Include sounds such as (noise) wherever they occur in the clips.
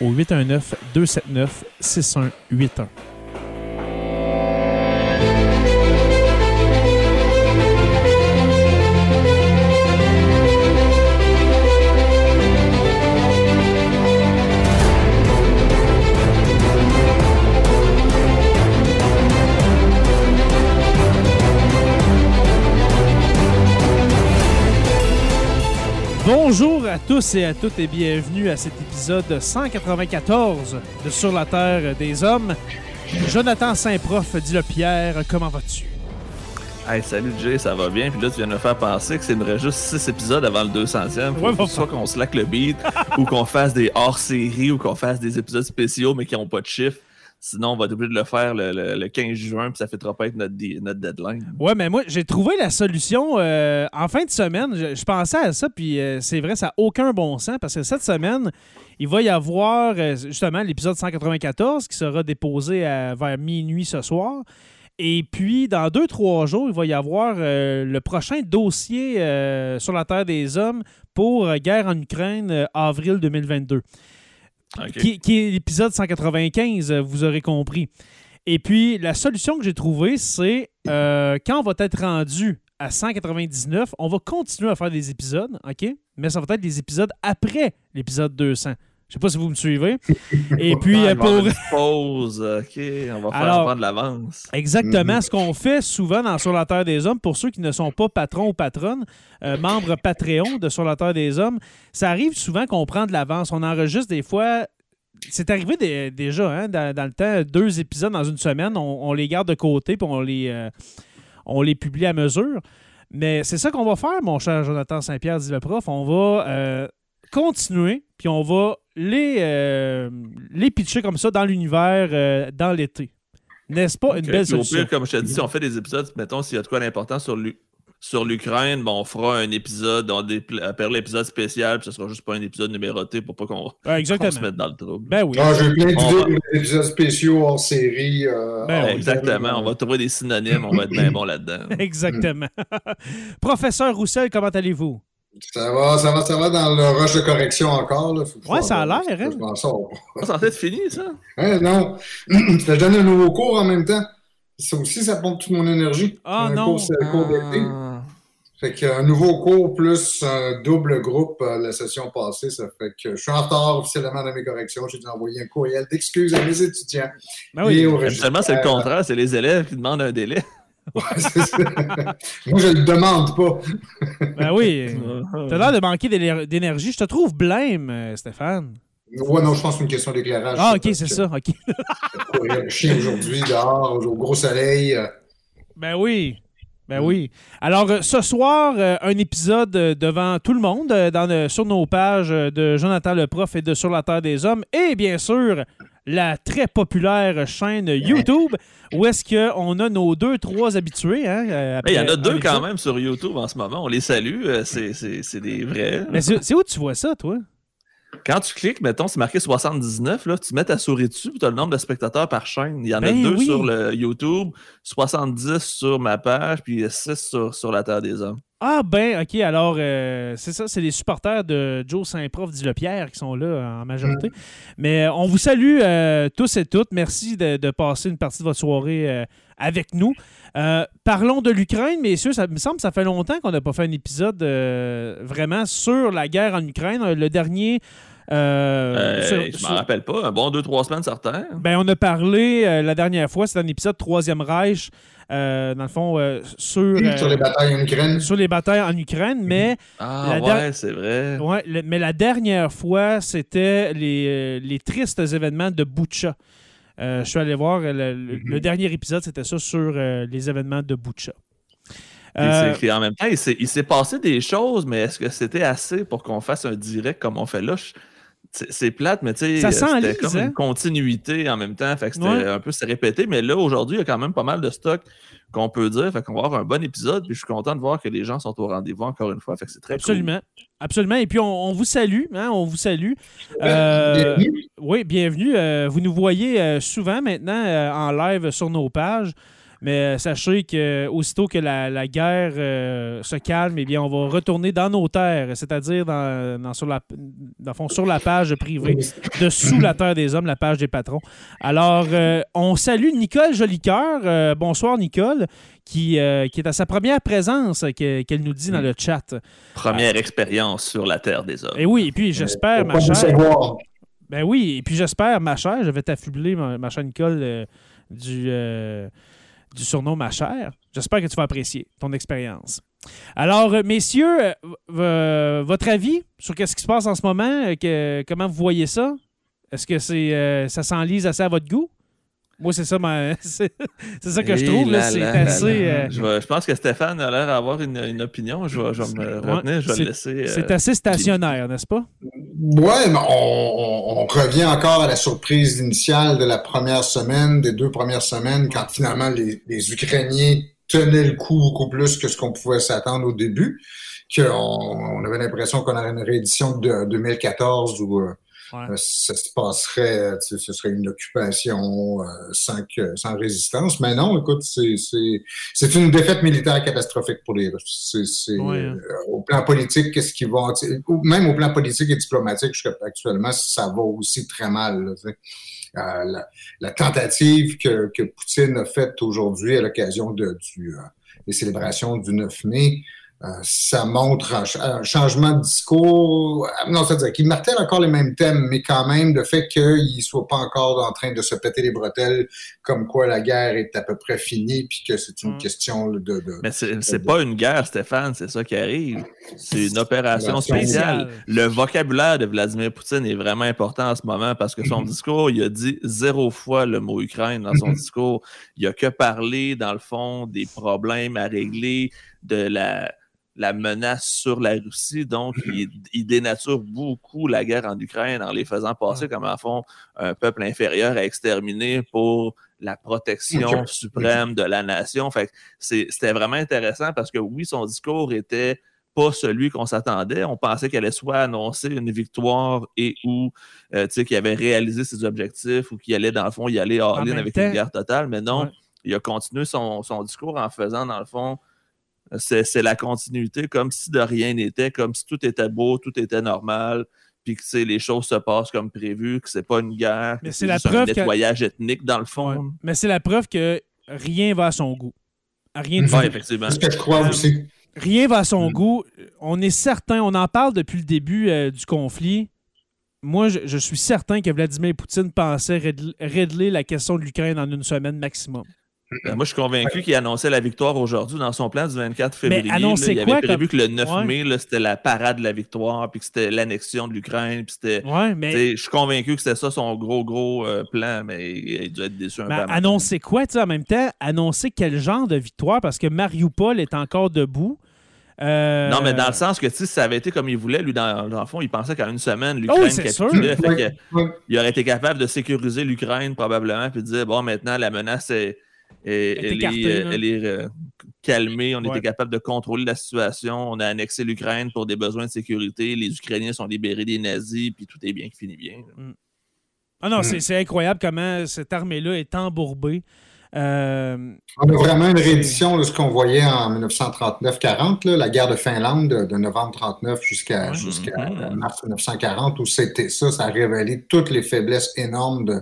au 819 Bonjour à tous et à toutes et bienvenue à cet épisode 194 de Sur la Terre des Hommes. Jonathan Saint-Prof dit le Pierre, comment vas-tu? Hey, salut Jay, ça va bien? Puis là, tu viens de me faire penser que c'est juste 6 épisodes avant le 200e. Faut Ouais, va- soit qu'on slack le beat, ou qu'on fasse des hors-séries, ou qu'on fasse des épisodes spéciaux, mais qui n'ont pas de chiffre. Sinon, on va être obligé de le faire le, le- le 15 juin, puis ça fêtera pas être notre, notre deadline. Ouais, mais moi, j'ai trouvé la solution euh, en fin de semaine. Je, pensais à ça, puis euh, c'est vrai, ça n'a aucun bon sens parce que cette semaine, il va y avoir euh, justement l'épisode 194 qui sera déposé vers minuit ce soir. Et puis, dans deux, trois jours, il va y avoir le prochain dossier sur la Terre des Hommes pour Guerre en Ukraine, avril 2022 Qui est l'épisode 195, euh, vous aurez compris. Et puis, la solution que j'ai trouvée, c'est euh, quand on va être rendu à 199, on va continuer à faire des épisodes, OK? Mais ça va être des épisodes après l'épisode 200. Je sais pas si vous me suivez. (laughs) Et puis, Ah, euh, pour... une pause, ok, on va faire Alors- prendre l'avance. Exactement. Ce qu'on fait souvent dans Sur la Terre des Hommes, pour ceux qui ne sont pas patrons ou patronnes, euh, membres Patreon de Sur la Terre des Hommes, ça arrive souvent qu'on prend de l'avance. On enregistre des fois. C'est arrivé des- déjà, hein, dans, dans le temps, deux épisodes dans une semaine, on, on les garde de côté puis on les, euh, on les publie à mesure. Mais c'est ça qu'on va faire, mon cher Jonathan Saint-Pierre, dit le prof. On va euh, continuer, puis on va les, euh, les pitcher comme ça dans l'univers euh, dans l'été. N'est-ce pas une belle au solution? pire, comme je te dis, si on fait des épisodes, mettons, s'il y a de quoi d'important sur sur l'Ukraine, bon, on fera un épisode, on appelle l'épisode spécial, puis ce sera juste pas un épisode numéroté pour pas qu'on Ouais, se mette dans le trouble. Ben oui. Ah, j'ai plein d'idées va- pour des épisodes spéciaux hors série. euh, Ben hors. Exactement, on va trouver des synonymes, on va être bien (laughs) bon là-dedans. Exactement. (laughs) Professeur Roussel, comment allez-vous? Ça va, ça va, ça va dans le rush de correction encore. Là. Faut Ouais, ça a l'air, hein? Je m'en sors. Ça c'est peut-être fini, ça? (laughs) Hein, non. (clears throat) je donne un nouveau cours en même temps. Ça aussi, ça pompe toute mon énergie. Ah, un non. Cours, c'est un cours d'été. Ah. Fait qu'un nouveau cours plus un double groupe euh, la session passée, ça fait que je suis en retard officiellement dans mes corrections. J'ai dû envoyer un courriel d'excuses à mes étudiants. Ben oui. Et au Habituellement, c'est le contraire, c'est les élèves qui demandent un délai. (laughs) Ouais. Moi, je le demande pas. Ben oui. T'as l'air de manquer d'éner- d'énergie. Je te trouve blême, euh, Stéphane. Ouais, non, je pense que c'est une question d'éclairage. Ah, ok, c'est ça. Ok. courir le chien aujourd'hui dehors, au gros soleil. euh, Ben oui. Ben oui. Alors, euh, ce soir, un épisode devant tout le monde dans le- sur nos pages de Jonathan le Prof et de Sur la Terre des Hommes. Et bien sûr, la très populaire chaîne YouTube où est-ce qu'on a nos deux, trois habitués. Hein, euh, après Il y en a deux quand épisode. même sur YouTube en ce moment. On les salue. euh, C'est des vrais. Mais c'est où tu vois ça, toi? Quand tu cliques, mettons, c'est marqué 79, là, tu mets ta souris dessus, tu as le nombre de spectateurs par chaîne. Il y en a Ben deux oui. sur le YouTube, 70 sur ma page, puis 6 sur, sur la Terre des Hommes. Ah ben, ok, alors euh, c'est ça, c'est les supporters de Joe Saint-Prof Pierre qui sont là en majorité. Mm. Mais euh, on vous salue euh, tous et toutes. Merci de, de passer une partie de votre soirée euh, avec nous. Euh, parlons de l'Ukraine, messieurs. Ça me semble que ça fait longtemps qu'on n'a pas fait un épisode euh, vraiment sur la guerre en Ukraine. Le dernier. euh, Euh, sur- je sur- m'en rappelle pas. Un bon 2-3 semaines, certain. ben, on a parlé euh, la dernière fois, c'était un épisode Troisième Reich, euh, dans le fond, euh, sur, euh, Sur les batailles en Ukraine. sur les batailles en Ukraine, mais, Ah, La ouais, c'est vrai. ouais, le- mais la dernière fois, c'était les, euh, les tristes événements de Butcha. Euh, je suis allé voir, euh, le, le- Mhm. le dernier épisode, c'était ça sur euh, les événements de Butcha. Et Euh, c'est qu'en même temps, il s'est, il s'est passé des choses, mais est-ce que c'était assez pour qu'on fasse un direct comme on fait là? C'est, plate, mais tu sais, Ça euh, c'était comme hein? une continuité en même temps. Fait que c'était Ouais. un peu se répéter. Mais là, aujourd'hui, il y a quand même pas mal de stock qu'on peut dire. Fait qu'on va avoir un bon épisode. Puis je suis content de voir que les gens sont au rendez-vous encore une fois. Fait que c'est très cool. absolument. Absolument. Et puis, on, on vous salue. hein, on vous salue. Euh, Bienvenue. Oui, bienvenue. Euh, vous nous voyez euh, souvent maintenant euh, en live sur nos pages. Mais euh, sachez que aussitôt que la, la guerre euh, se calme, eh bien, on va retourner dans nos terres, c'est-à-dire dans, dans- sur, la, dans fond, sur la page privée de Sous la Terre des Hommes, la page des patrons. Alors, euh, on salue Nicole Jolicoeur. Euh, bonsoir, Nicole, qui, euh, qui est à sa première présence, euh, que- qu'elle nous dit dans le chat. Première expérience sur la Terre des Hommes. Et oui, et puis j'espère, ma chère. Ben oui, et puis j'espère, ma chère, je vais t'affubler, ma, ma chère Nicole, euh, du, euh, du surnom ma chère. J'espère que tu vas apprécier ton expérience. Alors, euh, messieurs, euh, votre avis sur ce qui se passe en ce moment, euh, que- comment vous voyez ça? Est-ce que c'est ça s'enlise assez à votre goût? Moi, c'est ça, ma- (laughs) c'est c'est ça que je trouve. là, là C'est assez, là. euh, Je, vais- je pense que Stéphane a l'air d'avoir une, une opinion. Je vais, je vais me retenir. je vais c'est- le laisser. euh, c'est assez stationnaire, n'est-ce pas? Ouais, mais on, revient encore à la surprise initiale de la première semaine, des deux premières semaines, quand finalement les, les Ukrainiens tenaient le coup beaucoup plus que ce qu'on pouvait s'attendre au début, qu'on on avait l'impression qu'on aurait une réédition de 2014 où euh, Ouais. euh, ça se passerait, euh, tu sais, ce serait une occupation euh, sans, que, sans résistance. Mais non, écoute, c'est une défaite militaire catastrophique pour les Russes. C'est Ouais, euh, hein. au plan politique, qu'est-ce qu'ils vont, tu sais, même au plan politique et diplomatique, jusqu'à actuellement, ça va aussi très mal. là, tu sais. Euh, la, la tentative que, que Poutine a faite aujourd'hui à l'occasion de, du, euh, des célébrations du 9 mai, euh, ça montre un, ch- un changement de discours. Euh, Non, c'est-à-dire qu'il martèle encore les mêmes thèmes, mais quand même, le fait qu'il ne soit pas encore en train de se péter les bretelles, comme quoi la guerre est à peu près finie, puis que c'est une Mm. question de... de Mais c'est c'est pas une guerre, Stéphane, c'est ça qui arrive. C'est une opération spéciale. Le vocabulaire de Vladimir Poutine est vraiment important en ce moment parce que son (clears throat) discours, il a dit zéro fois le mot Ukraine dans son (clears throat) discours. Il a que parlé, dans le fond, des problèmes à régler, de la, la menace sur la Russie. Donc, (clears throat) il, il dénature beaucoup la guerre en Ukraine en les faisant passer comme, en fond, un peuple inférieur à exterminer pour la protection suprême de la nation. Fait c'était vraiment intéressant parce que oui, son discours était pas celui qu'on s'attendait. On pensait qu'elle allait soit annoncer une victoire et ou euh, tu sais, qu'il avait réalisé ses objectifs ou qu'il allait, dans le fond, y aller all-in même avec temps- une guerre totale. Mais non, Ouais. il a continué son, son discours en faisant, dans le fond, c'est c'est la continuité, comme si de rien n'était, comme si tout était beau, tout était normal, puis que les choses se passent comme prévu, que c'est pas une guerre, Mais que c'est la juste preuve un que- nettoyage ethnique, dans le fond. Ouais. Mais c'est la preuve que rien va à son goût. Rien du. Ouais, tout. effectivement. C'est ce que je crois Euh, aussi. Rien va à son Mm. goût. On est certain, on en parle depuis le début euh, du conflit. Moi, je, je suis certain que Vladimir Poutine pensait régl- régler la question de l'Ukraine en une semaine maximum. Euh, Moi, je suis convaincu qu'il annonçait la victoire aujourd'hui dans son plan du 24 Mais février. là. il avait prévu comme- que le 9 Ouais. mai, c'était la parade de la victoire, puis que c'était l'annexion de l'Ukraine. Ouais, mais, Je suis convaincu que c'était ça son gros, gros euh, plan, mais il a dû être déçu un mais peu. annoncer quoi, tu sais, en même temps? Annoncer quel genre de victoire? Parce que Mariupol est encore debout. Euh, Non, mais dans le sens que tu sais, si ça avait été comme il voulait, lui, dans, dans le fond, il pensait qu'en une semaine, Oh, l'Ukraine c'est capitulait. sûr. fait Ouais, que ouais. il aurait été capable de sécuriser l'Ukraine probablement, puis de dire bon, maintenant, la menace est. elle, écartée, est, euh, là. elle est, euh, calmé, on Ouais. était capable de contrôler la situation, on a annexé l'Ukraine pour des besoins de sécurité, les Ukrainiens sont libérés des nazis, puis tout est bien qui finit bien. Ah non, Mm. c'est- c'est incroyable comment cette armée-là est embourbée. Euh, On a vraiment une réédition de ce qu'on voyait en 1939-40, là, la guerre de Finlande de, de novembre 39 jusqu'à Mhm. mars 1940, où c'était ça, ça a révélé toutes les faiblesses énormes de,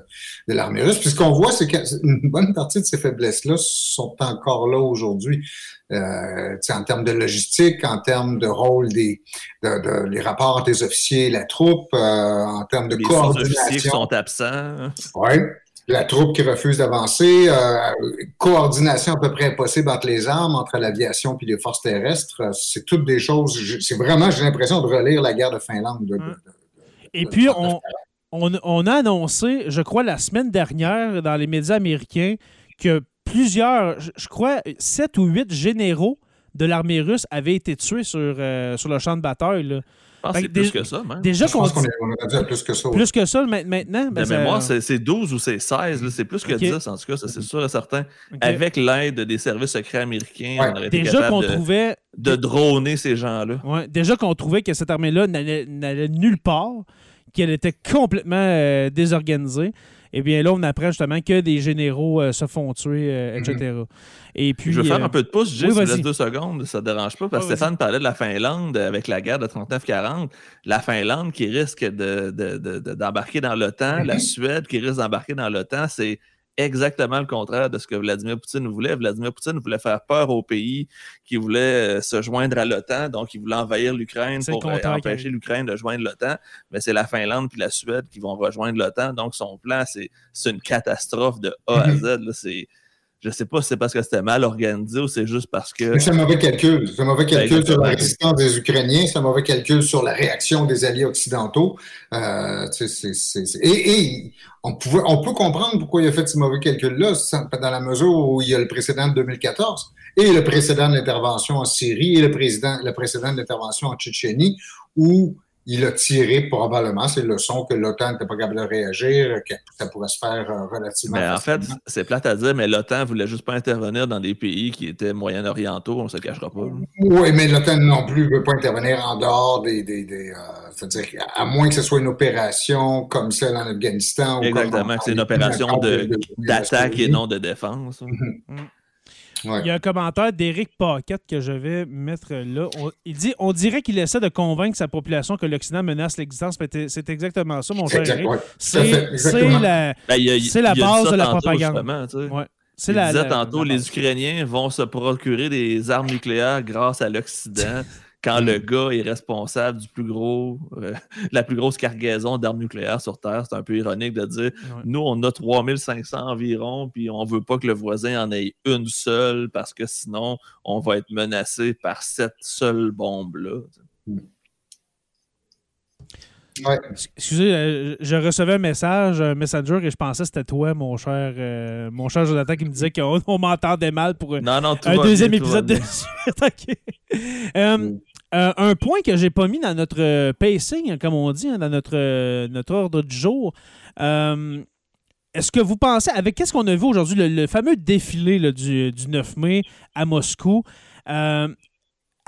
de l'armée russe. Puis ce qu'on voit, c'est qu'une bonne partie de ces faiblesses-là sont encore là aujourd'hui. Euh, en termes de logistique, en termes de rôle des de, de- les rapports entre les officiers et la troupe, euh, en termes de Les coordination. sont absents. Oui. La troupe qui refuse d'avancer, euh, coordination à peu près impossible entre les armes, entre l'aviation puis les forces terrestres. Euh, C'est toutes des choses. C'est vraiment, j'ai l'impression de relire la guerre de Finlande. de- de- Hum. de- et puis, on, on, on a annoncé, je crois, la semaine dernière, dans les médias américains, que plusieurs, je, je crois, sept ou huit généraux de l'armée russe avaient été tués sur, euh, sur le champ de bataille. là. Pense que Fait c'est plus déjà- que ça, même. Déjà Je qu'on pense qu'on à plus que ça. plus que ça ma- maintenant, ben, de mémoire, c'est c'est 12 ou c'est 16. là. C'est plus que Ok. 10, en tout cas, ça c'est sûr et certain. Avec l'aide des services secrets américains, Ouais. on aurait été déjà qu'on capable de, trouvait de droner ces gens-là. Ouais, déjà qu'on trouvait que cette armée-là n'allait n'allait nulle part, qu'elle était complètement euh, désorganisée. Et bien là, on apprend justement que des généraux euh, se font tuer, euh, etc. Et puis, je veux faire euh, un peu de pouce, oui, laisses deux secondes, ça ne dérange pas, parce que Stéphane parlait de la Finlande avec la guerre de 39-40. La Finlande qui risque de- de- de- de- d'embarquer dans l'OTAN, la (clears throat) Suède qui risque d'embarquer dans l'OTAN, c'est exactement le contraire de ce que Vladimir Poutine voulait. Vladimir Poutine voulait faire peur aux pays qui voulaient euh, se joindre à l'OTAN, donc il voulait envahir l'Ukraine pour euh, empêcher l'Ukraine de joindre l'OTAN. Mais c'est la Finlande puis la Suède qui vont rejoindre l'OTAN, donc son plan, c'est c'est une catastrophe de A à Z. là. C'est je sais pas si c'est parce que c'était mal organisé ou c'est juste parce que. C'est un mauvais calcul. C'est un mauvais calcul sur la résistance des Ukrainiens. C'est un mauvais calcul sur la réaction des alliés occidentaux. Euh, et et on, pouvait, on peut comprendre pourquoi il a fait ce mauvais calcul-là, dans la mesure où il y a le précédent de 2014 et le précédent de l'intervention en Syrie et le, président, le précédent de l'intervention en Tchétchénie, où il a tiré probablement ces leçons que l'OTAN n'était pas capable de réagir, que ça pourrait se faire euh, relativement Mais en fait, c'est plate à dire, mais l'OTAN voulait juste pas intervenir dans des pays qui étaient moyen-orientaux, on se le cachera pas. Oui, mais l'OTAN non plus ne veut pas intervenir en dehors des. des, des euh, c'est-à-dire, à moins que ce soit une opération comme celle en Afghanistan. ou Exactement, comme en- que c'est une opération D'attaque et non de défense. Ouais. Il y a un commentaire d'Éric Paquette que je vais mettre là. On- il dit On dirait qu'il essaie de convaincre sa population que l'Occident menace l'existence. C'est exactement ça, mon cher Exact, Éric. ouais, C'est la. Ben, C'est la base de la propagande. justement, tu sais. Ouais. C'est Il la, disait la- tantôt, la les. Ukrainiens vont se procurer des armes nucléaires grâce à l'Occident (laughs) quand le gars est responsable du plus gros, euh, (laughs) la plus grosse cargaison d'armes nucléaires sur Terre. C'est un peu ironique de dire, Ouais. nous, on a 3500 environ, puis on veut pas que le voisin en ait une seule parce que sinon, on va être menacé par cette seule bombe-là. Ouais. Excusez, euh, je recevais un message, un messenger, et je pensais que c'était toi, mon cher, euh, mon cher Jonathan, qui me disait qu'on (laughs) on m'entendait mal pour Non, non, tout un deuxième bien, épisode de. (laughs) Euh, euh, un point que j'ai pas mis dans notre pacing, comme on dit, hein, dans notre, euh, notre ordre du jour. Euh, Est-ce que vous pensez, avec qu'est-ce qu'on a vu aujourd'hui, le, le fameux défilé là, du, du 9 mai à Moscou, euh,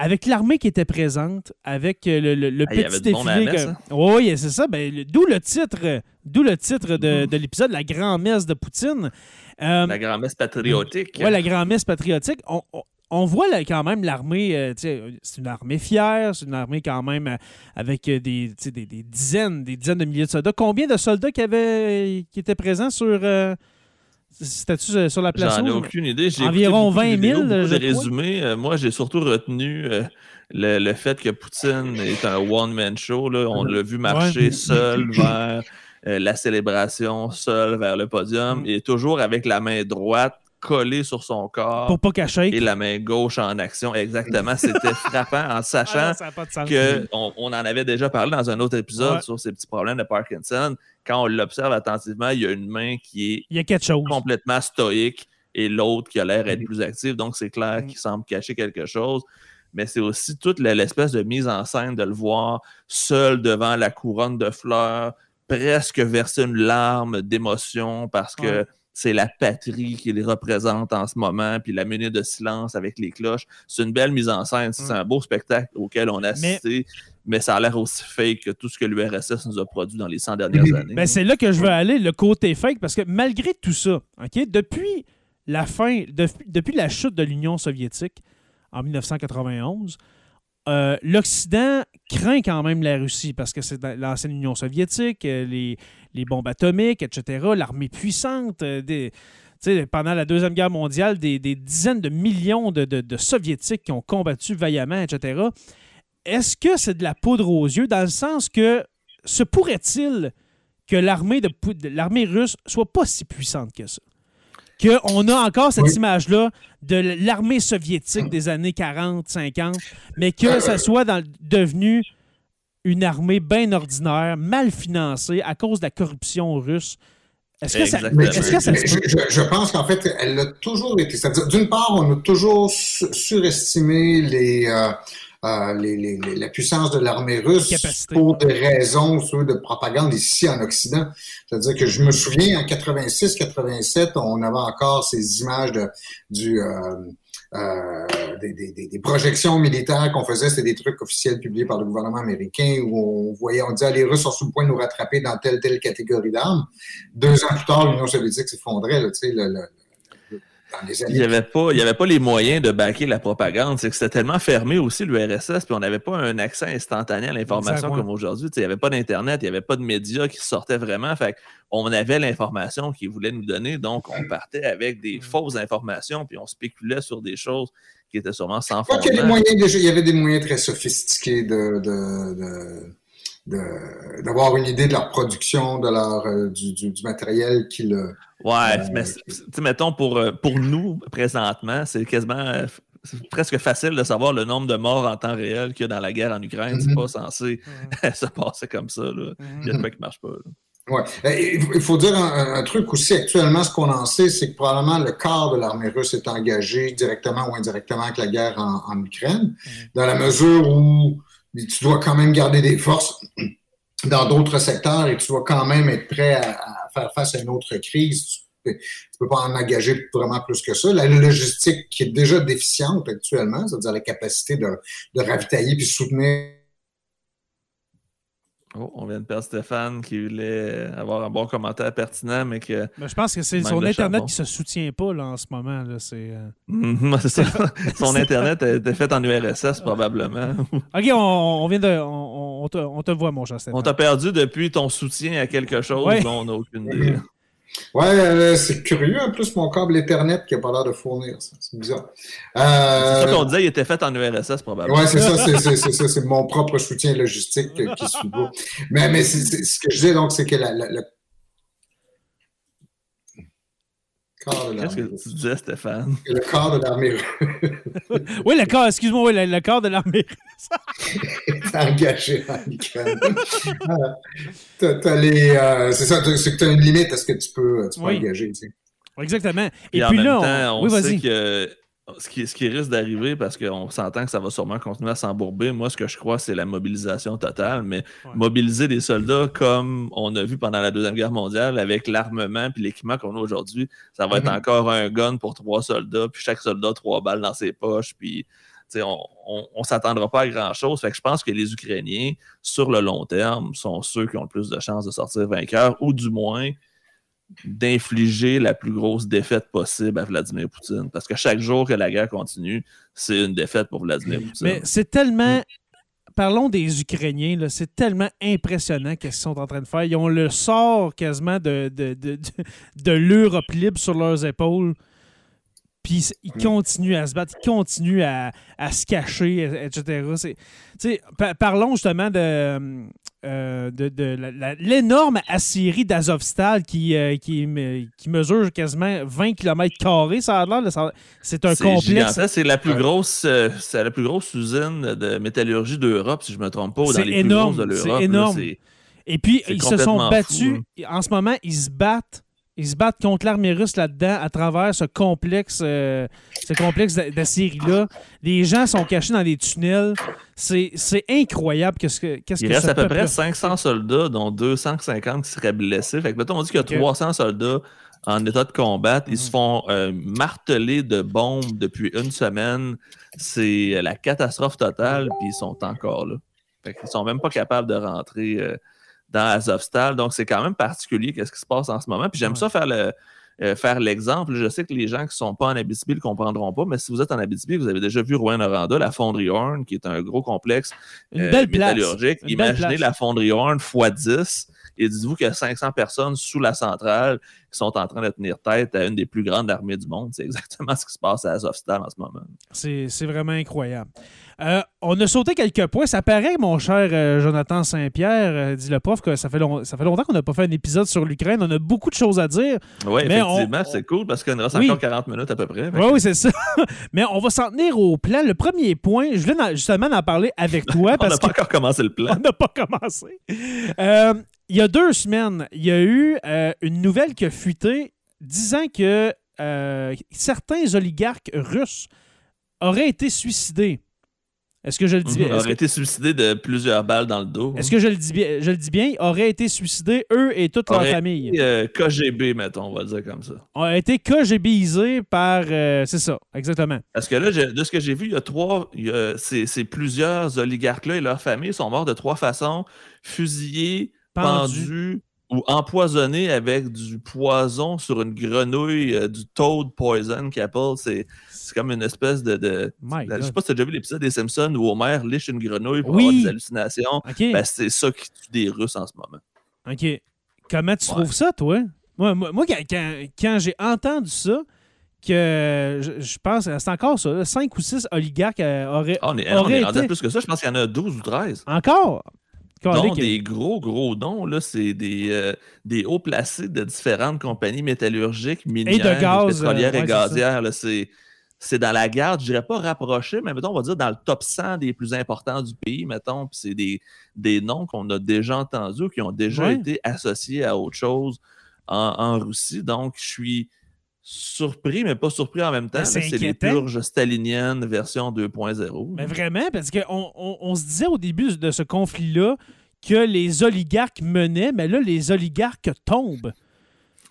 avec l'armée qui était présente, avec euh, le, le- le Ah, il y petit avait défilé. que- hein? Oui, c'est ça. Ben, le- D'où le titre, d'où le titre de, Mhm. de l'épisode, la grand-messe de Poutine. Euh, La grand-messe patriotique. Ouais, la grand-messe patriotique. On, on- on voit là, quand même l'armée, euh, c'est une armée fière, c'est une armée quand même euh, avec des, dizaines, des dizaines de milliers de soldats. Combien de soldats qui, avaient, qui étaient présents sur, c'était-tu euh, sur la place? J'en ai aucune idée. J'ai Environ écouté beaucoup de 20 000, vidéos, je de crois. résumés. Euh, moi, j'ai surtout retenu euh, le, le fait que Poutine est un one-man show. là. On l'a vu marcher Ouais. seul vers euh, la célébration, seul vers le podium, Mm. et toujours avec la main droite collée sur son corps Pour pas cacher. et la main gauche en action. Exactement. C'était (laughs) frappant en sachant ça n'a pas de sens. que on, on en avait déjà parlé dans un autre épisode Ouais. sur ces petits problèmes de Parkinson. Quand on l'observe attentivement, il y a une main qui est Il y a quelque chose. complètement stoïque et l'autre qui a l'air d'être Mhm. plus actif. Donc, c'est clair Mhm. qu'il semble cacher quelque chose. Mais c'est aussi toute l'espèce de mise en scène de le voir seul devant la couronne de fleurs, presque verser une larme d'émotion parce que Ouais. C'est la patrie qui les représente en ce moment, puis la minute de silence avec les cloches. C'est une belle mise en scène, c'est un beau spectacle auquel on a assisté. Mais... ça a l'air aussi fake que tout ce que l'URSS nous a produit dans les 100 dernières années. Ben, c'est là que je veux aller, le côté fake, parce que malgré tout ça, ok, depuis la fin, depuis la chute de l'Union soviétique en 1991, euh, L'Occident craint quand même la Russie parce que c'est l'ancienne Union soviétique, euh, les, bombes atomiques, etc., l'armée puissante. Euh, pendant la Deuxième Guerre mondiale, des, dizaines de millions de, Soviétiques qui ont combattu vaillamment, etc. Est-ce que c'est de la poudre aux yeux dans le sens que se pourrait-il que l'armée, l'armée russe soit pas si puissante que ça? Qu'on a encore cette image-là de l'armée soviétique des années 40, 50, mais que ça soit devenu une armée bien ordinaire, mal financée à cause de la corruption russe. Est-ce que, ça, je, pense qu'en fait, elle a toujours été. C'est-à-dire, d'une part, on a toujours surestimé les, euh, euh, les, la puissance de l'armée russe pour des raisons de propagande ici en Occident. C'est-à-dire que je me souviens en 86-87, on avait encore ces images de, du euh, euh, des, des, des, projections militaires qu'on faisait, c'était des trucs officiels publiés par le gouvernement américain où on voyait, on disait ah, les Russes sont sur le point de nous rattraper dans telle telle catégorie d'armes. Deux ans plus tard, l'Union soviétique s'effondrait. Tu sais, le, le, il n'y avait, pas, avait pas les moyens de baquer la propagande. C'est que c'était tellement fermé aussi, l'URSS, puis on n'avait pas un accès instantané à l'information comme aujourd'hui. Il n'y avait pas d'Internet, il n'y avait pas de médias qui sortaient vraiment. Fait on avait l'information qu'ils voulaient nous donner, donc on partait avec des fausses informations, puis on spéculait sur des choses qui étaient sûrement sans fondement. Il y, avait des moyens très sophistiqués de d'avoir une idée de leur production, de leur euh, du, du, matériel qui le. Ouais, euh, mais mettons pour, euh, pour nous, présentement, c'est quasiment presque facile de savoir le nombre de morts en temps réel qu'il y a dans la guerre en Ukraine. C'est mm-hmm. pas censé (laughs) se passer comme ça. Là. Il y a de quoi qui marche pas. Ouais. Il faut dire un, truc aussi actuellement, ce qu'on en sait, c'est que probablement le quart de l'armée russe est engagé directement ou indirectement avec la guerre en, en Ukraine, mm-hmm. dans la mesure où tu dois quand même garder des forces dans d'autres secteurs et tu dois quand même être prêt à, faire face à une autre crise. Tu ne peux pas en engager vraiment plus que ça. La logistique qui est déjà déficiente actuellement, c'est-à-dire la capacité de, de ravitailler puis soutenir Oh, on vient de perdre Stéphane qui voulait avoir un bon commentaire pertinent, mais que. Ben, je pense que c'est son Internet qui ne se soutient pas là, en ce moment. Là, c'est, euh. (laughs) ça. (laughs) son Internet été fait en URSS, probablement. (laughs) ok, on, vient de. On, te, on, te, voit, mon cher Stéphane. On t'a perdu depuis ton soutien à quelque chose dont on n'a aucune idée. Ouais, euh, c'est curieux. En plus, mon câble Ethernet qui n'a pas l'air de fournir. C'est bizarre. Euh... C'est ça qu'on disait, il était fait en URSS probablement. Ouais, c'est ça. C'est ça. C'est mon propre soutien logistique qui suit beau. Mais, mais ce que je disais, donc, c'est que la, la, Qu'est-ce que tu disais, Stéphane? Le corps de l'armée (laughs) oui, le corps, excuse-moi, oui, le, corps de l'armée T'es (laughs) engagé (laughs) les, euh, c'est ça, c'est que tu as une limite à ce que tu peux, tu peux engager. Tu sais. Exactement. Et, puis là, on, sait que ce qui, ce qui risque d'arriver, parce qu'on s'entend que ça va sûrement continuer à s'embourber, moi, ce que je crois, c'est la mobilisation totale, mais mobiliser des soldats comme on a vu pendant la Deuxième Guerre mondiale, avec l'armement et l'équipement qu'on a aujourd'hui, ça va être mm-hmm. encore un gun pour trois soldats, puis chaque soldat, trois balles dans ses poches, puis on ne s'attendra pas à grand-chose. Fait que je pense que les Ukrainiens, sur le long terme, sont ceux qui ont le plus de chances de sortir vainqueurs, ou du moins d'infliger la plus grosse défaite possible à Vladimir Poutine. Parce que chaque jour que la guerre continue, c'est une défaite pour Vladimir Poutine. Mais c'est tellement. Parlons des Ukrainiens, c'est tellement impressionnant ce qu'ils sont en train de faire. Ils ont le sort quasiment de l'Europe libre sur leurs épaules. Puis ils mm. continuent à se battre, ils continuent à, se cacher, etc. parlons justement de, euh, de, l'énorme Assyrie d'Azovstal qui, euh, qui, qui, mesure quasiment 20 km, ça a C'est un complexe. C'est la plus grosse euh, c'est la plus grosse usine de métallurgie d'Europe, si je ne me trompe pas, dans les énorme, plus grosses de l'Europe. C'est énorme. Et puis, ils se sont battus. En ce moment, ils se battent ils se battent contre l'armée russe là-dedans à travers ce complexe, euh, ce complexe d'Assyrie-là. Les gens sont cachés dans des tunnels. C'est incroyable. Qu'est-ce que, qu'est-ce Il reste à peu près 500 soldats, dont 250 qui seraient blessés. Fait que, mettons, on dit qu'il y a 300 soldats en état de combat. Ils se font euh, marteler de bombes depuis une semaine. C'est la catastrophe totale, puis ils sont encore là. Fait qu'ils sont même pas capables de rentrer euh, dans Azovstal. Donc, c'est quand même particulier qu'est-ce qui se passe en ce moment. Puis j'aime Ouais. ça faire le euh, faire l'exemple. Je sais que les gens qui sont pas en Abitibi le comprendront pas, mais si vous êtes en Abitibi, vous avez déjà vu Rouen-Noranda, la fonderie Horn, qui est un gros complexe euh, métallurgique. Imaginez place. la fonderie Horn x 10 et dites-vous qu'il y a 500 personnes sous la centrale qui sont en train de tenir tête à une des plus grandes armées du monde. C'est exactement ce qui se passe à Azovstal en ce moment. C'est vraiment incroyable. Euh, on a sauté quelques points. Ça paraît, mon cher euh, Jonathan Saint-Pierre, euh, dit le prof, que ça fait, long- ça fait longtemps qu'on n'a pas fait un épisode sur l'Ukraine. On a beaucoup de choses à dire. Oui, effectivement, c'est cool parce qu'il nous reste Oui. encore 40 minutes à peu près. Oui, oui, c'est ça. (laughs) Mais on va s'en tenir au plan. Le premier point, je voulais en- justement en parler avec toi (laughs) On n'a pas que encore commencé le (laughs) plan. on n'a pas commencé. Il y a deux semaines, il y a eu euh, une nouvelle qui a fuité disant que euh, certains oligarques russes auraient été suicidés. Est-ce que je le dis bien? Aurait que, été suicidé de plusieurs balles dans le dos. est-ce que je le dis bien? Je le dis bien, auraient été suicidés, eux et toute leur famille. Euh, KGB, mettons, on va dire comme ça. Ont été KGBisés par... euh, c'est ça, exactement. Parce que là, je- de ce que j'ai vu, il y a trois, il y a- c'est c'est plusieurs oligarques-là et leurs familles sont morts de trois façons fusillés, Pendus ou empoisonnés avec du poison sur une grenouille, euh, du toad poison appellent. C'est c'est comme une espèce de. je sais pas si tu as déjà vu l'épisode des Simpsons où Homer liche une grenouille pour Oui. avoir des hallucinations. Ben, c'est ça qui tue des Russes en ce moment. OK. Comment tu Ouais. trouves ça, toi? Moi, moi, moi, quand, j'ai entendu ça, que je, je pense, c'est encore ça, là, cinq ou six oligarques euh, auraient. Ah, on est, on est été- plus que ça. Je pense qu'il y en a 12 ou 13. Encore? Non, Calique. des gros, gros noms, là, c'est des, euh, des hauts placés de différentes compagnies métallurgiques, minières, gaz, pétrolières euh, ouais, et gazières. C'est, dans la garde, je dirais pas rapproché, mais mettons, on va dire dans le top 100 des plus importants du pays, mettons, puis c'est des, des noms qu'on a déjà entendus, qui ont déjà Ouais. été associés à autre chose en, en Russie. Donc, je suis surpris, mais pas surpris en même temps. Ben, c'est là, C'est les purges staliniennes version 2.0. Mais vraiment, parce qu'on on, on se disait au début de ce conflit-là que les oligarques menaient, mais là, les oligarques tombent.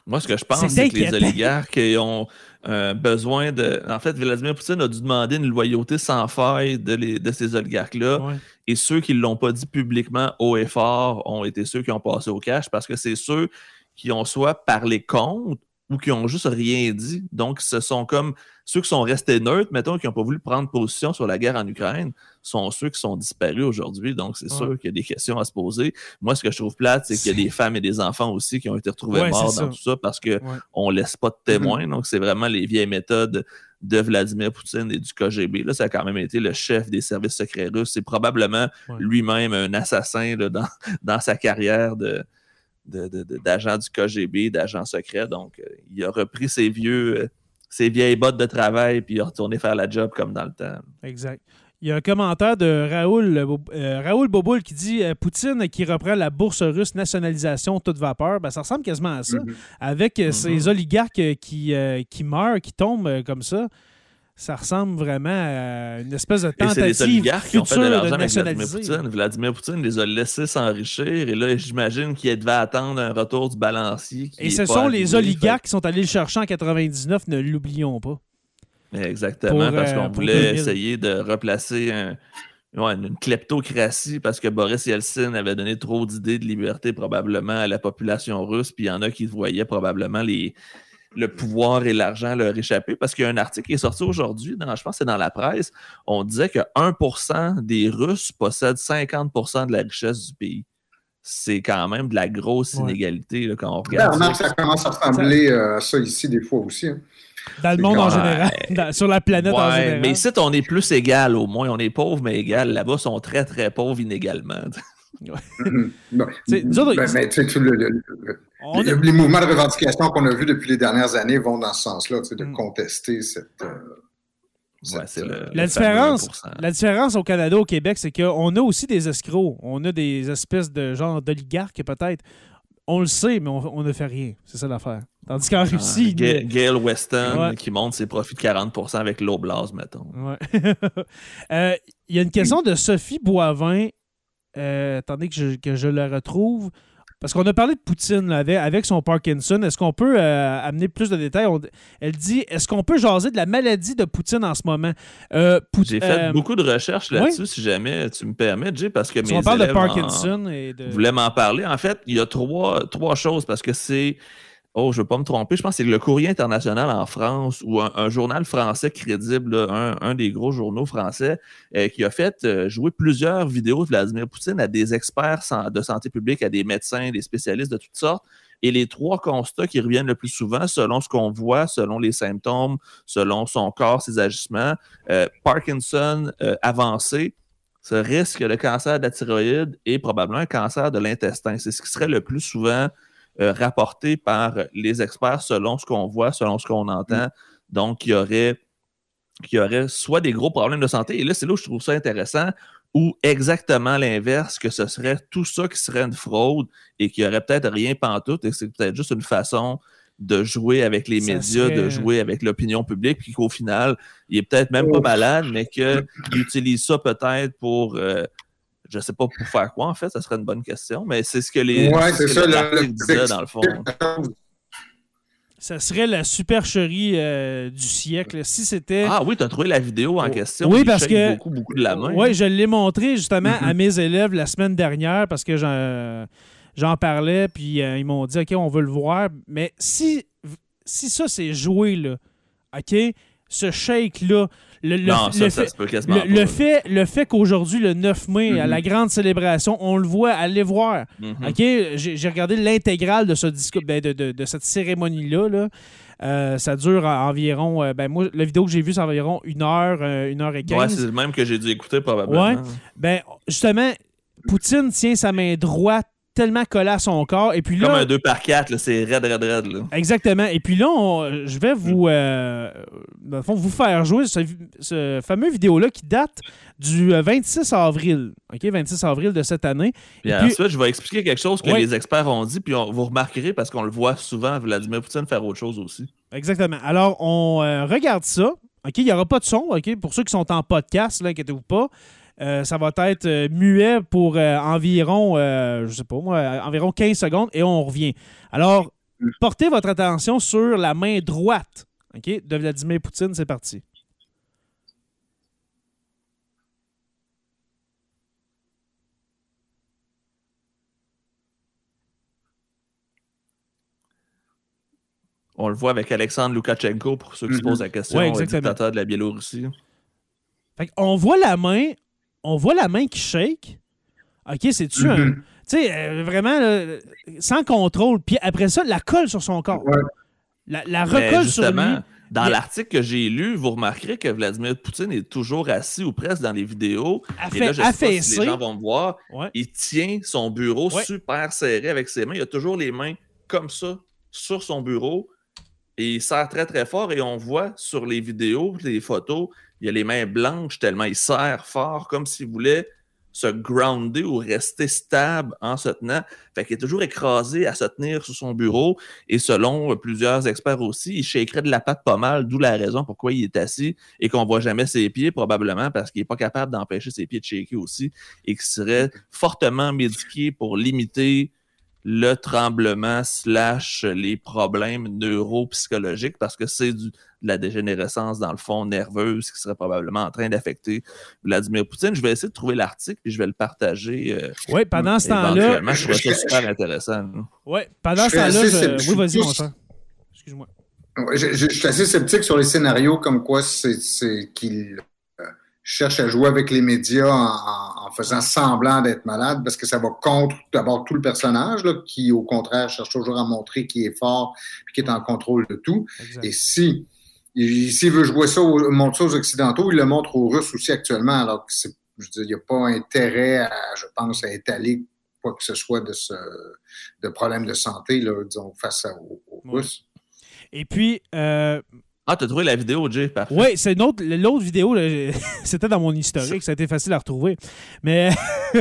Moi, ce que je pense, C'est que les oligarques ont euh, besoin de. En fait, Vladimir Poutine a dû demander une loyauté sans faille de, les- de ces oligarques-là. Ouais. Et ceux qui ne l'ont pas dit publiquement haut et fort ont été ceux qui ont passé au cash parce que c'est ceux qui ont soit parlé contre ou qui ont juste rien dit. Donc, ce sont comme ceux qui sont restés neutres, mettons, qui n'ont pas voulu prendre position sur la guerre en Ukraine, sont ceux qui sont disparus aujourd'hui. Donc, c'est Ouais. sûr qu'il y a des questions à se poser. Moi, ce que je trouve plate, c'est qu'il y a des femmes et des enfants aussi qui ont été retrouvés Ouais, morts dans ça. tout ça parce que Ouais. on laisse pas de témoins. Donc, c'est vraiment les vieilles méthodes de Vladimir Poutine et du KGB. Là, ça a quand même été le chef des services secrets russes. C'est probablement lui-même un assassin là, dans, (laughs) dans sa carrière de, de- de- de- d'agent du KGB, d'agent secret. Donc, euh, il a repris ses vieux, euh, ses vieilles bottes de travail puis il a retourné faire la job comme dans le temps. Exact. Il y a un commentaire de Raoul, euh, Raoul Boboul qui dit euh, Poutine qui reprend la bourse russe nationalisation toute vapeur. Ben, ça ressemble quasiment à ça. Mhm. Avec Mhm. ces oligarques qui, euh, qui meurent, qui tombent comme ça, ça ressemble vraiment à une espèce de Et c'est tentative les oligarques qui ont fait de l'argent avec Vladimir. Poutine. Vladimir Poutine les a laissés s'enrichir et là, j'imagine qu'il devait attendre un retour du balancier. qui Et ce sont les oligarques qui sont allés le chercher en 99, ne l'oublions pas. Exactement, Pour, parce euh, qu'on voulait 2000. essayer de replacer un- ouais, une kleptocratie parce que Boris Yeltsin avait donné trop d'idées de liberté probablement à la population russe, puis il y en a qui voyaient probablement les, le pouvoir et l'argent leur échapper parce qu'il y a un article qui est sorti aujourd'hui, dans, je pense que c'est dans la presse, on disait que 1% des Russes possèdent 50% de la richesse du pays. C'est quand même de la grosse Ouais. inégalité là, quand on Ben, regarde remarque, ça. ça commence à ressembler euh, à ça ici des fois aussi. hein. Dans le monde en général, dans- sur la planète en général. mais ici, on est plus égal au moins. On est pauvre, mais égal. Là-bas, ils sont très, très pauvres inégalement. (laughs) (laughs) Autres, Ben, mais le- le- le- les, mouvements de revendication qu'on a vus depuis les dernières années vont dans ce sens-là, de Mm. contester cette. euh, Ouais, le- euh, La le différence, 1%. la différence au Canada, au Québec, c'est qu'on a aussi des escrocs. On a des espèces de genre d'oligarques, peut-être. On le sait, mais on, on ne fait rien. C'est ça l'affaire. Tandis qu'en Ah, Russie, Ga- Gail Weston Ouais. qui monte ses profits de 40% avec l'Oblast, mettons. Ouais. (laughs) Euh, Il y a une question de Sophie Boivin. Euh, attendez que je, que je la retrouve. parce qu'on a parlé de Poutine là, avec, avec son Parkinson. Est-ce qu'on peut euh, amener plus de détails? On- elle dit est-ce qu'on peut jaser de la maladie de Poutine en ce moment? Euh, J'ai fait beaucoup de recherches là-dessus, si jamais tu me permets, Jay, parce que si mes on parle de élèves en- Parkinson et de. voulaient m'en parler. En fait, il y a trois, trois choses parce que c'est. Oh, je ne veux pas me tromper. Je pense que c'est le Courrier international en France ou un, journal français crédible, un, des gros journaux français, euh, qui a fait euh, jouer plusieurs vidéos de Vladimir Poutine à des experts de santé publique, à des médecins, des spécialistes de toutes sortes. Et les trois constats qui reviennent le plus souvent, selon ce qu'on voit, selon les symptômes, selon son corps, ses agissements, euh, Parkinson avancé, ce risque de cancer de la thyroïde et probablement un cancer de l'intestin. C'est ce qui serait le plus souvent euh, rapporté par les experts selon ce qu'on voit, selon ce qu'on entend. Donc, il y aurait qu'il y aurait soit des gros problèmes de santé, et là, c'est là où je trouve ça intéressant, ou exactement l'inverse, que ce serait tout ça qui serait une fraude et qu'il n'y aurait peut-être rien pantoute, et c'est peut-être juste une façon de jouer avec les Ça médias, serait- de jouer avec l'opinion publique, puis qu'au final, il est peut-être même pas malade, mais qu'il utilise ça peut-être pour, euh, je sais pas pour faire quoi en fait, ça serait une bonne question, mais c'est ce que les Ouais, c'est ça, le- disait dans le fond. Ça serait la supercherie euh, du siècle. Si c'était. Ah oui, tu as trouvé la vidéo en Oh, question. oui, parce que- beaucoup, beaucoup de la main. Oui, je l'ai montré justement à mes élèves la semaine dernière parce que j'en, j'en parlais, puis euh, ils m'ont dit OK, on veut le voir. Mais si, si ça, c'est joué, là, OK, ce shake-là, le, le- non, ça, le ça fait. se peut quasiment Le, pas, le là. fait, le fait qu'aujourd'hui, le 9 mai, à Mhm. la grande célébration, on le voit, allez voir. Mhm. OK? J'ai regardé l'intégrale de, ce discours, ben, de, de- de cette cérémonie-là. là. Euh, ça dure en- environ. euh, ben, moi, la vidéo que j'ai vue, c'est environ une heure, euh, une heure et Ouais, quinze. c'est le même que j'ai dû écouter probablement. Ouais. ben, justement, Poutine tient sa main droite tellement collée à son corps. Et puis Comme là. un 2 par 4 c'est raide, raide, raide. Là. Exactement. Et puis là, on- je vais vous, euh, dans le fond, vous faire jouer ce, ce fameux vidéo-là qui date du euh, 26 avril. OK? 26 avril de cette année. Puis Et puis- ensuite, je vais expliquer quelque chose que Ouais. les experts ont dit, puis on, vous remarquerez parce qu'on le voit souvent, Vladimir Poutine faire autre chose aussi. Exactement. Alors, on euh, regarde ça. OK? Il n'y aura pas de son. OK? Pour ceux qui sont en podcast, là, inquiétez-vous pas. Euh, ça va être euh, muet pour euh, environ, je sais pas moi, environ 15 secondes et on revient. Alors, portez votre attention sur la main droite de Vladimir Poutine. C'est parti. On le voit avec Alexandre Loukachenko, pour ceux qui se Mhm. posent la question, Ouais, le dictateur de la Biélorussie. Fait on voit la main, on voit la main qui shake. OK, c'est-tu un. Mhm. Tu sais, euh, vraiment, là, sans contrôle. Puis après ça, la colle sur son corps. Ouais. La, recolle sur lui. justement, dans a- l'article que j'ai lu, vous remarquerez que Vladimir Poutine est toujours assis ou presque dans les vidéos. affa- Et là, je sais pas si les gens vont me voir. Ouais. Il tient son bureau Ouais. super serré avec ses mains. Il a toujours les mains comme ça sur son bureau. Et il serre très, très fort. Et on voit sur les vidéos, les photos, il y a les mains blanches tellement il serre fort, comme s'il voulait se grounder ou rester stable en se tenant. Fait qu'il est toujours écrasé à se tenir sur son bureau. Et selon euh, plusieurs experts aussi, il shakerait de la patte pas mal, d'où la raison pourquoi il est assis et qu'on voit jamais ses pieds, probablement parce qu'il n'est pas capable d'empêcher ses pieds de shaker aussi et qu'il serait fortement médiqué pour limiter le tremblement slash les problèmes neuropsychologiques parce que c'est du- de la dégénérescence dans le fond nerveuse qui serait probablement en train d'affecter Vladimir Poutine. Je vais essayer de trouver l'article et je vais le partager euh, Oui, pendant ce temps-là. Je trouve ça super intéressant. Ouais, pendant ce temps-là. je-. Oui, vas-y, mon cher. Excuse-moi. Ouais, Je, je- je suis assez sceptique sur les scénarios comme quoi c'est c'est qu'il euh, cherche à jouer avec les médias en, en- faisant semblant d'être malade parce que ça va contre d'abord tout le personnage là, qui au contraire cherche toujours à montrer qu'il est fort et qu'il est en contrôle de tout. Exact. Et si il- s'il veut jouer ça, au- montre ça aux Occidentaux, il le montre aux Russes aussi actuellement, alors que c'est, je n'y a pas intérêt, à, je pense, à étaler quoi que ce soit de ce de problème de santé, là, disons, face à- aux, aux Ouais. Russes. Et puis, euh, Ah, t'as trouvé la vidéo, Jay? Oui, c'est une autre- l'autre vidéo, (laughs) c'était dans mon historique, ça a été facile à retrouver. Mais (laughs)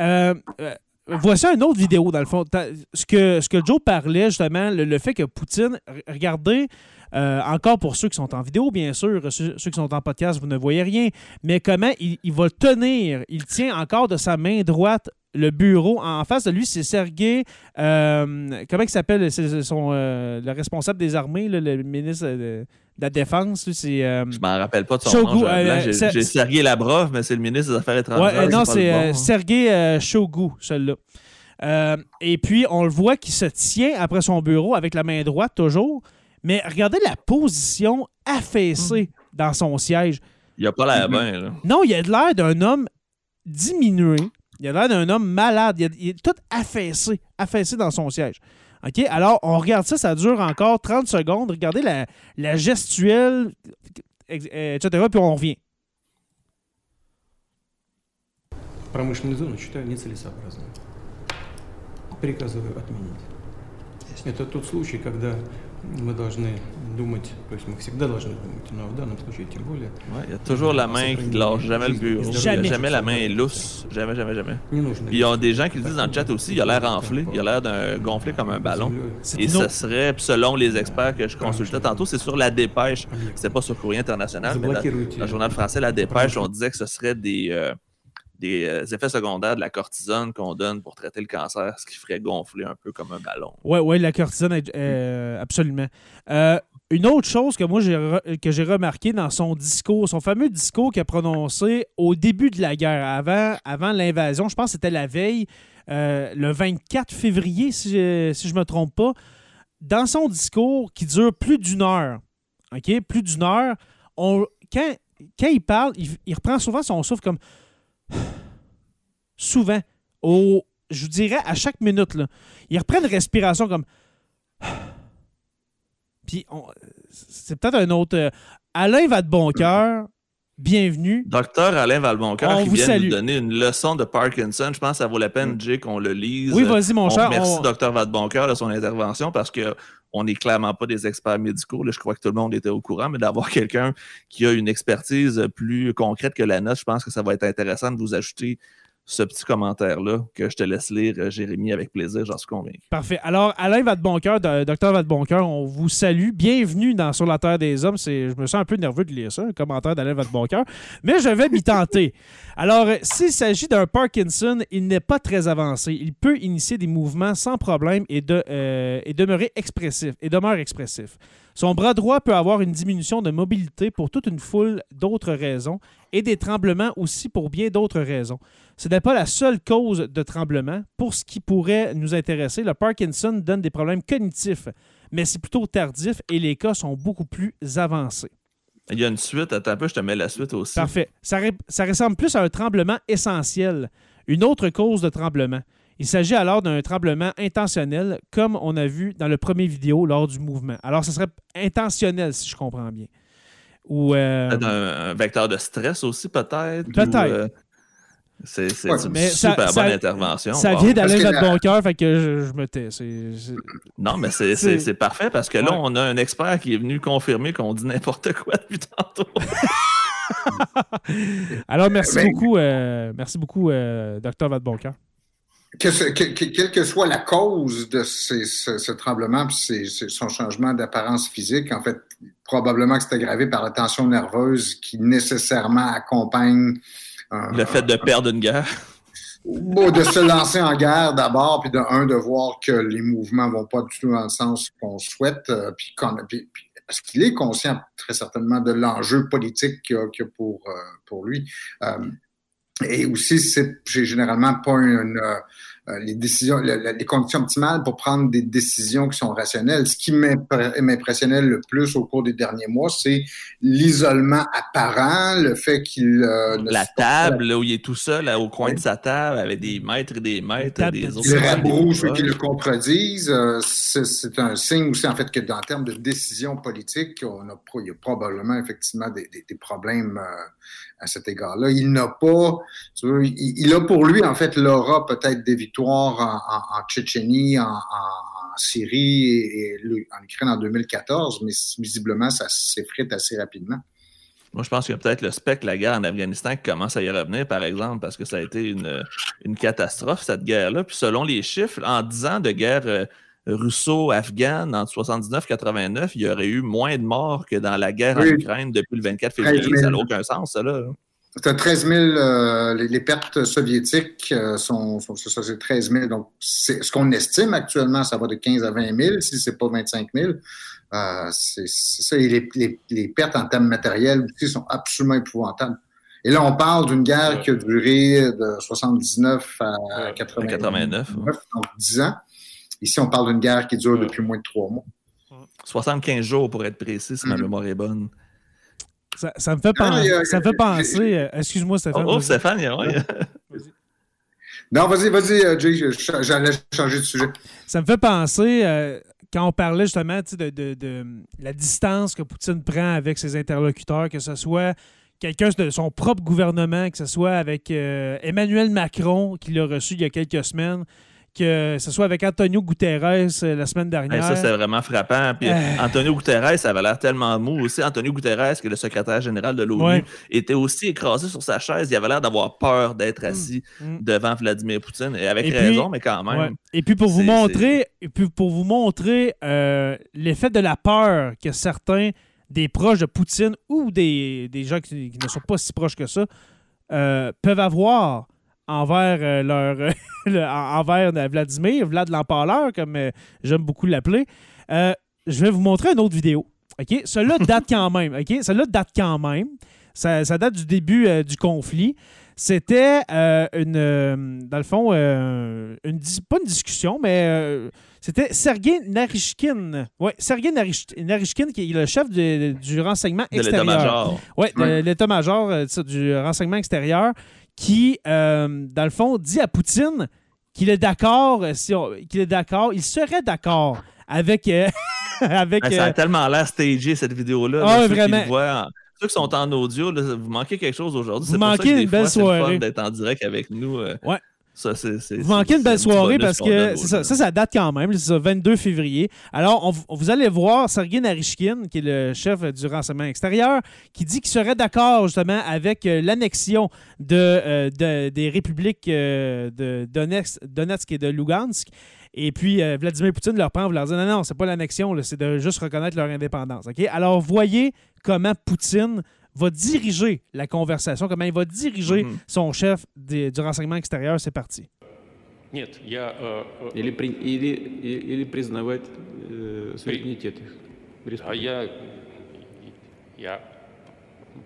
euh, euh, voici une autre vidéo, dans le fond. Ce que, ce que Joe parlait, justement, le, fait que Poutine, regardez, euh, encore pour ceux qui sont en vidéo, bien sûr, ceux, ceux qui sont en podcast, vous ne voyez rien, mais comment il, il va tenir, il tient encore de sa main droite le bureau. En face de lui, c'est Sergei. Euh, comment il s'appelle C'est son, euh, le responsable des armées, là, le ministre de, la Défense. C'est, euh, Je m'en rappelle pas de son Shogu, nom. j'ai Sergei Lavrov, mais c'est le ministre des Affaires étrangères. Ouais, non, c'est. Sergei Shogu, celui-là. Euh, et puis, on le voit qui se tient après son bureau avec la main droite toujours. Mais regardez la position affaissée dans son siège. Il a pas l'air bien. là. Non, il a de l'air d'un homme diminué. Il a l'air d'un homme malade. Il, a- il est tout affaissé, affaissé dans son siège. OK? Alors, on regarde ça, ça dure encore 30 secondes. Regardez la, la gestuelle, euh, etc. Puis on revient. Промышленную зону считаю нецелесообразной. Приказываю отменить. Это тот случай, когда мы должны думать, то есть мы всегда должны думать, но в данном случае tем более, Ouais, il y a toujours la main qui lâche jamais le bureau. Jamais. Jamais la main est lousse. Jamais, jamais, jamais. не нужно... Puis il y a des gens qui le disent dans le chat aussi, il a l'air enflé. Il a l'air d'un gonflé comme un ballon. C'est Et une ce autre- serait, selon les experts que je consultais tantôt, c'est sur la dépêche. C'était pas sur Courrier International, mais dans Заблокируйте. dans le journal français La Dépêche, on disait que ce serait des, euh, des euh, effets secondaires de la cortisone qu'on donne pour traiter le cancer, ce qui ferait gonfler un peu comme un ballon. Oui, ouais, la cortisone, est- euh, absolument. Euh, une autre chose que moi j'ai que j'ai remarqué dans son discours, son fameux discours qu'il a prononcé au début de la guerre, avant, avant l'invasion, je pense que c'était la veille, le 24 février, si je, je me trompe pas, dans son discours qui dure plus d'une heure, OK, plus d'une heure, quand, quand il parle, il, il reprend souvent son souffle comme souvent, au, je vous dirais à chaque minute, là, il reprend une respiration comme. Puis, c'est peut-être un autre. euh, Alain Vadeboncoeur, bienvenue. Docteur Alain Valboncoeur On qui vous vient salue. nous donner une leçon de Parkinson. Je pense que ça vaut la peine, Jay, qu'on le lise. Oui, vas-y, mon On cher. remercie on- Dr. Vadeboncoeur de son intervention parce que on n'est clairement pas des experts médicaux. Là, je crois que tout le monde était au courant, mais d'avoir quelqu'un qui a une expertise plus concrète que la nôtre, je pense que ça va être intéressant de vous ajouter ce petit commentaire-là que je te laisse lire, euh, Jérémy, avec plaisir, j'en suis convaincu. Parfait. Alors, Alain Vadeboncoeur, do- docteur Vadeboncoeur, on vous salue. Bienvenue dans Sur la Terre des Hommes. Je me sens un peu nerveux de lire ça, un commentaire d'Alain Vadeboncoeur, mais je vais m'y tenter. Alors, euh, s'il s'agit d'un Parkinson, il n'est pas très avancé. Il peut initier des mouvements sans problème et, de, euh, et demeurer expressif, et demeure expressif. Son bras droit peut avoir une diminution de mobilité pour toute une foule d'autres raisons et des tremblements aussi pour bien d'autres raisons. Ce n'est pas la seule cause de tremblement. Pour ce qui pourrait nous intéresser, le Parkinson donne des problèmes cognitifs, mais c'est plutôt tardif et les cas sont beaucoup plus avancés. Il y a une suite, attends un peu, je te mets la suite aussi. Parfait. Ça, ça ressemble plus à un tremblement essentiel, une autre cause de tremblement. Il s'agit alors d'un tremblement intentionnel, comme on a vu dans le premier vidéo lors du mouvement. Alors, ce serait intentionnel, si je comprends bien. Ou, euh, Peut-être un, un vecteur de stress aussi, peut-être. Peut-être. euh, c'est Ouais, une ça- super ça- bonne intervention. ça vient la- Vadeboncoeur, fait que je, je me tais. Non, mais c'est- parfait parce que là, Ouais. on a un expert qui est venu confirmer qu'on dit n'importe quoi depuis tantôt. (laughs) Alors, merci Ben- beaucoup, euh, merci beaucoup, euh, Dr. Vadeboncoeur. Que ce- que- que- quelle que soit la cause de ces- ce, ce tremblement, puis son changement d'apparence physique, en fait, probablement que c'est aggravé par la tension nerveuse qui nécessairement accompagne un- Le fait de perdre une guerre. (laughs) Bon, de se lancer en guerre d'abord, puis de un, de voir que les mouvements vont pas du tout dans le sens qu'on souhaite, euh, puis, qu'on- puis- puis- parce qu'il est conscient très certainement de l'enjeu politique qu'il y a, qu'il y a pour, euh, pour lui. Euh, et aussi, c'est j'ai généralement pas une, euh, les décisions, le- le- les conditions optimales pour prendre des décisions qui sont rationnelles. Ce qui m'impressionnait le plus au cours des derniers mois, c'est l'isolement apparent, le fait qu'il euh, ne La supporte pas la table, là, où il est tout seul, là, au coin de sa table, avec des maîtres et des maîtres, Table des de autres. le ceux proches. qui le contredisent, euh, c'est c'est un signe aussi, en fait, que dans termes de décision politique, on a, il y a probablement effectivement des, des- des problèmes euh, à cet égard-là. Il n'a pas, il, a pour lui, en fait, l'aura peut-être des victoires en, Tchétchénie, en, Syrie et, en Ukraine en 2014, mais visiblement, ça s'effrite assez rapidement. Moi, je pense qu'il y a peut-être le spectre, la guerre en Afghanistan, qui commence à y revenir, par exemple, parce que ça a été une, une catastrophe, cette guerre-là. Puis selon les chiffres, en 10 ans de guerre euh, russo-afghane, entre 79-89, il y aurait eu moins de morts que dans la guerre Oui. en Ukraine depuis le 24 février. 13 000. Ça n'a aucun sens, ça, là. C'est 13 000, euh, les, les pertes soviétiques euh, sont, sont c'est ça, c'est 13 000. Donc, c'est, ce qu'on estime actuellement, ça va de 15 à 20 000, si c'est pas 25 000. Euh, c'est, ça. Et les, les, les pertes en termes matériels aussi sont absolument épouvantables. Et là, on parle d'une guerre qui a duré de 79 à Ouais, 89, 89, ouais. donc 10 ans. Ici, on parle d'une guerre qui dure Ouais. depuis moins de trois mois. 75 jours pour être précis, si ma Mhm. mémoire est bonne. Ça, ça me fait, Ah, pen- il y a- ça me fait penser. euh, Excuse-moi, Oh, Stéphane. oh, vas-y. Stéphane, il y a- ouais. (laughs) Non, vas-y, vas-y, euh, Jay, j'allais changer de sujet. Ça me fait penser, euh, quand on parlait justement de, de- de la distance que Poutine prend avec ses interlocuteurs, que ce soit quelqu'un de son propre gouvernement, que ce soit avec euh, Emmanuel Macron, qui l'a reçu il y a quelques semaines, que ce soit avec Antonio Guterres euh, la semaine Hey, dernière. ça, c'est vraiment frappant. Puis, Euh. Antonio Guterres, ça avait l'air tellement mou aussi. Antonio Guterres, qui est le secrétaire général de l'ONU, Ouais. était aussi écrasé sur sa chaise. Il avait l'air d'avoir peur d'être assis Mm. devant Vladimir Poutine. Et avec Et puis- raison, mais quand même. Ouais. Et puis pour vous montrer, et puis pour vous montrer euh, l'effet de la peur que certains des proches de Poutine ou des, des gens qui, qui ne sont pas si proches que ça euh, peuvent avoir envers euh, leur (laughs) le- en- envers euh, Vladimir, Vlad l'empaleur, comme euh, j'aime beaucoup l'appeler. Euh, je vais vous montrer une autre vidéo. OK? Celle-là (laughs) date quand même. OK? Celle-là date quand même. Ça, ça date du début euh, du conflit. C'était euh, une. euh, dans le fond, euh, une, pas une discussion, mais euh, c'était Sergei Narishkin. Oui, Sergei Narish- Narishkin, qui est le chef de- du renseignement De extérieur. l'état-major. Oui, l'état-major euh, du renseignement extérieur, qui, euh, dans le fond, dit à Poutine qu'il est d'accord, euh, si qu'il est d'accord, il serait d'accord avec. euh, (laughs) avec ça a euh, tellement l'air stagé, cette vidéo-là. Ah là, ouais, ceux qui vraiment. Ceux qui sont en audio, là, vous manquez quelque chose aujourd'hui. Vous manquez une belle fois, c'est fun soirée. d'être en direct avec nous. Ouais. Ça, c'est, c'est- Vous manquez une belle soirée parce que ça, ça, ça date quand même, c'est ça, 22 février. Alors, on- vous allez voir Sergei Narishkin, qui est le chef du renseignement extérieur, qui dit qu'il serait d'accord justement avec euh, l'annexion de, euh, de- des républiques euh, de Donetsk, Donetsk et de Lugansk. Et puis, euh, Vladimir Poutine leur prend, vous leur dit non, non, c'est pas l'annexion, là, c'est de juste reconnaître leur indépendance. OK? Alors, voyez comment Poutine va diriger la conversation, comment il va diriger Mhm. son chef des- du renseignement extérieur. C'est parti. Нет, я э, э, Или, при- или, и- или признавать э, суверенитет их. а республики. я я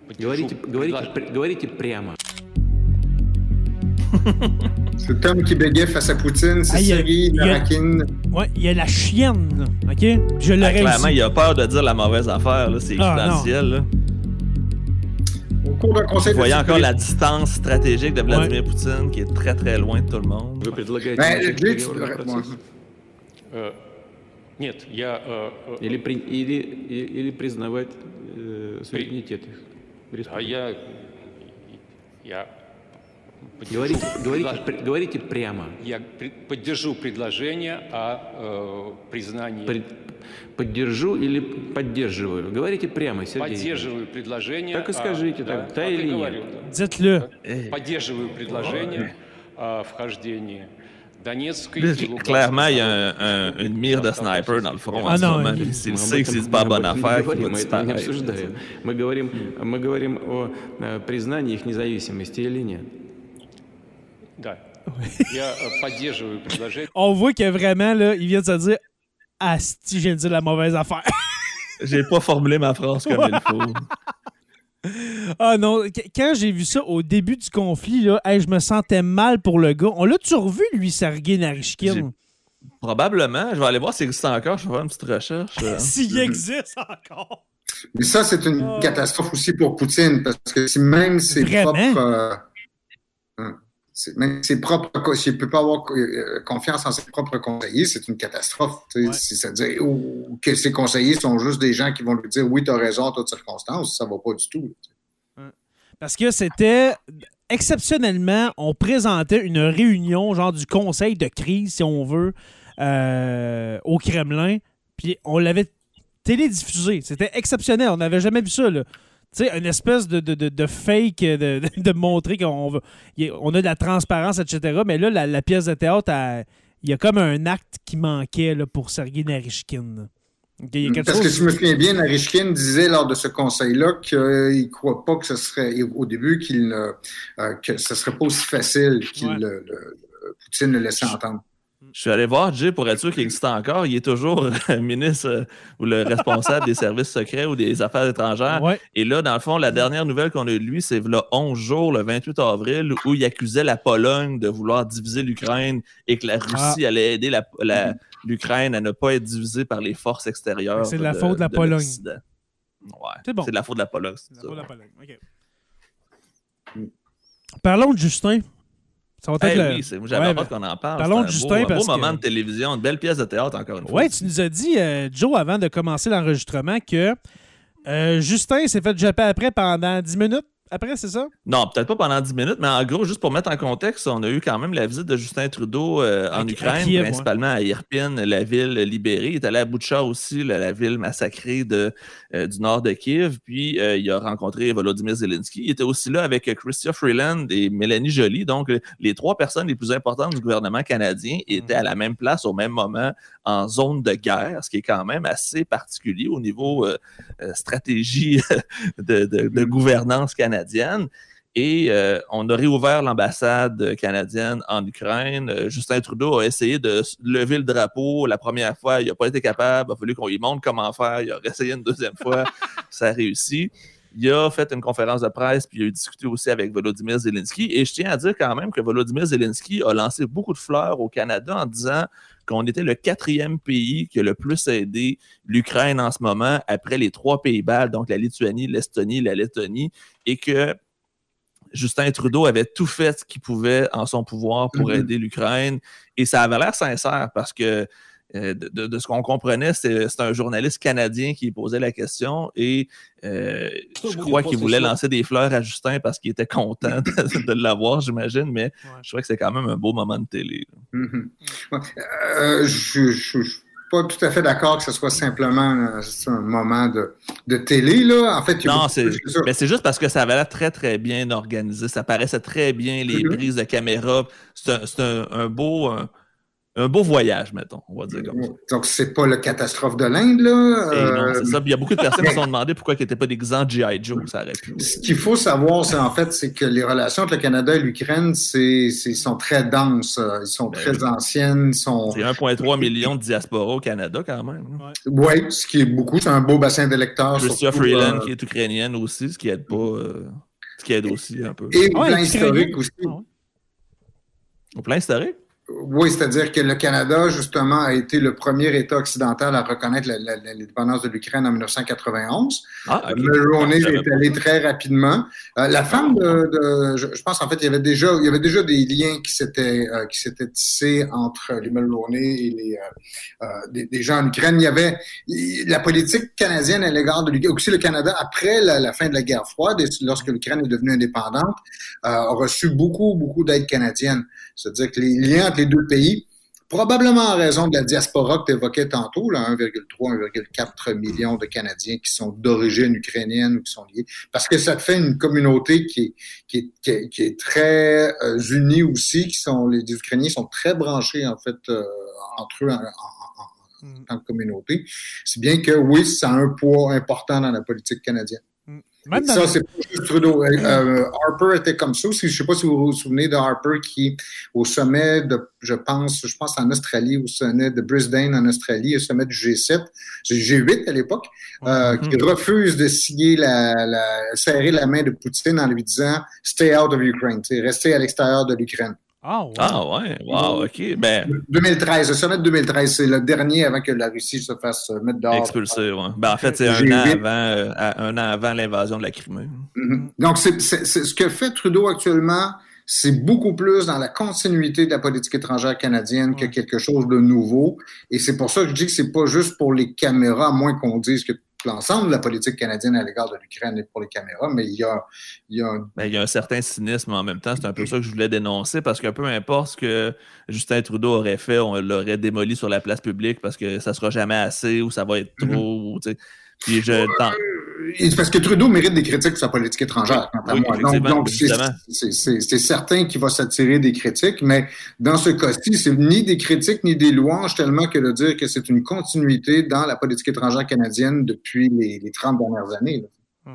поддержу Говорите, говорите, предлож- пр- говорите прямо. Cet homme qui bégait face à Poutine, c'est Ah, il y a- Sergei il y a- Narakin. Ouais, il y a la chienne, là, OK? Je Ah, l'aurais clairement, ici. il a peur de dire la mauvaise affaire. là, C'est Ah, évidentiel. là. Au cours d'un conseil Vous de voyez encore sécurité- la distance stratégique de Vladimir Poutine qui est très très loin de tout le monde. Вы предлагаете Ben, начать Jay, tu- переговорный ouais. процесс? Э, Нет, я э, э, Или, при- или, и- или признавать э, суверенитет их. а республики. я я поддержу Говорите, говорите, говорите прямо. я поддержу предложение о э, признании Пред- поддержу или поддерживаю. Говорите прямо, Сергей. поддерживаю предложение Так и скажите, да, так, да и или нет? говорю, да. Поддерживаю предложение о вхождении Clairement, il y a un- un- une mire de sniper dans le front Ah en ce non, moment. il- Il s'il Мы sait que c'est pas bonne affaire, il говорим, va disparaître. Мы говорим, мы говорим о э, признании их независимости или нет. (laughs) On voit que vraiment, là, il vient de se dire Asti, de dire la mauvaise affaire. (laughs) J'ai pas formulé ma phrase comme il faut. (laughs) ah non, qu- quand j'ai vu ça au début du conflit, là, hey, je me sentais mal pour le gars. On l'a-tu revu, lui, Sergei Narishkin? Probablement. Je vais aller voir s'il existe encore. Je vais faire une petite recherche. euh. S'il existe encore. Mais ça, c'est une Oh. catastrophe aussi pour Poutine, parce que si même ses Vraiment? propres. euh, même ses propres. S'il ne peut pas avoir euh, confiance en ses propres conseillers, c'est une catastrophe. Ouais. C'est-à-dire ou que ses conseillers sont juste des gens qui vont lui dire oui, tu as raison en toutes circonstances, ça ne va pas du tout. Parce que c'était exceptionnellement, on présentait une réunion, genre du conseil de crise, si on veut, euh, au Kremlin, puis on l'avait télédiffusé. C'était exceptionnel, on n'avait jamais vu ça, là. Tu sais, une espèce de, de, de, de fake de, de, de montrer qu'on a- on a de la transparence, etc. Mais là, la, la pièce de théâtre, il y a comme un acte qui manquait là, pour Sergei Narishkin. là. Parce que si je me souviens bien, Narishkin disait lors de ce conseil-là qu'il ne croit pas que ce serait, au début, qu'il ne, que ce serait pas aussi facile qu'il le, Poutine le laissait entendre. Je suis allé voir Jay pour être sûr qu'il existe encore. Il est toujours (laughs) ministre euh, ou le responsable des services secrets ou des affaires étrangères. Et là, dans le fond, la dernière nouvelle qu'on a eue de lui, c'est le 11 jours, le 28 avril, où il accusait la Pologne de vouloir diviser l'Ukraine et que la Russie ah. allait aider l'Ukraine à ne pas être divisée par les forces extérieures. C'est de la faute de la Pologne. Ouais. C'est bon. de la faute de la Pologne. C'est de la Pologne. Parlons de Justin. Ça va être hey, oui, j'avais hâte qu'on en parle. Parlons de Justin. Un beau, un beau moment de télévision, une belle pièce de théâtre, encore une fois. Oui, tu nous as dit, euh, Joe, avant de commencer l'enregistrement, que euh, Justin s'est fait japper après pendant 10 minutes après, c'est ça? Non, peut-être pas pendant 10 minutes, mais en gros, juste pour mettre en contexte, on a eu quand même la visite de Justin Trudeau euh, en Ukraine, principalement à Irpin, la ville libérée. Il est allé à Boucha aussi, la, ville massacrée de, euh, du nord de Kiev. Puis euh, il a rencontré Volodymyr Zelensky. Il était aussi là avec Chrystia Freeland et Mélanie Joly. Donc, les trois personnes les plus importantes du gouvernement canadien étaient à la même place au même moment en zone de guerre, ce qui est quand même assez particulier au niveau stratégie (laughs) de, de gouvernance canadienne canadienne. Et euh, on a réouvert l'ambassade canadienne en Ukraine. Euh, Justin Trudeau a essayé de lever le drapeau. La première fois, il n'a pas été capable. Il a fallu qu'on lui montre comment faire. Il a essayé une deuxième fois. (laughs) Ça a réussi. Il a fait une conférence de presse, puis il a discuté aussi avec Volodymyr Zelensky. Et je tiens à dire quand même que Volodymyr Zelensky a lancé beaucoup de fleurs au Canada en disant qu'on était le quatrième pays qui a le plus aidé l'Ukraine en ce moment, après les trois Pays-Bas, donc la Lituanie, l'Estonie, la Lettonie, et que Justin Trudeau avait tout fait ce qu'il pouvait en son pouvoir pour mm-hmm. aider l'Ukraine. Et ça avait l'air sincère parce que euh, de, ce qu'on comprenait, c'est un journaliste canadien qui posait la question et euh, je crois qu'il voulait lancer des fleurs à Justin parce qu'il était content de, l'avoir, j'imagine, mais je crois que c'est quand même un beau moment de télé. Mm-hmm. Euh, je ne suis pas tout à fait d'accord que ce soit simplement un moment de, télé. Là. En fait, non, c'est juste parce que ça avait l'air très, très bien organisé. Ça paraissait très bien, les mm-hmm. prises de caméra. C'est un, beau un beau voyage, mettons, on va dire comme ça. Donc, c'est pas le catastrophe de l'Inde, là? Eh non, c'est ça. Il y a beaucoup de (laughs) personnes qui se sont demandé pourquoi il n'était pas des grands G.I. Joe, ça aurait pu. Ce qu'il faut savoir, c'est en fait, c'est que les relations entre le Canada et l'Ukraine, c'est, sont très denses. Ils sont ben très anciennes. Sont... C'est 1,3 million de diaspora au Canada, quand même. Oui, ce qui est beaucoup. C'est un beau bassin d'électeurs. Christian Freeland, euh, qui est ukrainienne aussi, ce qui aide pas. Euh, ce qui aide aussi un peu. Et au plan historique aussi. Au plan historique? Oui, c'est-à-dire que le Canada, justement, a été le premier État occidental à reconnaître l'indépendance de l'Ukraine en 1991. Ah, Mulroney est allé très rapidement. Euh, la femme de, je, pense en fait, il y avait déjà, il y avait déjà des liens qui s'étaient euh, qui s'étaient tissés entre les Mulroney et les euh, des, gens en Ukraine. Il y avait la politique canadienne à l'égard de l'Ukraine, aussi le Canada après la, fin de la guerre froide, et lorsque l'Ukraine est devenue indépendante, a reçu beaucoup beaucoup d'aide canadienne. C'est-à-dire que les liens entre les deux pays, probablement en raison de la diaspora que tu évoquais tantôt, 1,3, 1,4 millions de Canadiens qui sont d'origine ukrainienne ou qui sont liés, parce que ça te fait une communauté qui est, très euh, unie aussi, qui sont les, Ukrainiens sont très branchés en fait euh, entre eux en, mm. tant que communauté. C'est bien que oui, ça a un poids important dans la politique canadienne ça, c'est pas juste Trudeau. Euh, euh, Harper était comme ça aussi. Je ne sais pas si vous vous souvenez de Harper qui, au sommet de, je pense, je pense en Australie, au sommet de Brisbane en Australie, au sommet du G7, G8 à l'époque, euh, qui refuse de signer la, la, serrer la main de Poutine en lui disant Stay out of Ukraine, restez à l'extérieur de l'Ukraine. Ah, ah ouais, wow, ok. Ben... 2013, le sommet de 2013, c'est le dernier avant que la Russie se fasse euh, mettre dehors. Expulser, ouais. Ben, en fait, c'est un, an avant, euh, un an avant l'invasion de la Crimée. Mm-hmm. Donc, c'est, ce que fait Trudeau actuellement, c'est beaucoup plus dans la continuité de la politique étrangère canadienne que quelque chose de nouveau. Et c'est pour ça que je dis que c'est pas juste pour les caméras, à moins qu'on dise que l'ensemble de la politique canadienne à l'égard de l'Ukraine et pour les caméras, mais il y a, il y a, un... Ben, il y a un certain cynisme en même temps. C'est un peu ça que je voulais dénoncer parce que peu importe ce que Justin Trudeau aurait fait, on l'aurait démoli sur la place publique parce que ça sera jamais assez ou ça va être trop. Puis je, parce que Trudeau mérite des critiques sur sa politique étrangère, quant à Oui, moi. Donc, c'est- certain qu'il va s'attirer des critiques, mais dans ce cas-ci, c'est ni des critiques ni des louanges, tellement que de dire que c'est une continuité dans la politique étrangère canadienne depuis les, les 30 dernières années. là.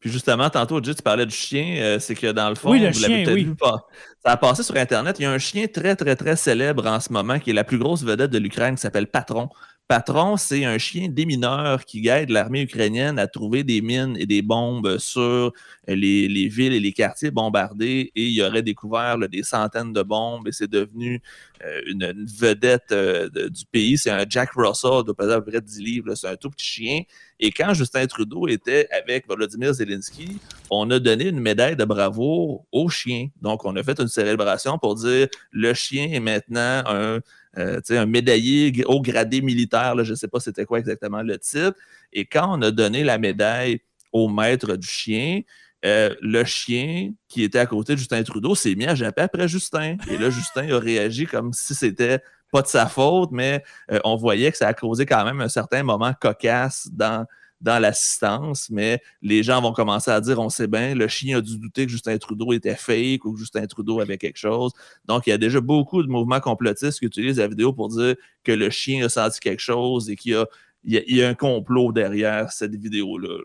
Puis justement, tantôt, Jay, tu parlais du chien. euh, c'est que dans le fond, Oui, le vous l'avez peut-être oui. vu pas- Ça a passé sur Internet. Il y a un chien très, très, très célèbre en ce moment qui est la plus grosse vedette de l'Ukraine qui s'appelle Patron. Patron, c'est un chien démineur qui aide l'armée ukrainienne à trouver des mines et des bombes sur les, les villes et les quartiers bombardés. Et il aurait découvert des centaines de bombes et c'est devenu euh, une, vedette euh, de- du pays. C'est un Jack Russell, doit peser à peu près 10 livres. là. C'est un tout petit chien. Et quand Justin Trudeau était avec Volodymyr Zelensky, on a donné une médaille de bravoure au chien. Donc, on a fait une célébration pour dire le chien est maintenant un, euh, un médaillé au gradé militaire. je ne sais pas c'était quoi exactement le titre. Et quand on a donné la médaille au maître du chien, euh, le chien qui était à côté de Justin Trudeau s'est mis à japper après Justin. Et là, Justin a réagi comme si c'était pas de sa faute, mais euh, on voyait que ça a causé quand même un certain moment cocasse dans, dans l'assistance. Mais les gens vont commencer à dire on sait bien, le chien a dû douter que Justin Trudeau était fake ou que Justin Trudeau avait quelque chose. Donc, il y a déjà beaucoup de mouvements complotistes qui utilisent la vidéo pour dire que le chien a senti quelque chose et qu'il y a, il y a, il y a un complot derrière cette vidéo-là.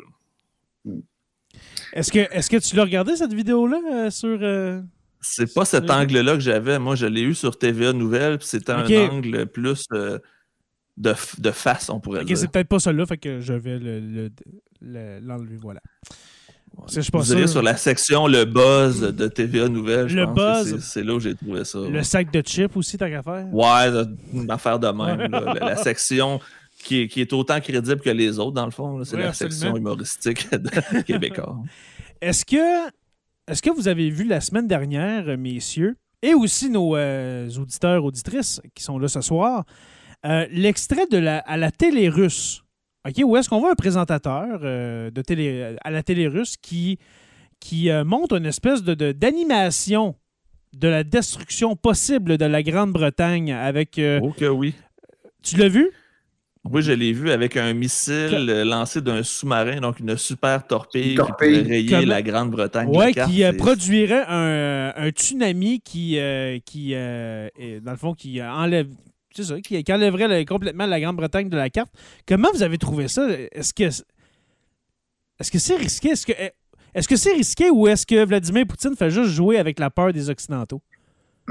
Est-ce que, est que tu l'as regardé, cette vidéo-là, euh, sur... euh, C'est pas cet angle-là que j'avais. Moi, je l'ai eu sur TVA Nouvelles, puis c'était un angle plus euh, de, de face, on pourrait dire. c'est peut-être pas celui-là, fait que je vais le- le- le- l'enlever, voilà. Je suis pas Vous allez sûr. sur la section Le Buzz de TVA Nouvelles. je Le pense que Buzz. c'est- là où j'ai trouvé ça. Le sac de chips aussi, tant qu'à faire? Ouais, une affaire de même. là. La, la section qui est, qui est autant crédible que les autres, dans le fond. C'est Oui, la absolument. section humoristique (laughs) de (laughs) Québécois. Est-ce que, est-ce que vous avez vu la semaine dernière, messieurs, et aussi nos euh, auditeurs, auditrices qui sont là ce soir, euh, l'extrait de la, à la télé russe? OK, où est-ce qu'on voit un présentateur euh, de télé, à la télé russe qui, qui euh, montre une espèce de, de- d'animation de la destruction possible de la Grande-Bretagne avec... euh, Oh que oui. Tu l'as vu? Oui, je l'ai vu avec un missile euh, lancé d'un sous-marin, donc une super torpille, Une torpille. qui pourrait rayer la Grande-Bretagne. carte. qui euh, produirait un, un tsunami qui, euh, qui euh, est- dans le fond, qui euh, enlève. C'est ça, qui, qui enlèverait complètement la Grande-Bretagne de la carte. Comment vous avez trouvé ça? Est-ce que est-ce que c'est risqué? Est-ce que est-ce que c'est risqué ou est-ce que Vladimir Poutine fait juste jouer avec la peur des Occidentaux?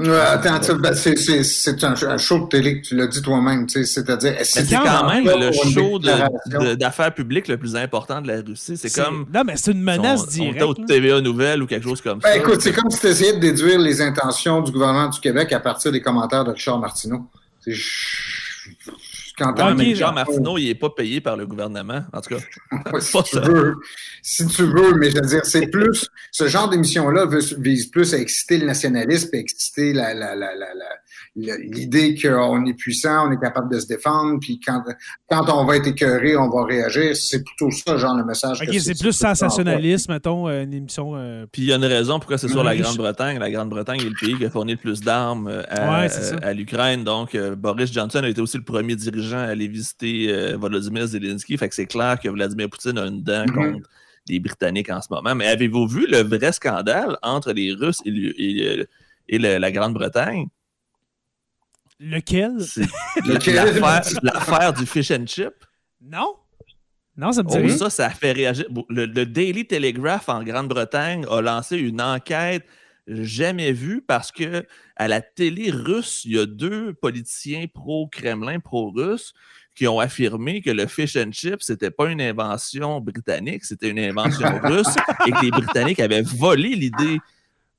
Euh, attends, ben, c'est- c'est c'est un, un show de télé, tu l'as dit toi-même, tu sais, c'est-à-dire... C'est c'est quand même le show de- déclaration? de- d'affaires publiques le plus important de la Russie. C'est comme. Non, mais c'est une menace si on- on était directe. au. TVA Nouvelles ou quelque chose comme Ben, ça. écoute, c'est comme si tu essayais de déduire les intentions du gouvernement du Québec à partir des commentaires de Richard Martineau. Quand Ouais, mais Jean Martineau, il n'est pas payé par le gouvernement. En tout cas, (laughs) (laughs) si tu veux. Si tu veux, mais je veux dire, c'est plus. Ce genre d'émission-là vise plus à exciter le nationalisme et exciter la- la- l'idée qu'on est puissant, on est capable de se défendre, puis quand, quand on va être écœuré, on va réagir. C'est plutôt ça, genre, le message. Ok, que c'est plus sensationnaliste, mettons, euh, une émission. euh, Puis il y a une raison pourquoi c'est sur la. Grande-Bretagne. La Grande-Bretagne est le pays qui a fourni le plus d'armes euh, à, Ouais, l'Ukraine. Donc, euh, Boris Johnson a été aussi le premier dirigeant à aller visiter euh, Volodymyr Zelensky. Fait que c'est clair que Vladimir Poutine a une dent Mhm. contre les Britanniques en ce moment. Mais avez-vous vu le vrai scandale entre les Russes et, le- et le- et le- la Grande-Bretagne? Lequel? (laughs) L'affaire du fish and chip? Non? Non, ça me dit Oh, rien. ça, ça a fait réagir. Le, le Daily Telegraph en Grande-Bretagne a lancé une enquête jamais vue parce que à la télé russe, il y a deux politiciens pro-Kremlin, pro-russe, qui ont affirmé que le fish and chip, c'était pas une invention britannique, c'était une invention (laughs) russe et que les Britanniques avaient volé l'idée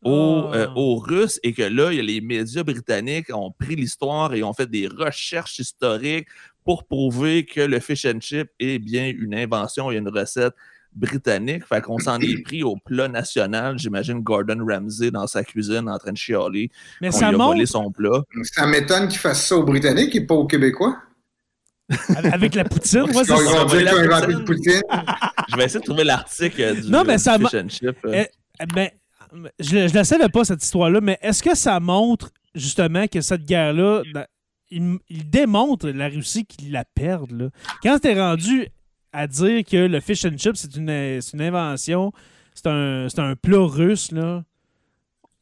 aux, Oh. euh, aux Russes et que là, il y a les médias britanniques ont pris l'histoire et ont fait des recherches historiques pour prouver que le fish and chip est bien une invention et une recette britannique. Fait qu'on s'en est pris au plat national. J'imagine Gordon Ramsay dans sa cuisine en train de chialer. Mais On ça lui a volé montre, son plat. Ça m'étonne qu'ils fassent ça aux Britanniques et pas aux Québécois. avec la poutine, Ils c'est ça. poutine. (laughs) Je vais essayer de trouver l'article du Non, mais ça fish and chip. euh. Eh, ben, je ne la savais pas, cette histoire-là, mais est-ce que ça montre justement que cette guerre-là, ben, il, démontre la Russie qu'il la perd? Là? Quand t'es rendu à dire que le fish and chip, c'est une, une invention, c'est un, un plat russe, là.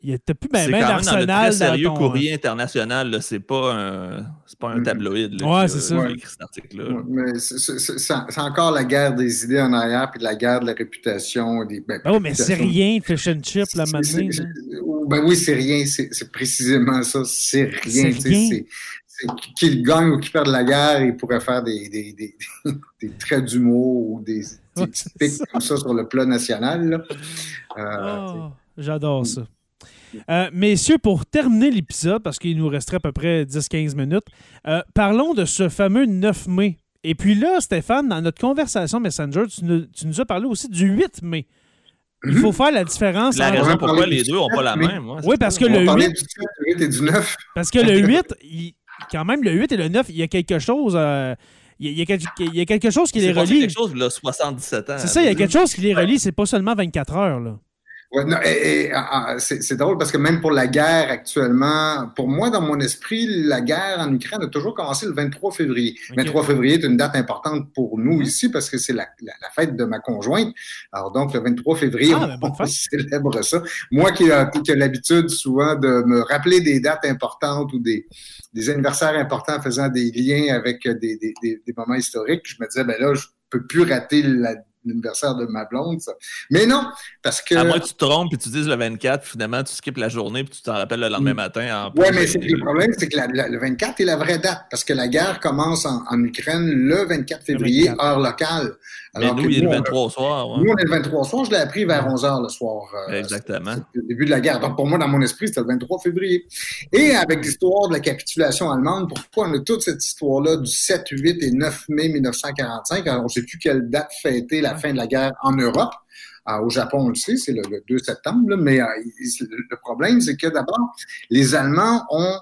Il était plus ben, c'est ben quand même d'arsenal très sérieux ton- courrier international. là. C'est pas un, c'est pas un Mm. tabloïd. là, Ouais, qui c'est a- ça. a écrit cet article-là. Ouais, Mais c'est- c'est c'est- c'est encore la guerre des idées en arrière, puis la guerre de la réputation. Des, ben, Oh, mais c'est rien, fish and chip, là, C'est- maintenant. c'est- là. c'est- Ben oui, c'est rien. C'est c'est précisément ça. C'est rien. C'est c'est- c'est Qu'il gagne ou qu'il perde la guerre, il pourrait faire des, des, des, (laughs) des traits d'humour ou des, des Ouais, petits c'est pics comme ça sur le plat national. là. Euh, Oh, J'adore ça. Euh, messieurs, pour terminer l'épisode, parce qu'il nous resterait à peu près 10-15 minutes, euh, parlons de ce fameux 9 mai. Et puis là, Stéphane, dans notre conversation Messenger, tu nous, tu nous as parlé aussi du 8 mai. Il faut faire la différence La entre- raison pourquoi les deux n'ont pas la même. Oui, parce que on le parlait 8, du 7, du 8 et du 9. parce que le 8, il- quand même, le 8 et le 9, il y a quelque chose. euh, il, y a, il y a quelque- il y a quelque chose qui les C'est relie. quelque chose, là, 77 ans. C'est ça, il y a quelque chose qui les relie. C'est pas seulement 24 heures. Là. Ouais, non, et, et, ah, ah, c'est drôle parce que même pour la guerre actuellement, pour moi, dans mon esprit, la guerre en Ukraine a toujours commencé le 23 février. Ok. 23 février est une date importante pour nous ici parce que c'est la, la, la fête de ma conjointe. Alors donc, le 23 février, Ah, ben, on célèbre ça. Moi qui a, qui a l'habitude souvent de me rappeler des dates importantes ou des, des anniversaires importants faisant des liens avec des, des, des, des moments historiques, je me disais, ben là, je peux plus rater la- l'anniversaire de ma blonde. Ça. Mais non, parce que... À moins que tu te trompes et tu dises le 24, puis finalement tu skippes la journée puis tu t'en rappelles le lendemain Mm. matin. Oui, mais c'est- le problème, c'est que la- la- le 24 est la vraie date, parce que la guerre commence en, en Ukraine le 24 février, 24. heure locale. Mais Alors nous, que il est le nous, on- 23 au soir. ouais. Nous, on est le 23 soir, je l'ai appris vers 11h le soir. euh, Exactement. le début de la guerre. Donc, pour moi, dans mon esprit, c'était le 23 février. Et avec l'histoire de la capitulation allemande, pourquoi on a toute cette histoire-là du 7, 8 et 9 mai 1945? Alors, on ne sait plus quelle date fêter la fin de la guerre en Europe? Ah, au Japon, on le sait, c'est le, le 2 septembre, là, mais euh, le problème, c'est que d'abord, les Allemands ont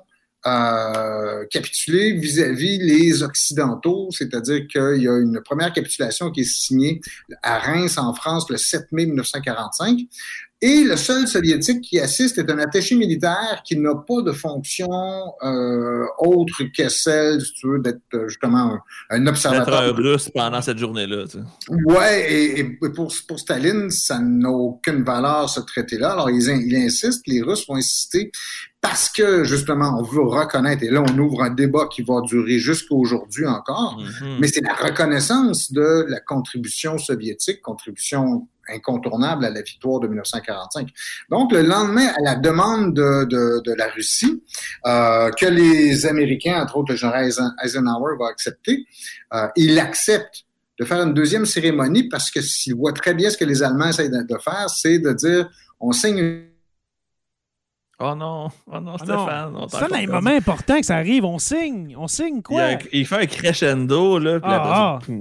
euh, capitulé vis-à-vis les Occidentaux, c'est-à-dire qu'il y a une première capitulation qui est signée à Reims, en France, le 7 mai 1945. Et le seul soviétique qui assiste est un attaché militaire qui n'a pas de fonction euh, autre que celle, si tu veux, d'être euh, justement un, observateur. russe pendant cette journée-là. tu sais. Ouais, et, et pour, pour Staline, ça n'a aucune valeur, ce traité-là. Alors, ils, in- ils insistent, les Russes vont insister, parce que, justement, on veut reconnaître, et là, on ouvre un débat qui va durer jusqu'à aujourd'hui encore, Mhm. mais c'est la reconnaissance de la contribution soviétique, contribution incontournable à la victoire de 1945. Donc, le lendemain, à la demande de, de, de la Russie, euh, que les Américains, entre autres le général Eisen- Eisenhower, va accepter, euh, il accepte de faire une deuxième cérémonie parce que s'il voit très bien ce que les Allemands essayent de, faire, c'est de dire on signe une Oh non, oh non, Ah Stéphane. t'a C'est un moments importants que ça arrive. On signe. On signe Il, quoi? a il fait un crescendo, là. puis Ah, après, ah.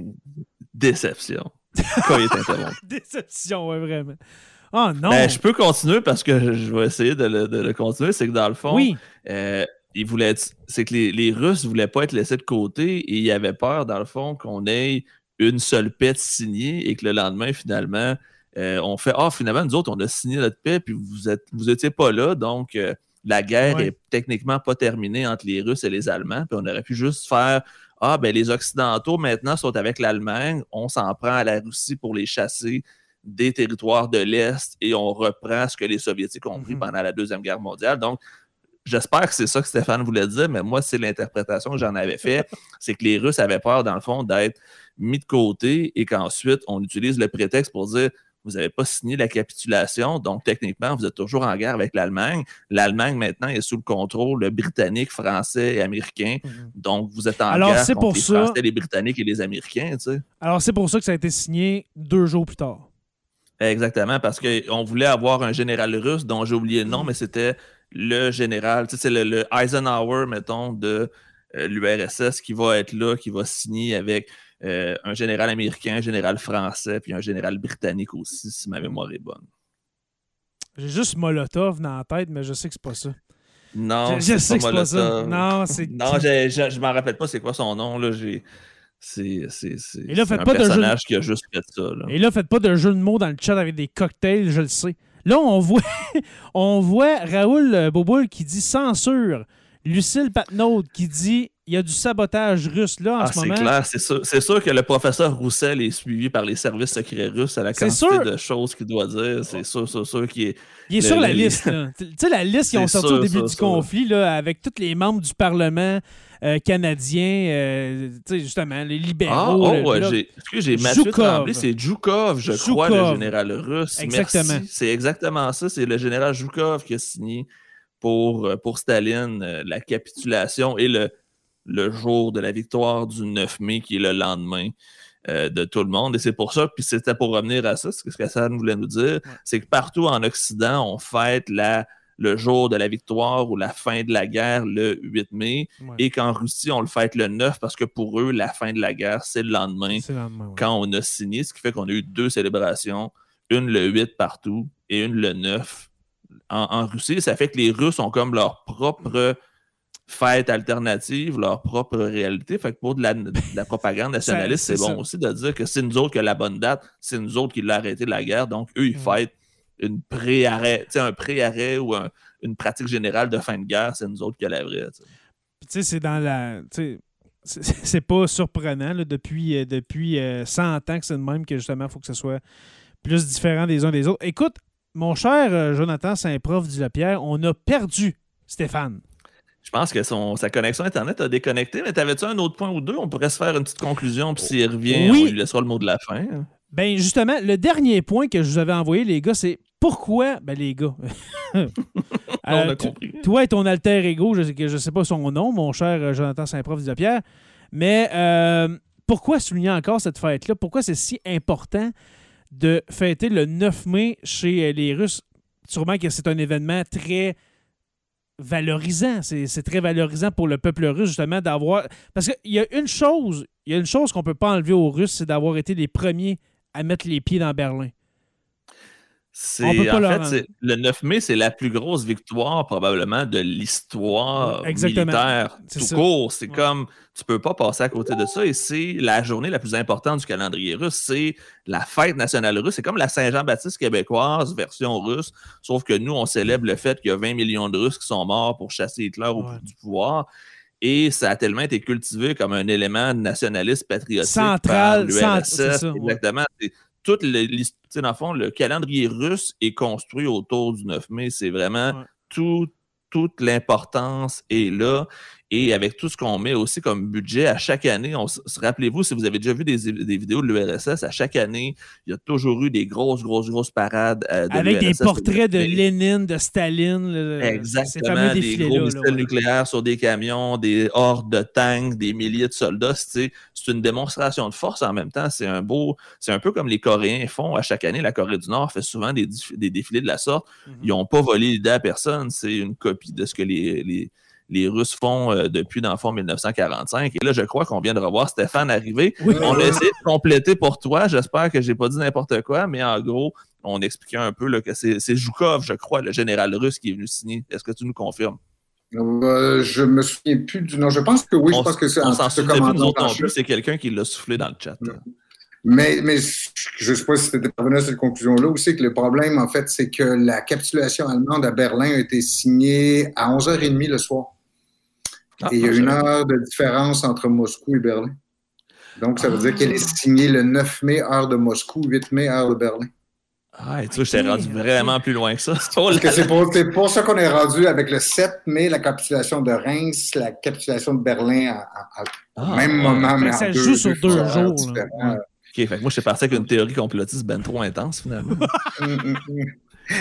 Déception. (laughs) Déception, ouais, vraiment. Oh non. Ben, je peux continuer parce que je vais essayer de le, de le continuer. C'est que dans le fond, oui. euh, ils voulaient être- c'est que les, les Russes ne voulaient pas être laissés de côté et ils avaient peur, dans le fond, qu'on ait une seule paix signée et que le lendemain, finalement, euh, on fait Ah, finalement, nous autres, on a signé notre paix, puis vous êtes vous étiez pas là, donc euh, la guerre Ouais. est techniquement pas terminée entre les Russes et les Allemands, puis on aurait pu juste faire Ah, ben les Occidentaux maintenant sont avec l'Allemagne, on s'en prend à la Russie pour les chasser des territoires de l'Est et on reprend ce que les Soviétiques ont pris Mhm. pendant la Deuxième Guerre mondiale. Donc, J'espère que c'est ça que Stéphane voulait dire, mais moi, c'est l'interprétation que j'en avais fait. (laughs) c'est que les Russes avaient peur, dans le fond, d'être mis de côté et qu'ensuite, on utilise le prétexte pour dire vous n'avez pas signé la capitulation, donc techniquement, vous êtes toujours en guerre avec l'Allemagne. L'Allemagne, maintenant, est sous le contrôle britannique, français et américain. Donc, vous êtes en Alors, guerre contre pour les ça- Français, les Britanniques et les Américains, tu sais. Alors, c'est pour ça que ça a été signé deux jours plus tard. Exactement, parce qu'on voulait avoir un général russe dont j'ai oublié le nom, mais c'était le général, tu sais, c'est le, le Eisenhower, mettons, de euh, l'URSS qui va être là, qui va signer avec euh, un général américain, un général français, puis un général britannique aussi, si ma mémoire est bonne. J'ai juste Molotov dans la tête, mais je sais que c'est pas ça. Non, je je sais que c'est pas ça. Non, c'est. Non, j'ai- j'ai- je m'en rappelle pas c'est quoi son nom, là, j'ai... C'est, c'est, c'est, Et là, c'est faites un pas de jeu de- personnage qui a juste fait ça. Là. Et là, faites pas de jeu de mots dans le chat avec des cocktails, je le sais. Là, on voit, (laughs) on voit Raoul Boboul qui dit censure. Lucille Patnaud qui dit il y a du sabotage russe là en Ah, ce c'est moment. clair, c'est sûr, c'est sûr que le professeur Roussel est suivi par les services secrets russes à la C'est quantité sûr. de choses qu'il doit dire. C'est sûr, sûr, sûr qu'il est. Il est Le- sur la le- liste. (laughs) Tu sais, la liste qu'ils ont C'est sorti au début du conflit là, avec tous les membres du Parlement euh, canadien, euh, tu sais, justement, les libéraux. Ah, oh, le ouais, j'ai, Mathieu. Tremblay, c'est Djoukov, je crois, le général russe. Exactement. Merci. C'est exactement ça. C'est le général Zhukov qui a signé pour, euh, pour Staline euh, la capitulation et le, le jour de la victoire du 9 mai, qui est le lendemain euh, de tout le monde. Et c'est pour ça, puis c'était pour revenir à ça, ce que ce qu'Hassan voulait nous dire, c'est que partout en Occident, on fête la, le jour de la victoire ou la fin de la guerre le 8 mai, Ouais. et qu'en Russie, on le fête le 9 parce que pour eux, la fin de la guerre, c'est le lendemain C'est le lendemain, ouais. quand on a signé, ce qui fait qu'on a eu deux célébrations, une le 8 partout et une le 9 en, en Russie. Ça fait que les Russes ont comme leur propre fête alternative, leur propre réalité. Fait que pour de la, de la propagande nationaliste, c'est bon ça. aussi de dire que c'est nous autres qui a la bonne date, c'est nous autres qui l'a arrêté la guerre. Donc, eux, ils Mm. fêtent une pré-arrêt, un pré-arrêt ou un- une pratique générale de fin de guerre, c'est nous autres qui a la vraie. Puis, tu sais, c'est dans la. C'est pas surprenant là, depuis, euh, depuis euh, 100 ans que c'est de même que justement, il faut que ce soit plus différent des uns des autres. Écoute, mon cher euh, Jonathan Saint-Prof du Lapierre, on a perdu Stéphane. Je pense que son, sa connexion Internet a déconnecté, mais t'avais-tu un autre point ou deux? On pourrait se faire une petite conclusion, puis s'il revient, Oui. on lui laissera le mot de la fin. hein. Ben justement, le dernier point que je vous avais envoyé, les gars, c'est pourquoi. Ben les gars. (laughs) On Euh, a tu- compris. toi et ton alter ego, je ne sais pas son nom, mon cher euh, Jonathan Saint-Prof du Lapierre, mais euh, pourquoi souligner encore cette fête-là? Pourquoi c'est si important de fêter le 9 mai chez les Russes? Sûrement que c'est un événement très valorisant. C'est très valorisant pour le peuple russe, justement, d'avoir. Parce qu'il y a une chose, il y a une chose qu'on ne peut pas enlever aux Russes, c'est d'avoir été les premiers à mettre les pieds dans Berlin. C'est, en fait, c'est- le 9 mai, c'est la plus grosse victoire probablement de l'histoire Ouais, militaire C'est tout ça. court. C'est Ouais. comme, tu peux pas passer à côté de ça et c'est la journée la plus importante du calendrier russe. C'est la fête nationale russe. C'est comme la Saint-Jean-Baptiste québécoise, version russe, sauf que nous, on célèbre le fait qu'il y a 20 millions de Russes qui sont morts pour chasser Hitler au Ouais. du pouvoir. Et ça a tellement été cultivé comme un élément nationaliste patriotique Central, par l'URSS. c'est ça, ouais. Exactement. C'est- toute le, l'his- tu sais, dans le fond, le calendrier russe est construit autour du 9 mai. C'est vraiment Ouais. tout, toute l'importance est là. Et avec tout ce qu'on met aussi comme budget à chaque année, rappelez-vous, si vous avez déjà vu des, des vidéos de l'URSS, à chaque année, il y a toujours eu des grosses, grosses, grosses parades. euh, de Avec des portraits de Lénine, de Staline. le- Exactement, des gros là, missiles ouais. nucléaires sur des camions, des hordes de tanks, des milliers de soldats. C'est une démonstration de force en même temps. C'est un beau, c'est un peu comme les Coréens font à chaque année. La Corée du Nord fait souvent des, des défilés de la sorte. Mhm. Ils n'ont pas volé l'idée à personne. C'est une copie de ce que les, les, les Russes font euh, depuis, dans le fond, 1945. Et là, je crois qu'on vient de revoir Stéphane arriver. Oui. On a essayé de compléter pour toi. J'espère que j'ai pas dit n'importe quoi, mais en gros, on expliquait un peu là, que c'est Zhukov, je crois, le général russe qui est venu signer. Est-ce que tu nous confirmes? Euh, je me souviens plus du nom. Je pense que oui, je pense que c'est un ce. C'est quelqu'un qui l'a soufflé dans le chat. Mm. Mais, mais je ne sais pas si c'était parvenu à cette conclusion-là aussi, que le problème, en fait, c'est que la capitulation allemande à Berlin a été signée à 11h30 le soir. Ah, et il y a je une heure de différence entre Moscou et Berlin. Donc, ça veut Ah. dire qu'elle est signée le 9 mai, heure de Moscou, 8 mai, heure de Berlin. Ah, et tu vois, je t'ai rendu vraiment plus loin que ça. Oh (laughs) là Parce que c'est pour, ça qu'on est rendu avec le 7 mai, la capitulation de Reims, la capitulation de Berlin Ah, au même ouais. moment, mais Ça en joue deux, sur deux jours. Ouais. OK, fait que moi, je suis parti avec une théorie complotiste ben trop intense, finalement. (laughs)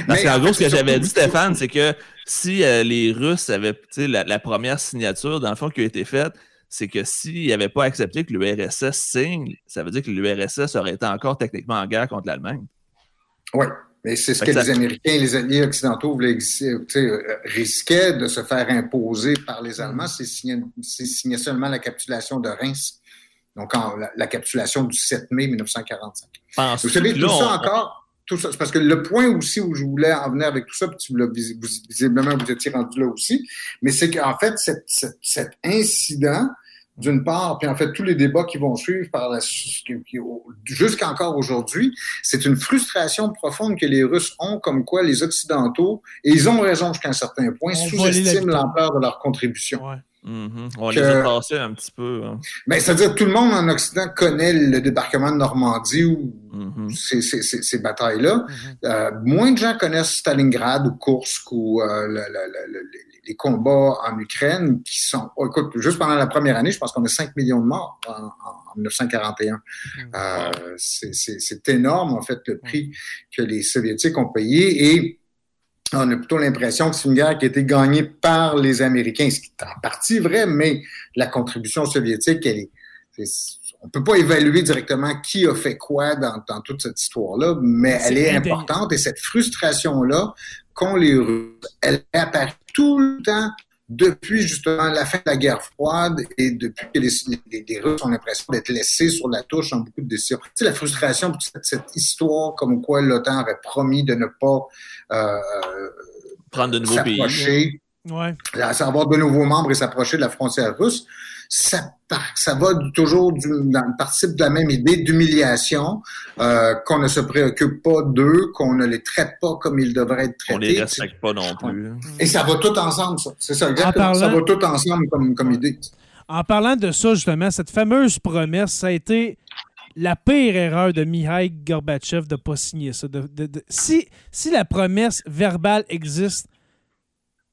Parce qu'en en gros, ce que j'avais dit, Stéphane, c'est que si euh, les Russes avaient, la, la première signature, dans le fond, qui a été faite, c'est que s'ils n'avaient pas accepté que l'URSS signe, ça veut dire que l'URSS aurait été encore techniquement en guerre contre l'Allemagne. Oui, mais c'est ce que ça- les Américains et les alliés occidentaux voulaient, euh, risquaient de se faire imposer par les Allemands, c'est signer, c'est signer seulement la capitulation de Reims. Donc, en- la, la capitulation du 7 mai 1945. Penses-tu Vous savez, tout là, ça on- encore, tout ça, c'est parce que le point aussi où je voulais en venir avec tout ça, puis tu l'as visiblement, vous étiez rendu là aussi, mais c'est qu'en fait, cette- cette- cet incident, d'une part, puis en fait, tous les débats qui vont suivre par la qui- qui- jusqu'à encore aujourd'hui, c'est une frustration profonde que les Russes ont, comme quoi les Occidentaux, et ils ont raison jusqu'à un certain point, sous-estiment l'ampleur de leur contribution. Ouais. Mhm. On les a passés un petit peu. Hein. Ben, c'est-à-dire tout le monde en Occident connaît le débarquement de Normandie ou Mhm. ces, ces- ces- ces batailles-là. Mhm. Euh, moins de gens connaissent Stalingrad ou Kursk ou euh, le- le- les combats en Ukraine qui sont. oh, écoute, juste pendant la première année, je pense qu'on a 5 millions de morts en, en- en 1941. Euh, c'est- c'est c'est énorme, en fait, le prix que les Soviétiques ont payé et on a plutôt l'impression que c'est une guerre qui a été gagnée par les Américains, ce qui est en partie vrai, mais la contribution soviétique, elle est, on peut pas évaluer directement qui a fait quoi dans, dans toute cette histoire-là, mais elle est importante et cette frustration-là qu'ont les Russes, elle apparaît tout le temps depuis justement la fin de la guerre froide et depuis que les, les- les Russes ont l'impression d'être laissés sur la touche dans beaucoup de décisions. Tu sais, la frustration pour cette, cette histoire comme quoi l'OTAN avait promis de ne pas euh, Prendre de nouveaux pays. s'approcher, Ouais. avoir de nouveaux membres et s'approcher de la frontière russe, ça, par- ça va toujours du- dans, participe de la même idée d'humiliation, euh, qu'on ne se préoccupe pas d'eux, qu'on ne les traite pas comme ils devraient être On traités. les respecte pas non plus. hein. Et ça va tout ensemble, ça. C'est ça, exactement. En Ça parlant- va tout ensemble comme, comme idée. En parlant de ça, justement, cette fameuse promesse, ça a été la pire erreur de Mikhail Gorbatchev de ne pas signer ça. De- de- de- si, si la promesse verbale existe,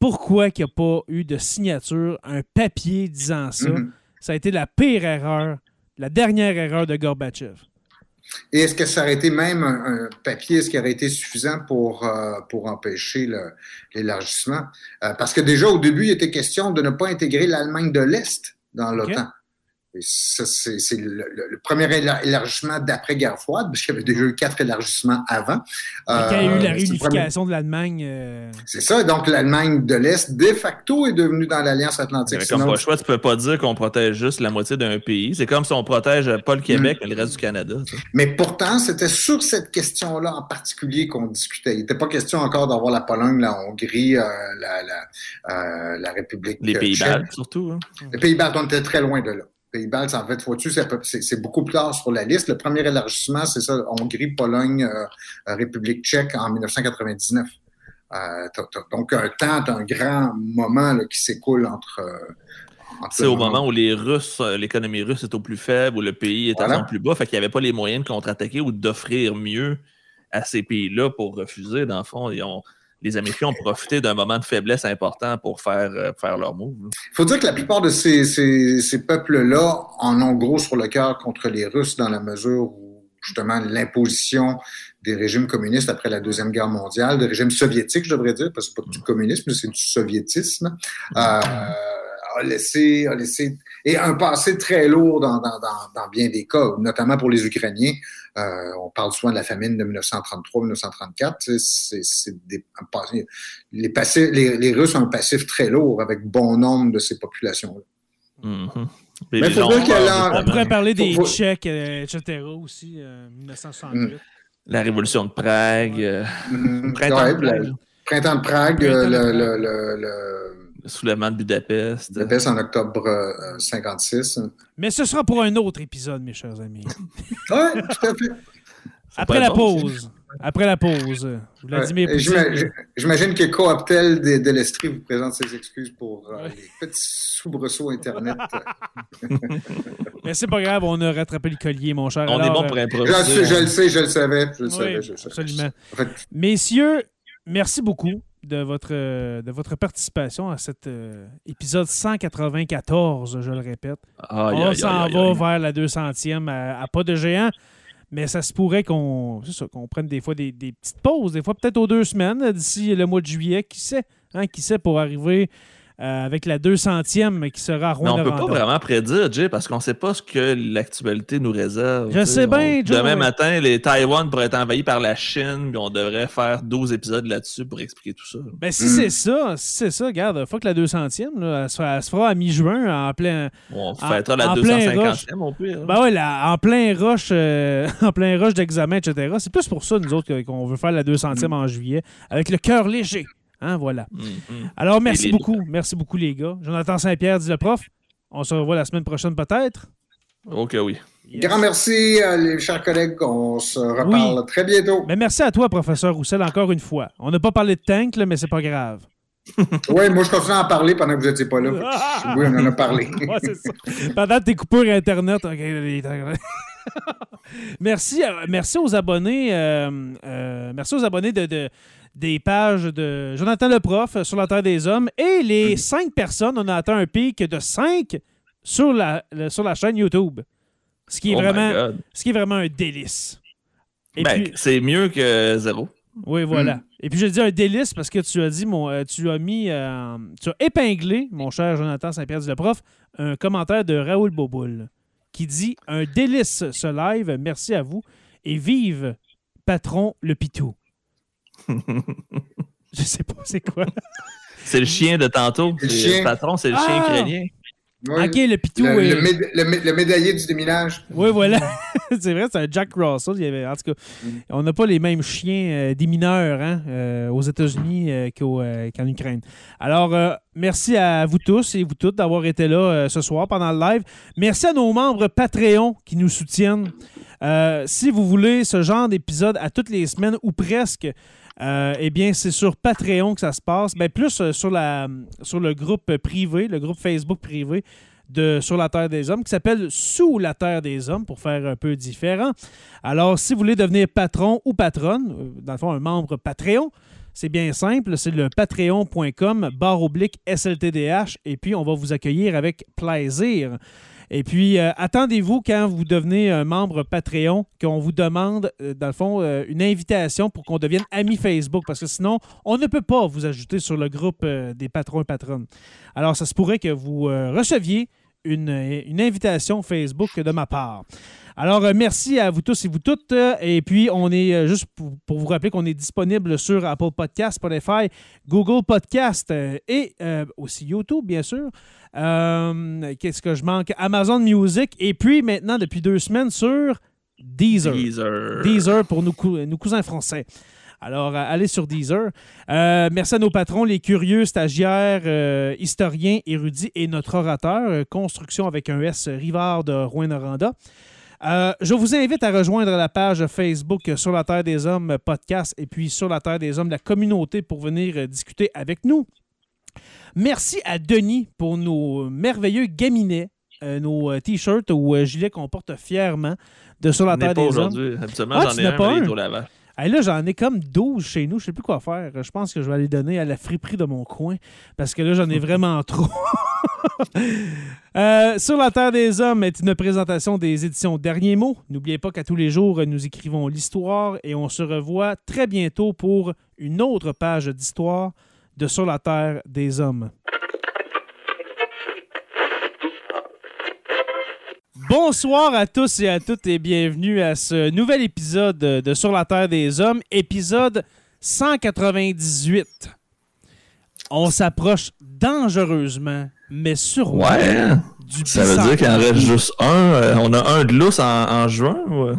pourquoi il n'y a pas eu de signature, un papier disant ça? Mhm. Ça a été la pire erreur, la dernière erreur de Gorbatchev. Et est-ce que ça aurait été même un, un papier, est-ce qui aurait été suffisant pour, euh, pour empêcher l'élargissement? Euh, parce que déjà, au début, il était question de ne pas intégrer l'Allemagne de l'Est dans l'OTAN. C'est c'est le, le- le premier éla- élargissement d'après-guerre froide, parce qu'il y avait déjà eu quatre élargissements avant. Quand il y a eu la Euh, premier- réunification de l'Allemagne, euh, C'est ça, donc l'Allemagne de l'Est, de facto, est devenue dans l'Alliance Atlantique. Mais comme Sinon, pas choix, tu peux pas dire qu'on protège juste la moitié d'un pays. C'est comme si on protège pas le Québec, mais le reste du Canada. Mais pourtant, c'était sur cette question-là en particulier qu'on discutait. Il n'était pas question encore d'avoir la Pologne, la Hongrie, euh, la, la, euh, la République Les pays tchèque. baltes, surtout. hein. Les Pays-Bas, on était très loin de là. Les Pays-Bas, en fait, vois-tu, c'est, beaucoup plus tard sur la liste. Le premier élargissement, c'est ça, Hongrie, Pologne, euh, République tchèque en 1999. Euh, donc, un temps, un grand moment là, qui s'écoule entre... euh, C'est au moment où les Russes, l'économie russe est au plus faible, où le pays est Voilà. à son plus bas, fait qu'il n'y avait pas les moyens de contre-attaquer ou d'offrir mieux à ces pays-là pour refuser. Dans le fond, Ils ont- les Américains ont profité d'un moment de faiblesse important pour faire, euh, faire leur move. Il faut dire que la plupart de ces, ces, ces peuples-là en ont gros sur le cœur contre les Russes dans la mesure où, justement, l'imposition des régimes communistes après la Deuxième Guerre mondiale, des régimes soviétiques, je devrais dire, parce que c'est pas du communisme, c'est du soviétisme, euh, a laissé, a laissé, et un passé très lourd dans, dans, dans, dans bien des cas, notamment pour les Ukrainiens. Euh, on parle souvent de la famine de 1933-1934. tu sais, C'est, c'est des, un passé- les, passifs, les, les Russes ont un passif très lourd avec bon nombre de ces populations-là. Mhm. Mais faut dire la- on pourrait parler des Faut- Tchèques, euh, etc. aussi, euh, 1968. La révolution de Prague, euh, Mhm. (laughs) printemps Ouais, de Prague, le printemps de Prague, Printemps de le, Prague. le, le, le- le soulèvement de Budapest. baisse en octobre euh, 56. Mais ce sera pour un autre épisode, mes chers amis. (laughs) Oui, tout à fait. Après la bon, pause. Après la pause. J'imagine que Cooptel de, de l'Estrie vous présente ses excuses pour euh, Ouais. les petits soubresauts Internet. (laughs) Mais c'est pas grave, on a rattrapé le collier, mon cher. On est bon pour euh, je, le improviser. sais, je le sais, je le savais. Je le oui, savais, je le savais. absolument. En fait, Messieurs, merci beaucoup de votre, euh, de votre participation à cet euh, épisode 194, je le répète. On s'en va vers la 200e à, à pas de géant. Mais ça se pourrait qu'on prenne des fois des, des petites pauses, des fois peut-être aux deux semaines d'ici le mois de juillet. Qui sait? Hein, qui sait pour arriver euh, avec la 200e qui sera à Mais on peut pas vraiment prédire, Jay, parce qu'on sait pas ce que l'actualité nous réserve. Je sais bien, On- Joe, Demain ouais. matin, les Taïwan pourraient être envahis par la Chine, puis on devrait faire 12 épisodes là-dessus pour expliquer tout ça. Ben, si Mm. c'est ça, si c'est ça, regarde, faut que la 200e, là, elle, se fera, elle se fera à mi-juin, en plein. On En- la en plein 250e au pire. Ben ouais, là, en plein rush, euh, (laughs) en plein rush d'examen, etc. C'est plus pour ça, nous autres, qu'on veut faire la 200e en juillet, avec le cœur léger. Hein, voilà. Mhm. Alors, merci les- beaucoup. Merci beaucoup, les gars. Jonathan Saint-Pierre, dit le prof. On se revoit la semaine prochaine, peut-être? Ok, oui. Yes. Grand merci, les chers collègues. On se reparle Oui. très bientôt. Mais merci à toi, professeur Roussel, encore une fois. On n'a pas parlé de tank, là, mais c'est pas grave. (laughs) oui, moi, je continue à en parler pendant que vous n'étiez pas là. (laughs) Oui, on en a parlé. (laughs) ouais, c'est ça. Pendant tes coupures Internet. merci, merci aux abonnés. Euh, euh, merci aux abonnés de, de, des pages de Jonathan le prof sur la Terre des Hommes. Et les cinq personnes, on a atteint un pic de cinq sur la, le- sur la chaîne YouTube. Ce qui est, Oh vraiment, ce qui est vraiment un délice. Ben, c'est mieux que zéro. oui, voilà. Mm. Et puis, je dis un délice parce que tu as dit, mon, euh, tu as mis, euh, tu as épinglé, mon cher Jonathan Saint-Pierre le prof, un commentaire de Raoul Boboul qui dit Un délice ce live, merci à vous et vive patron le pitou. (laughs) je sais pas c'est quoi. C'est le chien de tantôt. Le C'est- chien. Le patron, c'est le Ah! chien ukrainien. Oui. ok, le pitou. Le, est- le méda- le mé- le médaillé du déminage. Oui, voilà. (laughs) c'est vrai, c'est un Jack Russell. Il y avait, en tout cas, Mm. on n'a pas les mêmes chiens euh, des mineurs hein, euh, aux États-Unis euh, euh, qu'en Ukraine. Alors, euh, merci à vous tous et vous toutes d'avoir été là euh, ce soir pendant le live. Merci à nos membres Patreon qui nous soutiennent. Euh, si vous voulez ce genre d'épisode à toutes les semaines ou presque, euh, eh bien, c'est sur Patreon que ça se passe. Ben, plus euh, sur le groupe privé, le groupe Facebook privé de Sur la Terre des Hommes, qui s'appelle Sous la Terre des Hommes, pour faire un peu différent. Alors, si vous voulez devenir patron ou patronne, euh, dans le fond, un membre Patreon, c'est bien simple, c'est le patreon.com barre oblique SLTDH et puis on va vous accueillir avec plaisir. Et puis, euh, attendez-vous quand vous devenez un membre Patreon qu'on vous demande, euh, dans le fond, euh, une invitation pour qu'on devienne ami Facebook parce que sinon, on ne peut pas vous ajouter sur le groupe des patrons et patronnes. Alors, ça se pourrait que vous receviez une invitation Facebook de ma part. Alors, euh, merci à vous tous et vous toutes. Et puis, on est euh, juste pour, vous rappeler qu'on est disponible sur Apple Podcast, Spotify, Google Podcast euh, et euh, aussi YouTube, bien sûr. Euh, Qu'est-ce que je manque? Amazon Music. Et puis, maintenant, depuis deux semaines, sur Deezer. Deezer. Deezer pour nos, cou- nos cousins français. Alors, allez sur Deezer. Euh, merci à nos patrons, les curieux, stagiaires, euh, historiens, érudits et notre orateur, euh, Construction avec un S, Rivard de Rouen-Noranda. Euh, je vous invite à rejoindre la page Facebook Sur la Terre des Hommes podcast et puis Sur la Terre des Hommes, la communauté, pour venir euh, discuter avec nous. Merci à Denis pour nos merveilleux gaminets, euh, nos t-shirts ou gilets qu'on porte fièrement de Sur la Terre des Hommes. aujourd'hui. Habituellement, Ah, j'en ai un, pas un? Hey, là, j'en ai comme 12 chez nous. Je sais plus quoi faire. Je pense que je vais aller donner à la friperie de mon coin parce que là, j'en ai (laughs) vraiment trop. (laughs) Euh, Sur la Terre des Hommes est une présentation des éditions Derniers mots. N'oubliez pas qu'à tous les jours, nous écrivons l'histoire et on se revoit très bientôt pour une autre page d'histoire de Sur la Terre des Hommes. Bonsoir à tous et à toutes et bienvenue à ce nouvel épisode de Sur la Terre des Hommes, épisode 198. On s'approche dangereusement, mais sûrement Ouais. du Ça veut dire qu'il en reste juste un. euh, on a un de lousse en, en juin. Ouais.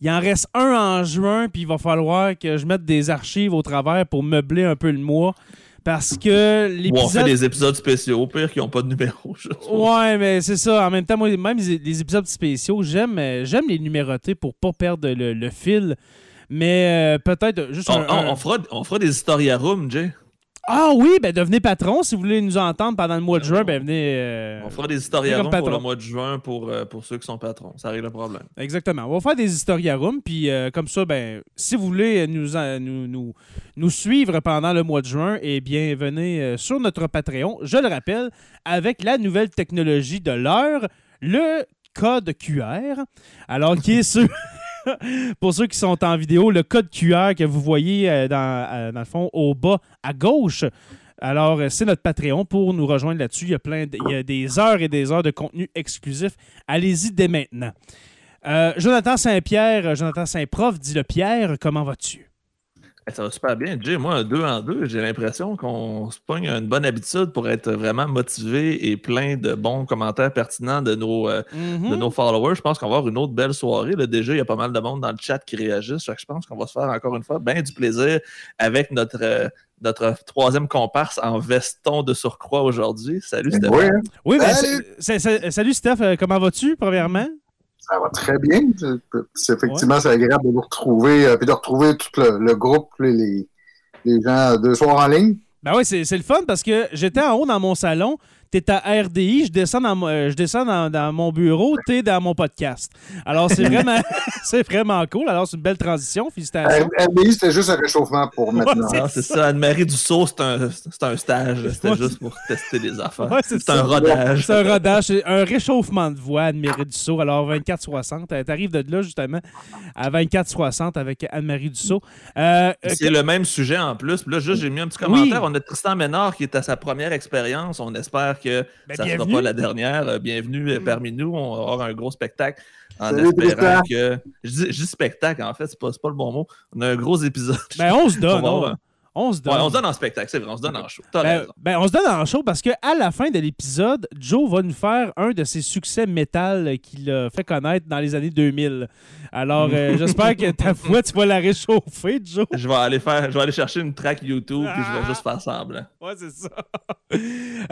Il en reste un en juin, puis il va falloir que je mette des archives au travers pour meubler un peu le mois. Parce que Ou on fait des épisodes spéciaux, au pire, qui n'ont pas de numéro. Ouais, mais c'est ça. En même temps, moi, même les, épisodes spéciaux, j'aime euh, j'aime les numéroter pour pas perdre le, le fil. Mais euh, peut-être juste On, un, on- un- on fera, on fera des historia room, Jay. Ah oui, ben devenez patron. Si vous voulez nous entendre pendant le mois de juin, ben venez. euh, On fera des historia comme room pour le mois de juin pour, euh, pour ceux qui sont patrons. Ça règle le problème. Exactement. On va faire des historia room, puis euh, comme ça, ben, si vous voulez nous, en- nous, nous, nous suivre pendant le mois de juin, eh bien, venez euh, sur notre Patreon. Je le rappelle, avec la nouvelle technologie de l'heure, le code QR. Alors, qui est (laughs) sur. (laughs) Pour ceux qui sont en vidéo, le code QR que vous voyez euh, dans, euh, dans le fond au bas à gauche. Alors, euh, c'est notre Patreon pour nous rejoindre là-dessus. Il y a plein il y a des heures et des heures de contenu exclusif. Allez-y dès maintenant. Jonathan Saint-Pierre, Jonathan Saint-Prof, dit le Pierre, comment vas-tu? Ça va super bien. Jay, moi, un deux en deux, j'ai l'impression qu'on se pogne une bonne habitude pour être vraiment motivé et plein de bons commentaires pertinents de nos, euh, de nos followers. Je pense qu'on va avoir une autre belle soirée. Là, déjà, il y a pas mal de monde dans le chat qui réagissent. Fait que je pense qu'on va se faire encore une fois bien du plaisir avec notre, euh, notre troisième comparse en veston de surcroît aujourd'hui. Salut Stéphane. Oui, hein, Oui, ben, Salut! salut Steph, euh, comment vas-tu, premièrement? Ça va très bien. C'est effectivement, c'est agréable de vous retrouver, euh, puis de retrouver tout le, le groupe, les, les, gens deux soirs en ligne. Ben oui, c'est le fun parce que j'étais en haut dans mon salon, t'es à RDI, je descends dans, mon- euh, je descends dans, dans mon bureau, t'es dans mon podcast. Alors, c'est vraiment, (laughs) (laughs) c'est vraiment cool. Alors, c'est une belle transition. Félicitations. RBI, c'était juste un réchauffement pour maintenant. c'est Non, c'est ça. Anne-Marie Dussault, c'est un, c'est un stage. C'était Ouais. juste pour tester les affaires. Ouais, c'est un rodage. C'est un rodage, c'est un réchauffement de voix, Anne-Marie Dussault. Alors, 24-60. Euh, T'arrives de là, justement, à 24-60 avec Anne-Marie Dussault. Euh, euh, C'est le même sujet en plus. Là, juste, j'ai mis un petit Oui. commentaire. On a Tristan Ménard qui est à sa première expérience. On espère que Ben, ça ne sera bienvenue. pas la dernière. Euh, Bienvenue euh, parmi nous. On va avoir un gros spectacle en Salut, espérant Tristan. que. Je dis, je dis spectacle, en fait, c'est pas, c'est pas le bon mot. On a un gros épisode. ben, on se donne. (laughs) On va on, se donne. Ouais, on se donne en spectacle, c'est vrai, on se donne en show. Ben, ben, on se donne en show parce que à la fin de l'épisode, Joe va nous faire un de ses succès métal qu'il a fait connaître dans les années 2000. Alors, euh, (laughs) j'espère que ta voix, tu vas la réchauffer, Joe. Je vais aller faire, je vais aller chercher une track YouTube puis je Ah. vais juste faire semblant. Ouais, c'est ça. (laughs)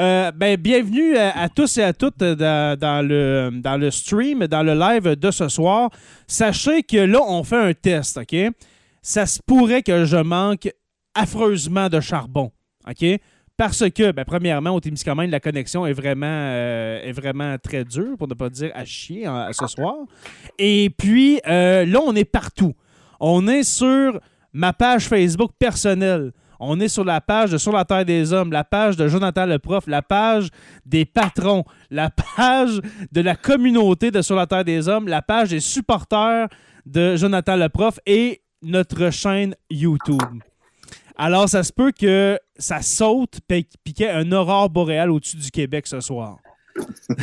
Euh, ben, bienvenue à, à tous et à toutes dans, dans le, dans le stream, dans le live de ce soir. Sachez que là, on fait un test, OK? Ça se pourrait que je manque affreusement de charbon, OK? Parce que, ben, premièrement, au Témiscamingue, la connexion est vraiment, euh, très dure, pour ne pas dire à chier ce soir. Et puis, euh, là, on est partout. On est sur ma page Facebook personnelle. On est sur la page de Sur la Terre des Hommes, la page de Jonathan le Prof, la page des patrons, la page de la communauté de Sur la Terre des Hommes, la page des supporters de Jonathan le Prof et notre chaîne YouTube. Alors, ça se peut que ça saute puis qu'il y ait un aurore boréal au-dessus du Québec ce soir. (laughs)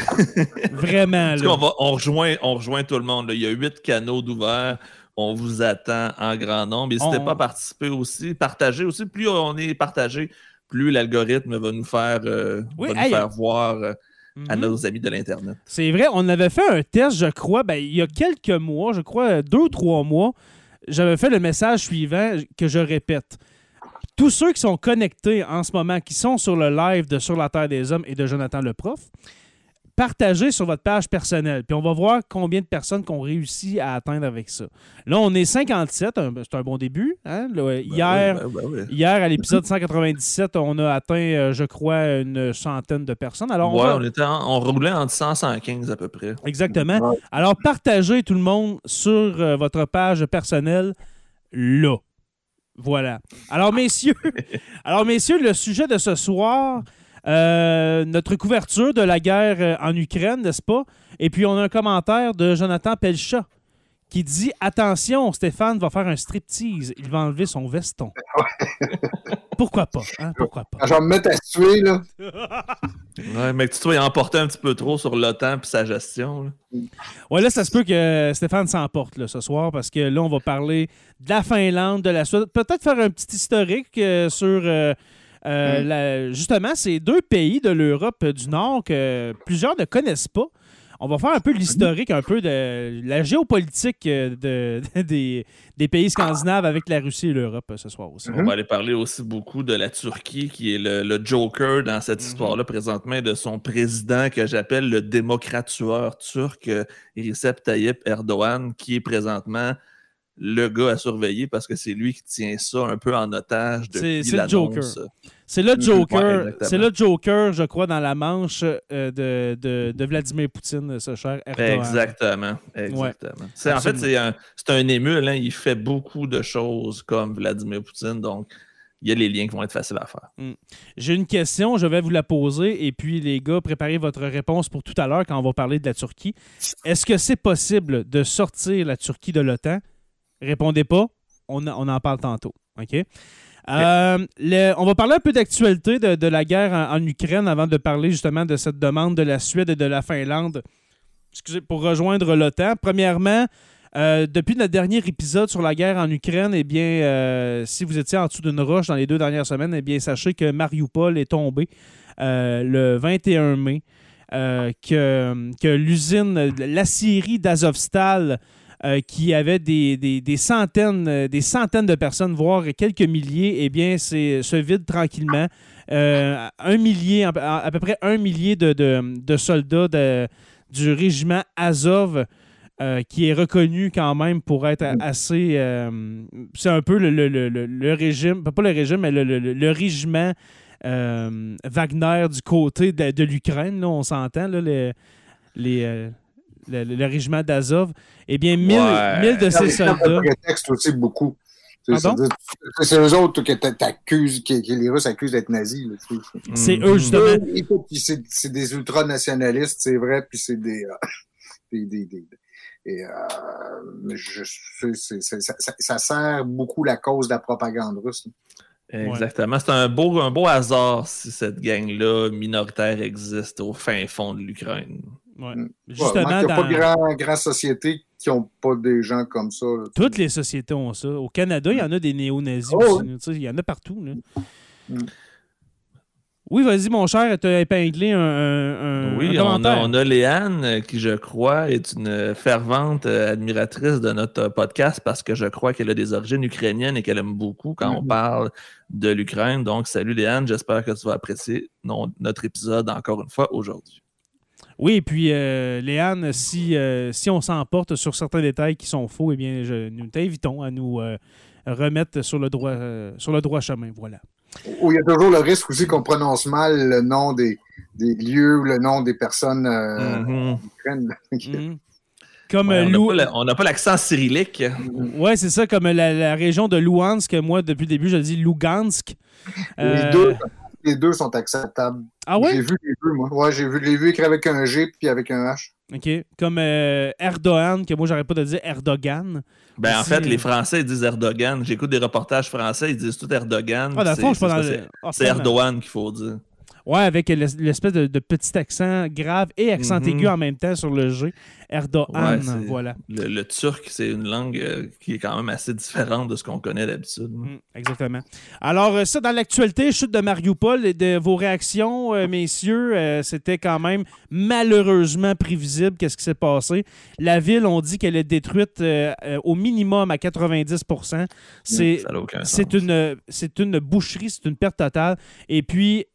Vraiment, là. va- on, rejoint, on rejoint tout le monde. là. Il y a huit canaux d'ouvert. On vous attend en grand nombre. N'hésitez On- pas à participer aussi. Partagez aussi. Plus on est partagé, plus l'algorithme va nous faire, euh, Oui, va nous hey, faire voir euh, à Mhm. nos amis de l'Internet. C'est vrai, on avait fait un test, je crois, ben, il y a quelques mois, je crois deux ou trois mois, j'avais fait le message suivant que je répète. Tous ceux qui sont connectés en ce moment, qui sont sur le live de Sur la Terre des Hommes et de Jonathan le Prof, partagez sur votre page personnelle. Puis on va voir combien de personnes qu'on réussit à atteindre avec ça. Là, on est 57, un- c'est un bon début. hein. Là, hier, Ben oui, ben oui. hier, à l'épisode 197, on a atteint, euh, je crois, une centaine de personnes. Alors, on Ouais, va- on, était en- on roulait entre 100 et 115 à peu près. Exactement. Ouais. Alors, partagez tout le monde sur euh, votre page personnelle là. Voilà. Alors, messieurs, (laughs) alors, messieurs, le sujet de ce soir, euh, notre couverture de la guerre euh, en Ukraine, n'est-ce pas? Et puis, on a un commentaire de Jonathan Pelchat qui dit Attention, Stéphane va faire un striptease. Il va enlever son veston. Pourquoi pas? hein? Pourquoi pas? Quand je vais me mettre à suer, là. (laughs) Ouais, mais que tu sois emporté un petit peu trop sur l'OTAN et sa gestion. là. Ouais, là, ça se peut que Stéphane s'emporte là, ce soir parce que là, on va parler de la Finlande, de la Suède. Peut-être faire un petit historique euh, sur euh, euh, Mm. la- justement ces deux pays de l'Europe du Nord que plusieurs ne connaissent pas. On va faire un peu l'historique, un peu de la géopolitique euh, de, (laughs) des, des pays scandinaves avec la Russie et l'Europe euh, ce soir aussi. On va aller parler aussi beaucoup de la Turquie, qui est le, le joker dans cette Mhm. histoire-là, présentement, de son président que j'appelle le démocrate tueur turc, euh, Recep Tayyip Erdogan, qui est présentement le gars à surveiller parce que c'est lui qui tient ça un peu en otage depuis c'est le l'annonce. C'est le Mhm. Joker, c'est le Joker, je crois, dans la manche euh, de, de, de Vladimir Poutine, ce cher Erdogan. Exactement. exactement. En fait, c'est un, un émule. hein, il fait beaucoup de choses comme Vladimir Poutine. Donc, il y a les liens qui vont être faciles à faire. J'ai une question, je vais vous la poser, et puis les gars, préparez votre réponse pour tout à l'heure quand on va parler de la Turquie. Est-ce que c'est possible de sortir la Turquie de l'OTAN? Répondez pas, on, en parle tantôt. Euh, on va parler un peu d'actualité de, la guerre en, Ukraine avant de parler justement de cette demande de la Suède et de la Finlande excusez, pour rejoindre l'OTAN. Premièrement, euh, depuis notre dernier épisode sur la guerre en Ukraine, eh bien, euh, si vous étiez en dessous d'une roche dans les deux dernières semaines, eh bien, sachez que Mariupol est tombé le 21 mai, que, que l'usine, la Syrie d'Azovstal, euh, qui avait des, des- des centaines, euh, des centaines de personnes, voire quelques milliers, eh bien, c'est se vide tranquillement. Euh, un millier, à, peu près un millier de, de- soldats de- du régiment Azov qui est reconnu quand même pour être assez. c'est un peu le, le- le- le- régime, pas le régime, mais le, régiment Wagner du côté de, l'Ukraine, là, on s'entend, là, les, les, le, le- le régiment d'Azov. Eh bien, 1000 Ouais. 1000 de ces soldats. prétexte aussi beaucoup. C'est- eux autres que t'a- t'accuses, que, que les Russes accusent d'être nazis. C'est eux, justement. C'est des ultranationalistes, c'est vrai, puis c'est des, euh, (laughs) des, des, des- et, euh, je, ça sert beaucoup la cause de la propagande russe. Exactement. C'est un beau, un beau hasard si cette gang-là minoritaire existe au fin fond de l'Ukraine. Ouais. Mm. Justement, il n'y a pas de grandes grand sociétés qui n'ont pas des gens comme ça. là, toutes les sociétés ont ça. Au Canada, il y en a des néo-nazis Oh, aussi. Il y en a partout. là. Mm. Oui, vas-y, mon cher, tu as épinglé un, un- un Oui, on a, on a Léane euh, qui, je crois, est une fervente euh, admiratrice de notre euh, podcast parce que je crois qu'elle a des origines ukrainiennes et qu'elle aime beaucoup quand on Mhm. parle de l'Ukraine. Donc, salut Léane, j'espère que tu vas apprécier notre épisode encore une fois aujourd'hui. Oui, et puis, euh, Léane, si, euh, si on s'emporte sur certains détails qui sont faux, eh bien, je, nous t'invitons à nous euh, remettre sur le, droit, euh, sur le droit chemin. Voilà. Il y a toujours le risque aussi qu'on prononce mal le nom des, des lieux ou le nom des personnes euh, Mhm. (laughs) Mhm. Comme Ouais, on n'a Lou- pas l'accent cyrillique. Ouais, c'est ça, comme la, la région de Luhansk, moi, depuis le début, je dis Lugansk. Euh, Les, deux, les deux sont acceptables. Ah ouais? J'ai vu les deux, moi. Ouais, j'ai vu les vu écrits avec un G puis avec un H. OK. Comme euh, Erdogan, que moi, j'arrête pas de dire Erdogan. Ben, en fait, euh, les Français ils disent Erdogan. J'écoute des reportages français, ils disent tout Erdogan. Ah, dans le C'est- fond, je suis pas c'est le. Ah. Erdogan qu'il faut dire. Ouais, avec l'es- l'espèce de, de petit accent grave et accent Mhm. aigu en même temps sur le G. Erdogan, Ouais, voilà. Le, le turc, c'est une langue euh, qui est quand même assez différente de ce qu'on connaît d'habitude. Mm, exactement. Alors, euh, ça, dans l'actualité, chute de Mariupol et de vos réactions, euh, messieurs, euh, c'était quand même malheureusement prévisible qu'est-ce qui s'est passé. La ville, on dit qu'elle est détruite au minimum à 90 C'est Ça n'a aucun sens. c'est une, c'est une boucherie, c'est une perte totale. Et puis,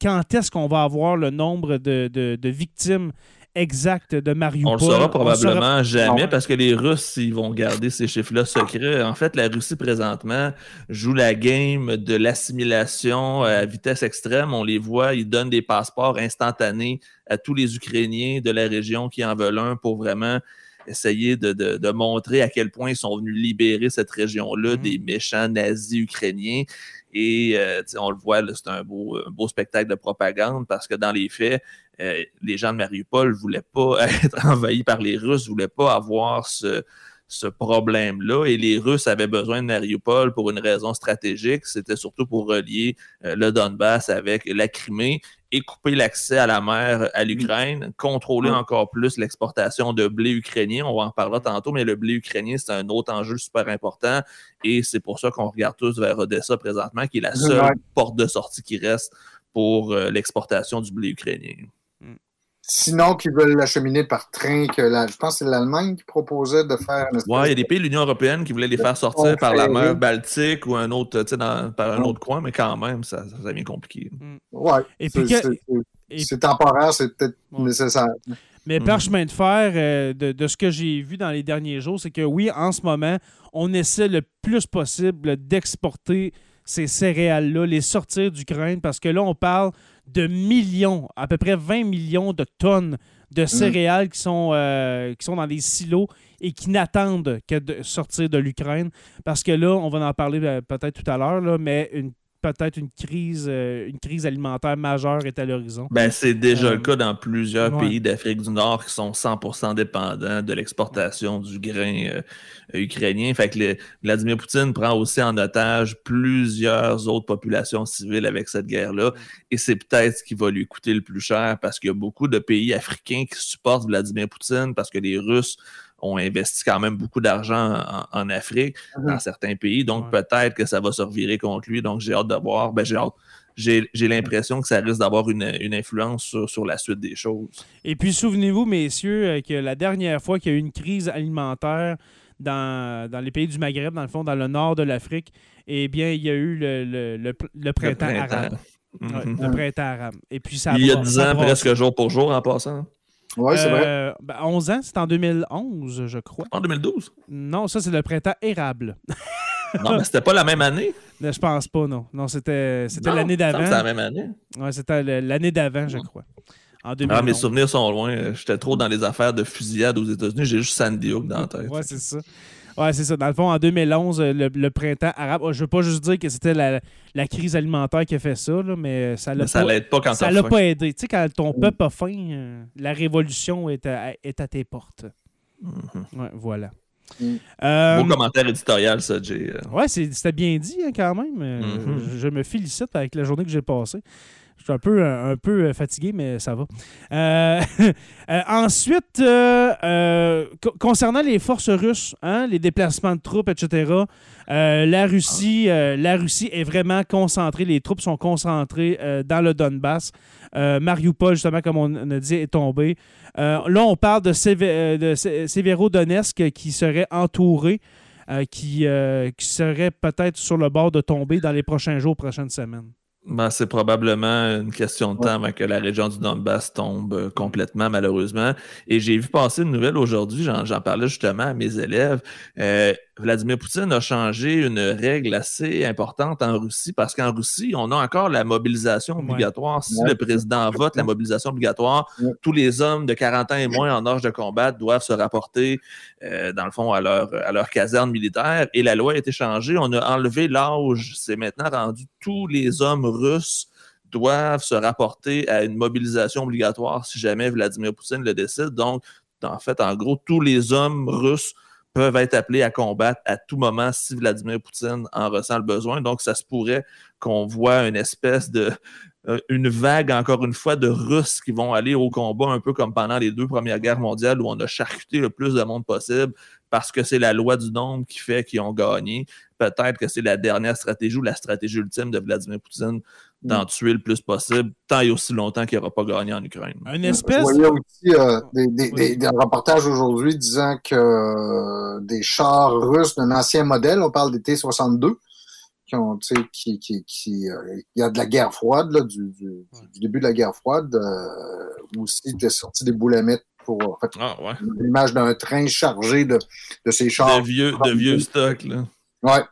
quand est-ce qu'on va avoir le nombre de, de- de victimes exactes de Mariupol? On le saura saura- probablement jamais Non. parce que les Russes, ils vont garder ces chiffres-là secrets. En fait, la Russie, présentement, joue la game de l'assimilation à vitesse extrême. On les voit, ils donnent des passeports instantanés à tous les Ukrainiens de la région qui en veulent un pour vraiment essayer de, de- de montrer à quel point ils sont venus libérer cette région-là Mhm. des méchants nazis ukrainiens. Et euh, on le voit, c'est un beau, beau spectacle de propagande parce que dans les faits, euh, les gens de Mariupol ne voulaient pas (laughs) être envahis par les Russes, ne voulaient pas avoir ce, ce problème-là. Et les Russes avaient besoin de Mariupol pour une raison stratégique. C'était surtout pour relier euh, le Donbass avec la Crimée et couper l'accès à la mer à l'Ukraine, contrôler Ouais. encore plus l'exportation de blé ukrainien. On va en parler tantôt, mais le blé ukrainien, c'est un autre enjeu super important. Et c'est pour ça qu'on regarde tous vers Odessa présentement, qui est la seule porte de sortie qui reste pour euh, l'exportation du blé ukrainien. Sinon, qu'ils veulent l'acheminer par train, que la, je pense que c'est l'Allemagne qui proposait de faire Ouais, il y a des pays de l'Union européenne qui voulaient les faire sortir par la mer Baltique ou un autre, tu sais, dans- par un Ouais. autre coin, mais quand même, ça, ça devient compliqué. Ouais. Et c'est- temporaire, c'est peut-être Ouais. nécessaire. Mais par Mhm. chemin de fer, euh, de, de ce que j'ai vu dans les derniers jours, c'est que oui, en ce moment, on essaie le plus possible d'exporter ces céréales-là, les sortir d'Ukraine, parce que là, on parle de millions, à peu près 20 millions de tonnes de céréales qui, sont, euh, qui sont dans des silos et qui n'attendent que de sortir de l'Ukraine. Parce que là, on va en parler euh, peut-être tout à l'heure, mais une peut-être une crise, euh, une crise alimentaire majeure est à l'horizon. Ben, c'est déjà Euh, le cas dans plusieurs ouais. pays d'Afrique du Nord qui sont 100% dépendants de l'exportation du grain euh, ukrainien. Fait que Vladimir Poutine prend aussi en otage plusieurs autres populations civiles avec cette guerre-là. Et c'est peut-être ce qui va lui coûter le plus cher parce qu'il y a beaucoup de pays africains qui supportent Vladimir Poutine parce que les Russes ont investi quand même beaucoup d'argent en, en Afrique, dans certains pays. Donc, Ouais. peut-être que ça va se revirer contre lui. Donc, j'ai hâte de voir. Ben, j'ai hâte. J'ai l'impression que ça risque d'avoir une, une influence sur, sur la suite des choses. Et puis, souvenez-vous, messieurs, euh, que la dernière fois qu'il y a eu une crise alimentaire dans, dans les pays du Maghreb, dans le fond, dans le nord de l'Afrique, eh bien, il y a eu le, le- le pr- le printemps, printemps. arabe. Mhm. Ouais, le printemps arabe. Et puis, ça Il y a bra- 10 ça ans, presque jour pour jour en passant. Oui, c'est vrai. Euh, ben, 11 ans, c'est en 2011, je crois. En 2012? Non, ça, c'est le printemps érable. Non, mais c'était pas la même année. Je pense pas, non. Non, c'était c'était l'année d'avant. C'est la même année. Ouais, c'était l'année d'avant, je crois. En 2011. Ah, mes souvenirs sont loin. J'étais trop dans les affaires de fusillade aux États-Unis. J'ai juste Sandy Hook dans la tête. Ouais, c'est ça. Ouais, c'est ça. Dans le fond, en 2011, euh, le, le printemps arabe, oh, je veux pas juste dire que c'était la, la crise alimentaire qui a fait ça, là, mais ça l'a pas, l'aide pas quand ça l'a pas aidé. Tu sais, quand ton peuple a faim, euh, la révolution est à, est à tes portes. Mhm. Ouais, voilà. Mm. Euh, Beau commentaire éditorial, ça, Jay. Ouais, c'est- c'était bien dit hein, quand même. Mhm. je, je me félicite avec la journée que j'ai passée. Je suis un peu, un, un peu euh, fatigué, mais ça va. Euh, (laughs) euh, ensuite, euh, euh, co- concernant les forces russes, hein, les déplacements de troupes, etc., euh, la, Russie, euh, la Russie est vraiment concentrée, les troupes sont concentrées euh, dans le Donbass. Euh, Mariupol, justement, comme on a dit, est tombé. Euh, là, on parle de, Sévé- euh, de Sé- Sévérodonetsk qui serait entouré, euh, qui, euh, qui serait peut-être sur le bord de tomber dans les prochains jours, prochaines semaines. Ben, c'est probablement une question de temps avant que la région du Donbass tombe euh, complètement, malheureusement. Et j'ai vu passer une nouvelle aujourd'hui, j'en j'en parlais justement à mes élèves. Euh, Vladimir Poutine a changé une règle assez importante en Russie parce qu'en Russie, on a encore la mobilisation Ouais. obligatoire. Si Ouais. le président vote, la mobilisation obligatoire, Ouais. tous les hommes de 40 ans et moins en âge de combat doivent se rapporter, euh, dans le fond, à leur, à leur caserne militaire. Et la loi a été changée. On a enlevé l'âge. C'est maintenant rendu tous les hommes russes doivent se rapporter à une mobilisation obligatoire si jamais Vladimir Poutine le décide. Donc, en fait, en gros, tous les hommes russes peuvent être appelés à combattre à tout moment si Vladimir Poutine en ressent le besoin. Donc, ça se pourrait qu'on voit une espèce de euh, une vague, encore une fois, de Russes qui vont aller au combat, un peu comme pendant les deux premières guerres mondiales où on a charcuté le plus de monde possible parce que c'est la loi du nombre qui fait qu'ils ont gagné. Peut-être que c'est la dernière stratégie ou la stratégie ultime de Vladimir Poutine d'en tuer le plus possible, tant et aussi longtemps qu'il n'aura pas gagné en Ukraine. Une Je espèce. voyais aussi euh, des, des, Oui. des, des reportages aujourd'hui disant que euh, des chars russes d'un ancien modèle, on parle des T-62, qui ont, tu sais, qui, qui, qui, euh, il y a de la guerre froide, là, du, du, du début de la guerre froide, euh, aussi étaient sortis des boulemettes pour, en fait, Ah ouais. l'image d'un train chargé de, de ces chars. De vieux, de vieux stocks, là. Ouais.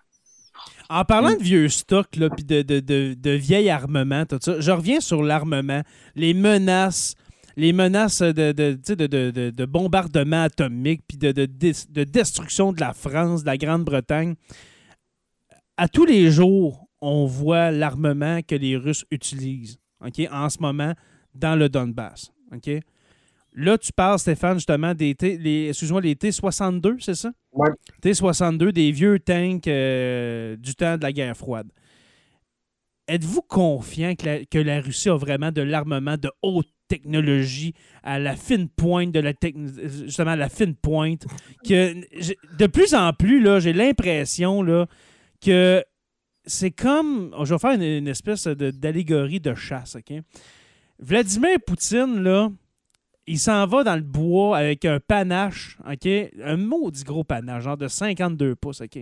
En parlant de vieux stocks, là, puis de, de, de, de vieil armement, tout ça, je reviens sur l'armement, les menaces, les menaces de, de, de, de, de, de bombardement atomique, puis de, de, de, de destruction de la France, de la Grande-Bretagne. À tous les jours, on voit l'armement que les Russes utilisent ok, en ce moment dans le Donbass. ok? Là, tu parles, Stéphane, justement, des T, les, excuse-moi, les T-62, c'est ça? Ouais. T-62, des vieux tanks euh, du temps de la guerre froide. Êtes-vous confiant que la, Russie a vraiment de l'armement de haute technologie à la fine pointe de la justement à la fine pointe que de plus en plus là j'ai l'impression que c'est comme je vais faire une, espèce de- d'allégorie de chasse ok? Vladimir Poutine là il s'en va dans le bois avec un panache, OK? Un maudit gros panache, genre de 52 pouces, OK?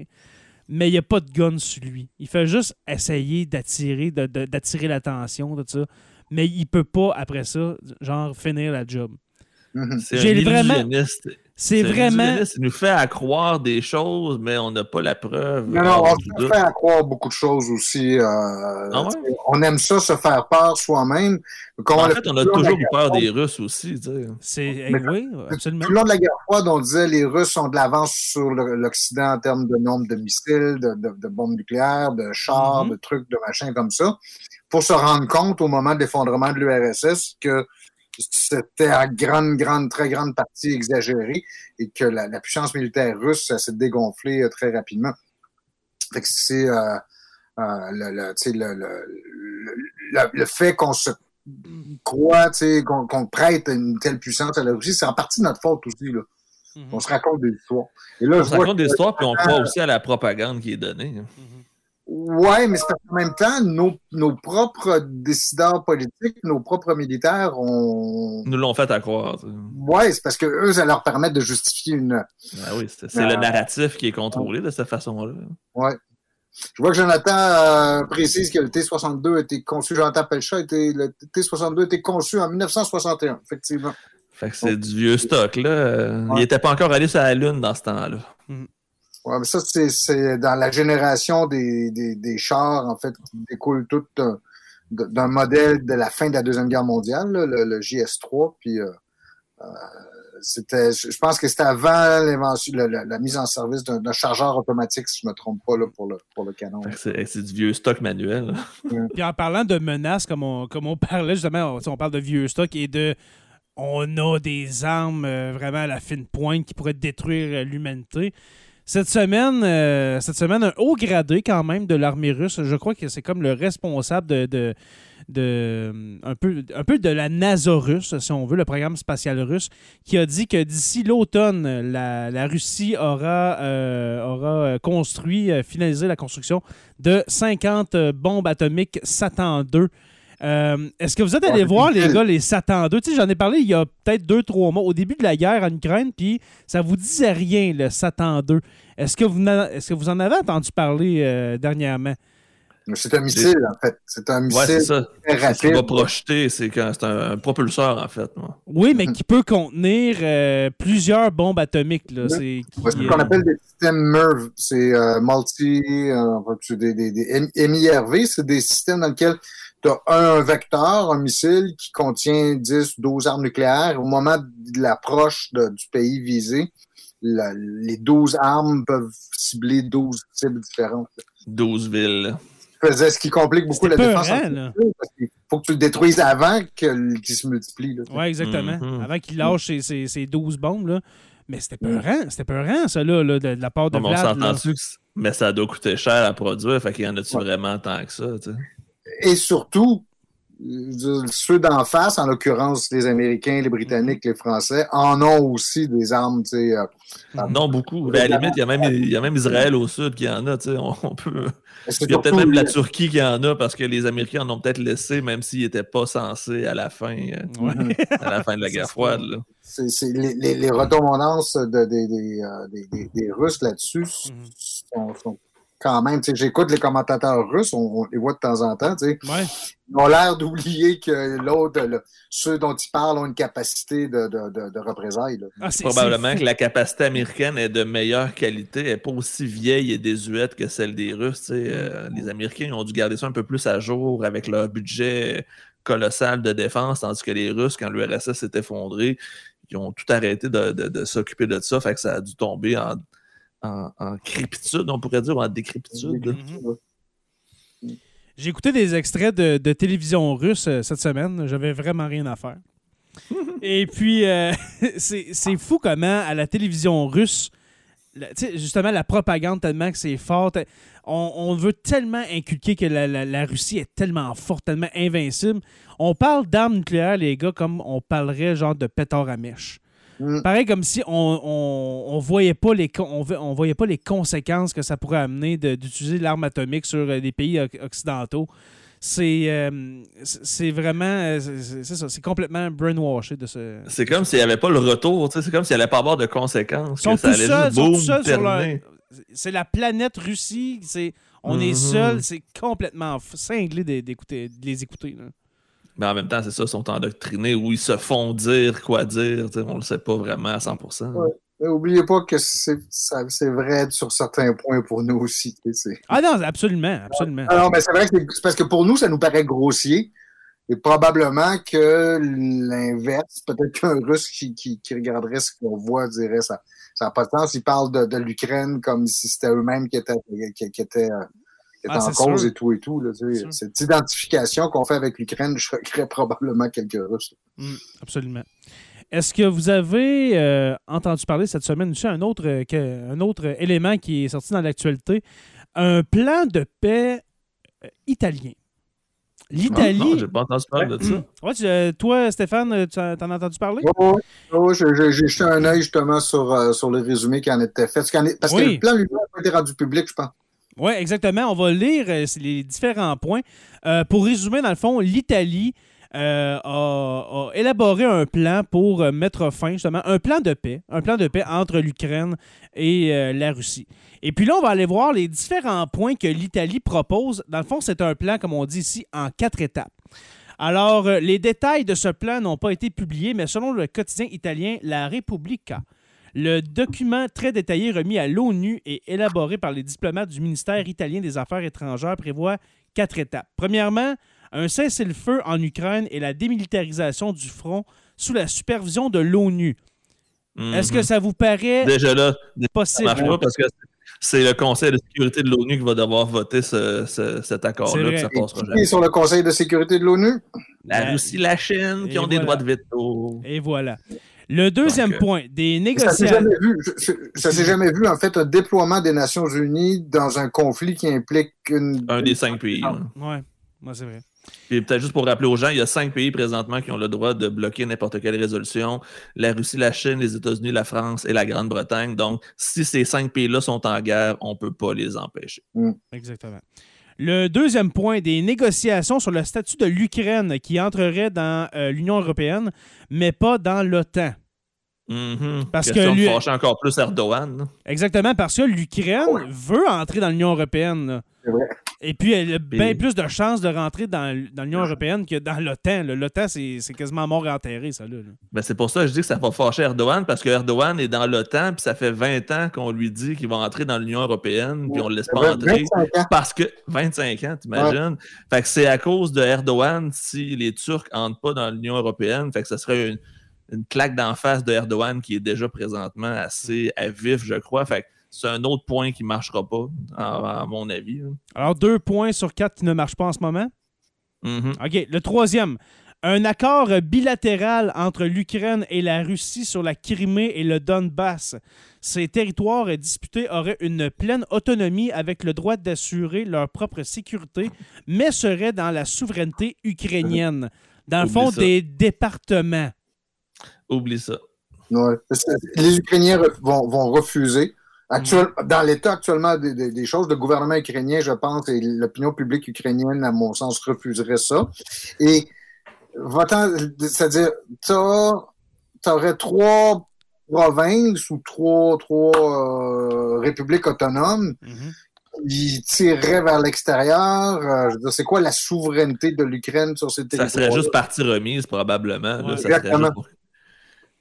Mais il n'y a pas de gun sur lui. Il fait juste essayer d'attirer de- de- d'attirer l'attention, tout ça. Mais il peut pas, après ça, genre, finir la job. Mhm. C'est J'ai un vraiment- illusionniste. C'est vraiment... Il nous fait à croire des choses, mais on n'a pas la preuve. Non, non, on se doute. fait à croire beaucoup de choses aussi. euh, Ah ouais? On aime ça, se faire peur soi-même. En fait, on a toujours eu guerre peur des Russes aussi. C'est... Mais- oui, absolument. Tout le long de la guerre froide, on disait les Russes ont de l'avance sur l'Occident en termes de nombre de missiles, de, de- de bombes nucléaires, de chars, Mhm. de trucs, de machins comme ça, pour se rendre compte au moment de l'effondrement de l'URSS que c'était à grande, grande, très grande partie exagéré et que la, la puissance militaire russe s'est dégonflée euh, très rapidement. Fait que c'est euh, euh, le, le, tu sais, le, le, le, le- le fait qu'on se croit, qu'on prête une telle puissance à la Russie, c'est en partie notre faute aussi. Là. Mhm. On se raconte des histoires. Et là, On je se raconte que- des histoires, puis on croit aussi à la propagande qui est donnée. Mhm. Ouais, mais c'est parce qu'en même temps, nos, nos propres décideurs politiques, nos propres militaires ont. Nous l'ont fait à croire. Ouais, c'est parce que eux, ça leur permet de justifier une. Ah oui, c'est le narratif qui est contrôlé de cette façon-là. Ouais. Je vois que Jonathan euh, précise que le T-62 a été conçu, Jonathan Pelchat, a été, le T-62 a été conçu en 1961, effectivement. Fait que c'est du vieux stock, là. Il n'était pas encore allé sur la Lune dans ce temps-là. Ouais, mais ça, c'est dans la génération des, des, des, chars, en fait, qui découle tout d'un modèle de la fin de la Deuxième Guerre mondiale, là, le, le, JS3. Puis, euh, euh, c'était, je pense que c'était avant la, la, la, mise en service d'un chargeur automatique, si je ne me trompe pas, là, pour, le, pour le canon. C'est du vieux stock manuel. Puis en parlant de menaces, comme on, comme on parlait justement, on, on parle de vieux stock et de on a des armes euh, vraiment à la fine pointe qui pourraient détruire l'humanité. Cette semaine, euh, cette semaine, un haut gradé quand même de l'armée russe, je crois que c'est comme le responsable de, de, de, un, peu, un peu de la NASA russe, si on veut, le programme spatial russe, qui a dit que d'ici l'automne, la, la, Russie aura, euh, aura construit, euh, finalisé la construction de 50 bombes atomiques Satan 2 euh, Est-ce que vous êtes allé voir, les gars, les Satan 2? J'en ai parlé il y a peut-être deux, trois mois, au début de la guerre en Ukraine, puis ça vous disait rien, le Satan 2. Est-ce que, vous est que vous en avez entendu parler euh, dernièrement? C'est un missile, en fait. C'est un missile ouais, ça. très rapide. Ce va projeter, c'est un, un, propulseur, en fait. Oui, mais (laughs) qui peut contenir euh, plusieurs bombes atomiques. Là. C'est ce qu'on appelle des systèmes MERV. C'est euh, multi... Euh, des, des, des MIRV, c'est des systèmes dans lesquels tu as un vecteur, un missile qui contient 10, 12 armes nucléaires. Au moment de l'approche du pays visé, la, les 12 armes peuvent cibler 12 cibles différentes. 12 villes ce qui complique beaucoup la défense. qu'il faut que tu le détruises avant qu'il se multiplie. Oui, exactement. Mm-hmm. Avant qu'il lâche ses, ses, ses, 12 bombes. Là. Mais c'était peurant, c'était peurant, ça, là, là de, de, la part de non, Vlad. On s'entend mais ça doit coûter cher à produire, fait qu'il y en a-tu vraiment tant que ça, tu sais? Et surtout, ceux d'en face, en l'occurrence les Américains, les Britanniques, les Français, en ont aussi des armes. Tu sais, euh, non, beaucoup. à la limite, il y, a même, il y a même Israël au sud qui en a. Tu sais, on, peut... Il y a peut-être même la Turquie qui en a parce que les Américains en ont peut-être laissé, même s'ils n'étaient pas censés à la fin, euh, (laughs) à la fin de la guerre froide. C'est, les, les, les, redondances de, des, des, euh, des, Russes là-dessus mm-hmm. sont, sont quand même. J'écoute les commentateurs russes, on, les voit de temps en temps. Ouais. Ils ont l'air d'oublier que l'autre, ceux dont ils parlent ont une capacité de, de, de, de représailles. Ah, Probablement que la capacité américaine est de meilleure qualité, elle n'est pas aussi vieille et désuète que celle des Russes. Euh, les Américains ont dû garder ça un peu plus à jour avec leur budget colossal de défense, tandis que les Russes, quand l'URSS s'est effondré, ils ont tout arrêté de, de s'occuper de ça, fait que ça a dû tomber en en, en, on pourrait dire, ou en décrépitude. Mhm. J'ai écouté des extraits de, de télévision russe euh, cette semaine. J'avais vraiment rien à faire. (laughs) Et puis, euh, (laughs) c'est fou comment à la télévision russe, justement, la propagande tellement que c'est fort. On, on, veut tellement inculquer que la, la, la, Russie est tellement forte, tellement invincible. On parle d'armes nucléaires, les gars, comme on parlerait genre de pétard à mèche. Mm. Pareil comme si on, on, voyait pas les on, on, voyait pas les conséquences que ça pourrait amener d'utiliser l'arme atomique sur euh, des pays occidentaux. C'est euh, c'est vraiment euh, c'est ça, c'est complètement brainwashed de ce. C'est comme s'il n'y avait pas le retour, c'est comme s'il n'y allait pas avoir de conséquences. Sont ça allait C'est la planète Russie, c'est on est mm-hmm. seul, c'est complètement cinglé d'écouter de les écouter. Là. Mais en même temps, c'est ça, ils sont endoctrinés ou ils se font dire quoi dire. On ne le sait pas vraiment à 100%. N'oubliez pas que c'est vrai sur certains points pour nous aussi. Ah non, absolument, absolument. Alors, ah mais c'est vrai que c'est parce que pour nous, ça nous paraît grossier. Et probablement que l'inverse, peut-être qu'un Russe qui, qui, regarderait ce qu'on voit dirait ça n'a pas de sens. Il parle de, de l'Ukraine comme si c'était eux-mêmes qui étaient, qui, qui étaient euh, est ah, en cause et tout et tout. Là, cette identification qu'on fait avec l'Ukraine choquerait (laughs) probablement quelques Russes. Mm, absolument. Est-ce que vous avez euh, entendu parler cette semaine aussi un autre, euh, un autre élément qui est sorti dans l'actualité? Un plan de paix euh, italien. L'Italie. Non, j'ai pas entendu parler de ça. Ouais, toi, Stéphane, tu en as entendu parler? Oui, j'ai jeté un œil justement sur, sur le résumé qui en était fait. Parce que le plan lui n'a pas été rendu public, je pense. Oui, exactement. On va lire euh, les différents points. Euh, pour résumer, dans le fond, l'Italie euh, a, élaboré un plan pour mettre fin, justement, un plan de paix, un plan de paix entre l'Ukraine et la Russie. Et puis là, on va aller voir les différents points que l'Italie propose. Dans le fond, c'est un plan, comme on dit ici, en quatre étapes. Alors, les détails de ce plan n'ont pas été publiés, mais selon le quotidien italien La Repubblica, le document très détaillé remis à l'ONU et élaboré par les diplomates du ministère italien des Affaires étrangères prévoit quatre étapes. Premièrement, un cessez-le-feu en Ukraine et la démilitarisation du front sous la supervision de l'ONU. Est-ce que Mhm. ça vous paraît Déjà là, ça possible? marche pas parce que c'est le Conseil de sécurité de l'ONU qui va devoir voter ce- ce- cet C'est accord-là, ça passera Qui jamais. est sur le Conseil de sécurité de l'ONU? La La- Russie, la Chine, qui Et ont des droits de veto. Et voilà. Le deuxième Donc, point, des négociations. Ça s'est jamais vu, en fait, un déploiement des Nations Unies dans un conflit qui implique une. Un des cinq pays. Ah. là. Ouais, moi c'est vrai. Et peut-être juste pour rappeler aux gens, il y a cinq pays présentement qui ont le droit de bloquer n'importe quelle résolution. La Russie, la Chine, les États-Unis, la France et la Grande-Bretagne. Donc, si ces cinq pays-là sont en guerre, on ne peut pas les empêcher. Exactement. Le deuxième point, des négociations sur le statut de l'Ukraine qui entrerait dans euh, l'Union européenne, mais pas dans l'OTAN. Mhm. Parce que lui- de encore plus Erdogan. Exactement, parce que l'Ukraine veut entrer dans l'Union européenne. là. C'est vrai. Et puis, elle a bien plus de chances de rentrer dans, l'Union européenne que dans l'OTAN. L'OTAN, c'est c'est quasiment mort et enterré, ça. Là. Ben, c'est pour ça que je dis que ça va fâcher Erdogan, parce que Erdogan est dans l'OTAN, puis ça fait 20 ans qu'on lui dit qu'il va entrer dans l'Union européenne, puis on ne le laisse pas entrer. 25 ans. Parce que 25 ans, t'imagines? Fait que c'est à cause de Erdogan si les Turcs entrent pas dans l'Union européenne. Fait que ce serait une, une claque d'en face de Erdogan qui est déjà présentement assez à vif, je crois. Fait que c'est un autre point qui marchera pas, à, à mon avis. là. Alors, deux points sur quatre qui ne marchent pas en ce moment. Mhm. OK. Le troisième. Un accord bilatéral entre l'Ukraine et la Russie sur la Crimée et le Donbass. Ces territoires disputés auraient une pleine autonomie avec le droit d'assurer leur propre sécurité, mais seraient dans la souveraineté ukrainienne. Dans le fond, ça. des départements. Oublie ça. Ouais. Les Ukrainiens vont refuser. Actuel- Dans l'état actuellement des, des- des choses, le gouvernement ukrainien, je pense, et l'opinion publique ukrainienne, à mon sens, refuserait ça. Et c'est-à-dire, tu aurais trois provinces ou trois, trois euh, républiques autonomes qui tireraient vers l'extérieur. Euh, c'est quoi la souveraineté de l'Ukraine sur ces Ça territoires? serait juste partie remise, probablement. là. Ouais. ça serait juste pour-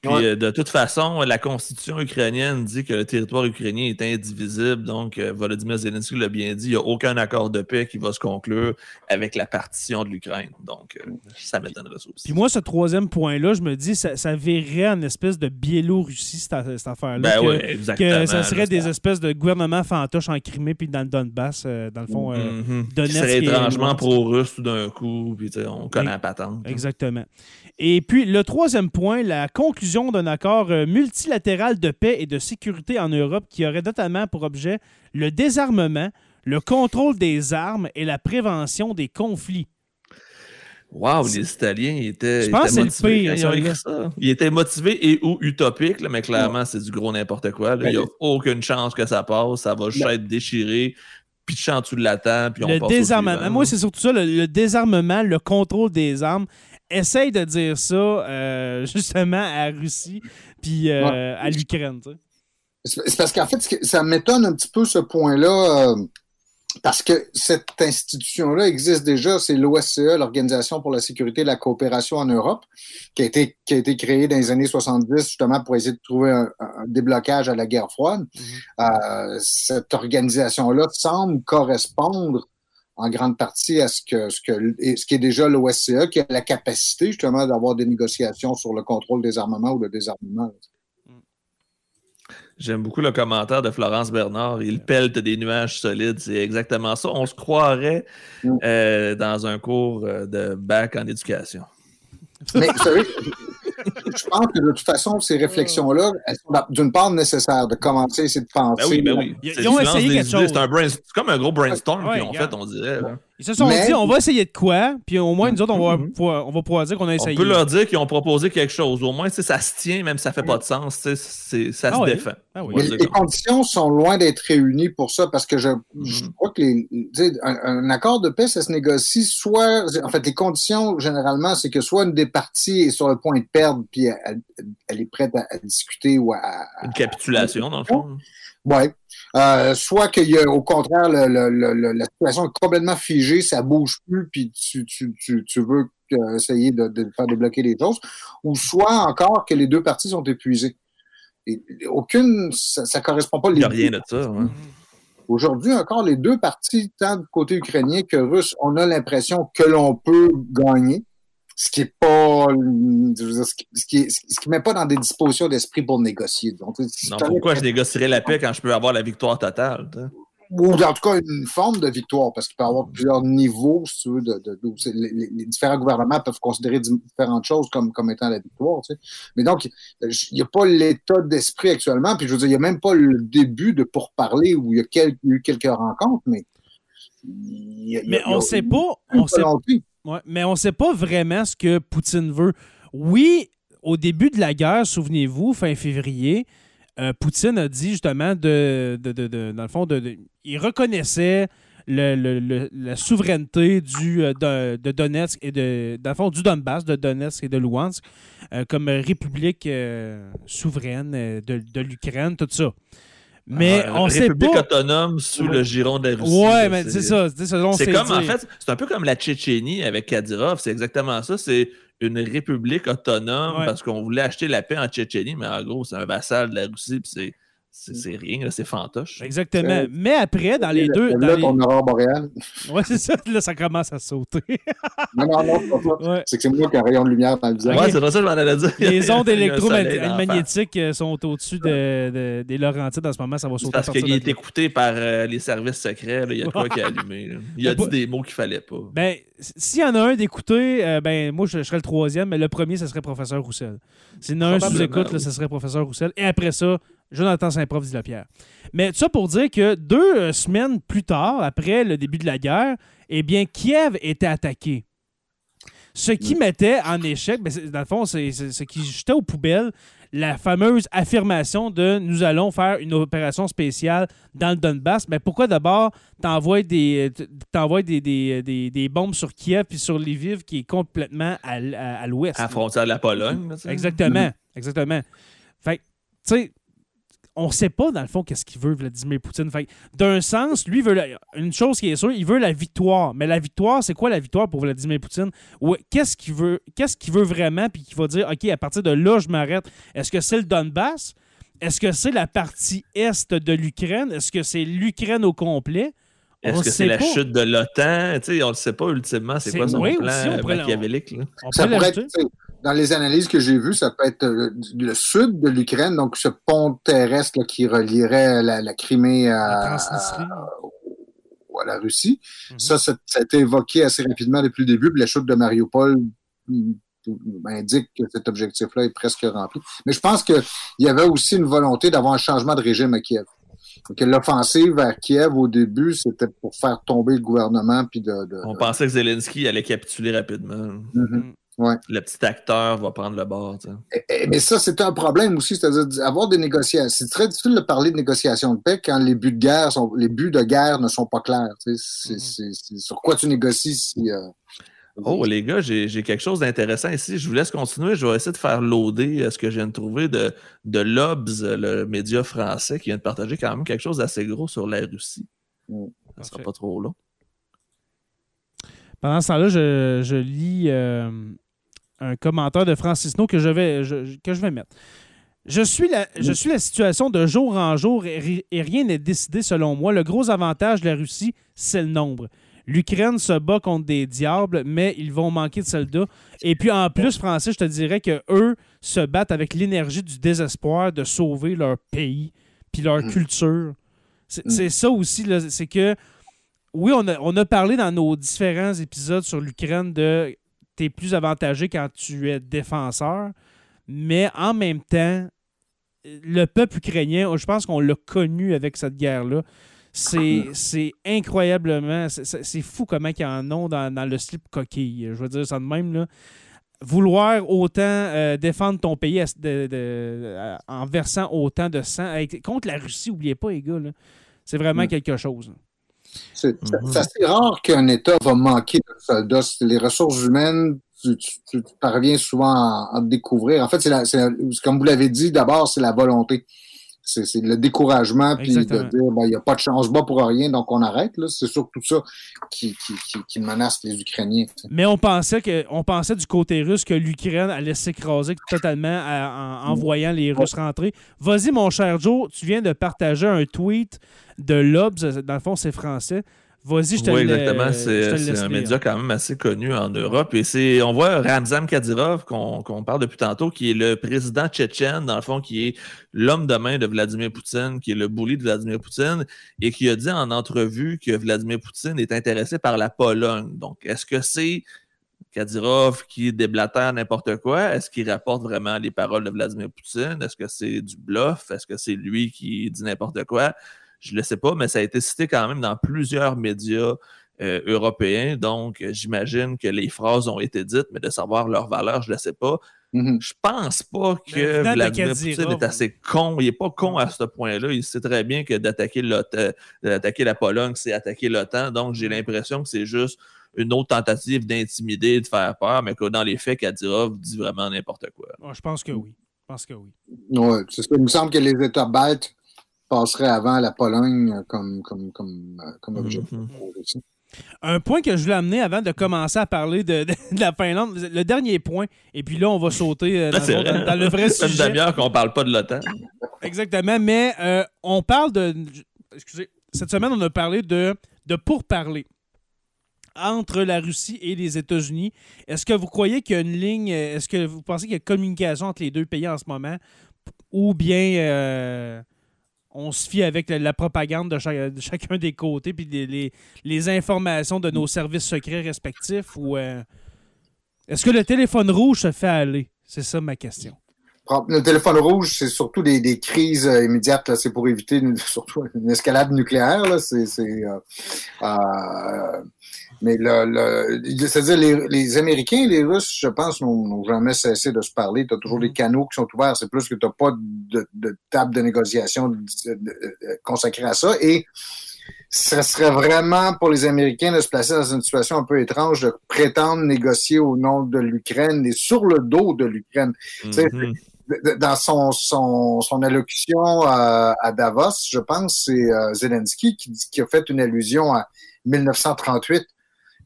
Puis, Ouais. euh, de toute façon, la constitution ukrainienne dit que le territoire ukrainien est indivisible. Donc, euh, Volodymyr Zelensky l'a bien dit, il n'y a aucun accord de paix qui va se conclure avec la partition de l'Ukraine. Donc, euh, ça m'étonnerait aussi. Puis moi, ce troisième point-là, je me dis, ça, ça verrait en espèce de Biélorussie, cette, cette affaire-là. ben que- oui, que exactement. ça serait des espèces de gouvernements fantoches en Crimée puis dans le Donbass, euh, dans le fond. Qui Donetsk serait étrangement pro-russe tout d'un coup. Puis, on connaît la patente. Exactement. Et puis, le troisième point, la conclusion d'un accord euh, multilatéral de paix et de sécurité en Europe qui aurait notamment pour objet le désarmement, le contrôle des armes et la prévention des conflits. Wow, les Italiens ils étaient, Je pense étaient que c'est le motivés pire, quand ils ont celui-là. écrit ça. Ils étaient motivés et ou utopiques, là, mais clairement, c'est du gros n'importe quoi. là. Il n'y a Ben, aucune chance que ça passe. Ça va juste être déchiré, pitché en dessous de la table, puis on le passe désarmement. Moi, c'est surtout ça, le, le désarmement, le contrôle des armes. Essaye de dire ça euh, (laughs) justement à la Russie puis euh, à l'Ukraine. C'est parce qu'en fait, ça m'étonne un petit peu ce point-là, euh, parce que cette institution-là existe déjà, c'est l'OSCE, l'Organisation pour la sécurité et la coopération en Europe, qui a, été, qui a été créée dans les années 70 justement pour essayer de trouver un, un déblocage à la guerre froide. Euh, cette organisation-là semble correspondre en grande partie à ce que ce que ce qui est déjà l'OSCE, qui a la capacité justement d'avoir des négociations sur le contrôle des armements ou le désarmement. J'aime beaucoup le commentaire de Florence Bernard. Il pelte des nuages solides. C'est exactement ça. On se croirait Mm. euh, dans un cours euh, de bac en éducation. Mais vous savez, je pense que de toute façon, ces réflexions-là, elles sont d'une part nécessaires de commencer essayer de penser. Ben oui, ben oui. Ils- C'est- ils ont essayé quelque chose. C'est c'est comme un gros brainstorm Ouais, qu'ils ont regarde. fait, on dirait. là. Ils se sont Mais- dit, on va essayer de quoi, puis au moins, nous autres, on va, Mhm. pouvoir, on va pouvoir dire qu'on a On essayé. peut leur dire qu'ils ont proposé quelque chose. Au moins, tu sais, ça se tient, même si ça fait pas de sens. tu sais, c'est- Ça Ah se oui. défend. Ah oui. On Mais les conditions sont loin d'être réunies pour ça parce que je, je Mhm. crois que les, tu sais, un, un accord de paix, ça se négocie soit, en fait, les conditions généralement, c'est que soit une des parties est sur le point de perdre puis elle, elle est prête à, à discuter ou à, à- Une capitulation, dans le fond. Ouais. Euh, soit qu'il y a au contraire le, le- le- le- la situation est complètement figée, ça bouge plus, puis tu, tu, tu, tu veux euh, essayer de, de, faire débloquer les choses, ou soit encore que les deux parties sont épuisées. Et, aucune, ça, ne correspond pas. Il n'y a rien de ça. Aujourd'hui, encore, les deux parties, tant du côté ukrainien que russe, on a l'impression que l'on peut gagner ce qui est pas ce qui, ce qui, ce qui met pas dans des dispositions d'esprit pour négocier. Donc, non, pourquoi je négocierais la paix quand je peux avoir la victoire totale? Ou en tout cas une forme de victoire, parce qu'il peut y avoir plusieurs niveaux, si tu veux, de, de, les, différents gouvernements peuvent considérer différentes choses comme, comme étant la victoire. Tu sais. Mais donc, il n'y a pas l'état d'esprit actuellement, puis je veux dire, il n'y a même pas le début de pourparler où il y a quelques, eu quelques rencontres, mais. Y a, mais on ne sait pas. On sait, Ouais, mais on ne sait pas vraiment ce que Poutine veut. Oui, au début de la guerre, souvenez-vous, fin février, euh, Poutine a dit justement de, dans le fond, de, il reconnaissait le, la souveraineté du, euh, de, Donetsk et de, dans le fond, du Donbass, de Donetsk et de Luhansk, euh, comme république souveraine de, l'Ukraine, tout ça. Mais on sait République autonome sous le giron de la Russie. Ouais, mais c'est ça. C'est comme, en fait, c'est un peu comme la Tchétchénie avec Kadyrov. C'est exactement ça. C'est une république autonome parce qu'on voulait acheter la paix en Tchétchénie, mais en gros, c'est un vassal de la Russie. Puis c'est c'est rien, c'est fantoche. Exactement. Euh, mais après, dans les deux. Dans là, les... ton aurore boréale. (laughs) Ouais, c'est ça. Là, ça commence à sauter. (laughs) non, non, non, c'est pas ça. C'est que c'est moi qui ai un rayon de lumière dans le visage. Ouais, c'est pas ça que je m'en allais dire. Les (laughs) ondes électromagnétiques euh, sont au-dessus de, de, des Laurentides en ce moment. Ça va sauter. Parce qu'il est écouté par euh, les services secrets. Il y a quoi qui a allumé. Il a dit des mots qu'il fallait pas. Ben, s'il y en a un d'écouté, ben, moi, je, serais le troisième, mais le premier, ce serait Professeur Roussel. S'il y en a un sous-écoute, ce serait Professeur Roussel. Et après ça, Jonathan Saint-Prof dit la pierre. Mais ça pour dire que deux euh, semaines plus tard, après le début de la guerre, eh bien, Kiev était attaqué. Ce qui mettait en échec, ben, dans le fond, c'est ce qui jetait aux poubelles la fameuse affirmation de nous allons faire une opération spéciale dans le Donbass. Mais pourquoi d'abord t'envoies des, des, des, des, bombes sur Kiev puis sur Lviv qui est complètement à, à, l'ouest? À la frontière de la Pologne. exactement. Exactement. Fait tu sais, on ne sait pas, dans le fond, qu'est-ce qu'il veut, Vladimir Poutine. d'un sens, lui, veut une chose qui est sûre, il veut la victoire. Mais la victoire, c'est quoi la victoire pour Vladimir Poutine? Qu'est-ce qu'il veut, qu'est-ce qu'il veut vraiment, puis qu'il va dire, OK, à partir de là, je m'arrête. Est-ce que c'est le Donbass? Est-ce que c'est la partie est de l'Ukraine? Est-ce que c'est l'Ukraine au complet? Est-ce que c'est la chute de l'OTAN? on ne le sait pas ultimement, c'est quoi son plan machiavélique. ça pourrait être, dans les analyses que j'ai vues, ça peut être euh, le sud de l'Ukraine, donc ce pont terrestre qui relierait la, Crimée à, la Russie. Mhm. Ça, ça, a été évoqué assez rapidement depuis le début. Puis la chute de Mariupol mm, indique que cet objectif-là est presque rempli. Mais je pense qu'il y avait aussi une volonté d'avoir un changement de régime à Kiev. L'offensive vers Kiev au début, c'était pour faire tomber le gouvernement. Puis de, On pensait que Zelensky allait capituler rapidement. Mm-hmm. Le petit acteur va prendre le bord. mais ça, c'est un problème aussi, c'est-à-dire avoir des négociations. C'est très difficile de parler de négociations de paix quand les buts de guerre sont, les buts de guerre ne sont pas clairs. Mm-hmm. C'est sur quoi tu négocies si. Euh, oh, les gars, j'ai quelque chose d'intéressant ici. Je vous laisse continuer. Je vais essayer de faire loader euh, ce que je viens de trouver de, de Lobs, le média français, qui vient de partager quand même quelque chose d'assez gros sur la Russie. Mm. Ça ne sera pas trop long. Pendant ce temps-là, je, lis euh, un commentaire de Francis No que je vais, que je vais mettre. Je suis, la, je suis la situation de jour en jour et, rien n'est décidé selon moi. Le gros avantage de la Russie, c'est le nombre. L'Ukraine se bat contre des diables, mais ils vont manquer de soldats. Et puis en plus, Francis, je te dirais que eux se battent avec l'énergie du désespoir de sauver leur pays puis leur mm. culture. C'est mm. ça aussi, c'est que oui, on a, on a parlé dans nos différents épisodes sur l'Ukraine de tu plus avantagé quand tu es défenseur. Mais en même temps, le peuple ukrainien, je pense qu'on l'a connu avec cette guerre-là. C'est incroyablement. C'est fou comment ils en ont dans, le slip coquille. Je veux dire ça de même. Là. Vouloir autant euh, défendre ton pays en versant autant de sang. contre la Russie, n'oubliez pas, les gars. C'est vraiment mm. quelque chose. C'est mhm. assez rare qu'un État va manquer de soldats. Les ressources humaines, tu, parviens souvent à, découvrir. En fait, c'est comme vous l'avez dit, d'abord, c'est la volonté. C'est le découragement, puis de dire, ben, il n'y a pas de chance, bas pour rien, donc on arrête. C'est surtout ça qui, qui, qui, qui menace les Ukrainiens. Mais on pensait que on pensait du côté russe que l'Ukraine allait s'écraser totalement à- en, en voyant les Russes rentrer. Vas-y, mon cher Joe, tu viens de partager un tweet de l'Obs. Dans le fond, c'est français. Vas-y, je te Oui, exactement. C'est un média quand même assez connu en Europe. Et c'est, on voit Ramzan Kadyrov, qu'on qu'on parle depuis tantôt, qui est le président tchétchène, dans le fond, qui est l'homme de main de Vladimir Poutine, qui est le bully de Vladimir Poutine, et qui a dit en entrevue que Vladimir Poutine est intéressé par la Pologne. Donc, est-ce que c'est Kadyrov qui déblatère n'importe quoi? Est-ce qu'il rapporte vraiment les paroles de Vladimir Poutine? Est-ce que c'est du bluff? Est-ce que c'est lui qui dit n'importe quoi? Je ne le sais pas, mais ça a été cité quand même dans plusieurs médias euh, européens. Donc, euh, j'imagine que les phrases ont été dites, mais de savoir leur valeur, je ne le sais pas. Mhm. Je pense pas Mais que Vladimir Poutine est assez con. Il n'est pas con à ce point-là. Il sait très bien que d'attaquer d'attaquer la Pologne, c'est attaquer l'OTAN. Donc, j'ai l'impression que c'est juste une autre tentative d'intimider, de faire peur, mais que dans les faits, Kadyrov dit vraiment n'importe quoi. Je pense que oui. Je pense que oui. Ouais, c'est ça. Il me semble que les États baltes passeraient avant la Pologne comme, comme, comme, euh, comme objet. Mhm. aussi. Un point que je voulais amener avant de commencer à parler de, de- de la Finlande, le dernier point, et puis là, on va sauter euh, dans, Là, c'est le, vrai. dans- dans le vrai une sujet. demi-heure qu'on parle pas de l'OTAN. Exactement, mais euh, on parle de. Excusez. Cette semaine, on a parlé de, de pourparler entre la Russie et les États-Unis. Est-ce que vous croyez qu'il y a une ligne. Est-ce que vous pensez qu'il y a communication entre les deux pays en ce moment? Ou bien euh, on se fie avec la, propagande de, cha- de chacun des côtés puis les, informations de nos services secrets respectifs? Euh, est-ce que le téléphone rouge se fait aller? C'est ça ma question. Le téléphone rouge, c'est surtout des, crises euh, immédiates. C'est pour éviter une, (laughs) surtout une escalade nucléaire. C'est, euh, mais le, le- c'est-à-dire les, les Américains et les Russes, je pense, n'ont, n'ont jamais cessé de se parler. Tu as toujours des canaux qui sont ouverts. C'est plus que tu n'as pas de, de table de négociation de- consacrée à ça. Et ce serait vraiment pour les Américains de se placer dans une situation un peu étrange de prétendre négocier au nom de l'Ukraine et sur le dos de l'Ukraine Mhm. de- dans son, son, son allocution à, à Davos, je pense, c'est euh, Zelensky qui, dit- qui a fait une allusion à 1938.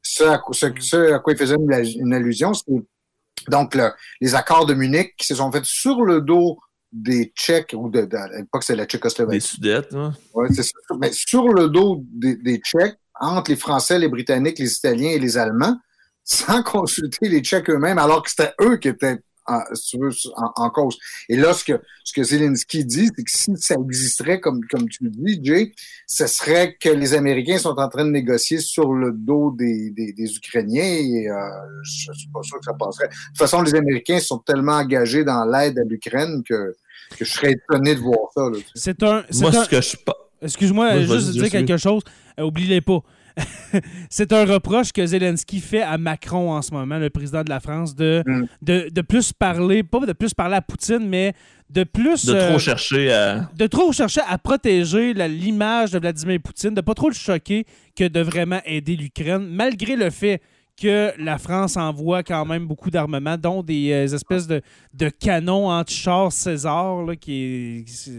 Ce à, quoi- ce, ce à quoi il faisait une, allusion, c'est donc le- les accords de Munich qui se sont faits sur le dos des Tchèques, ou de, de- à l'époque c'est la Des Tchécoslovaquie, Sudètes, hein. Ouais, c'est ça. Mais sur le dos des, des Tchèques, entre les Français, les Britanniques, les Italiens et les Allemands, sans (laughs) consulter les Tchèques eux-mêmes, alors que c'était eux qui étaient en, si tu veux, en, en cause. Et là, ce que, ce que Zelensky dit, c'est que si ça existerait, comme, comme tu le dis, Jay, ce serait que les Américains sont en train de négocier sur le dos des, des, des Ukrainiens et euh, je suis pas sûr que ça passerait. De toute façon, les Américains sont tellement engagés dans l'aide à l'Ukraine que, que je serais étonné de voir ça. C'est un. Moi, un- ce que je pas. Excuse-moi, juste dire quelque chose. Euh, Oubliez pas. (laughs) c'est un reproche que Zelensky fait à Macron en ce moment, le président de la France, de, Mm. de, de plus parler, pas de plus parler à Poutine, mais de plus. De euh, trop chercher à. de trop chercher à protéger l'image de Vladimir Poutine, de pas trop le choquer que de vraiment aider l'Ukraine, malgré le fait que la France envoie quand même beaucoup d'armements, dont des euh, espèces de, de canons anti-chars César, là, qui est, qui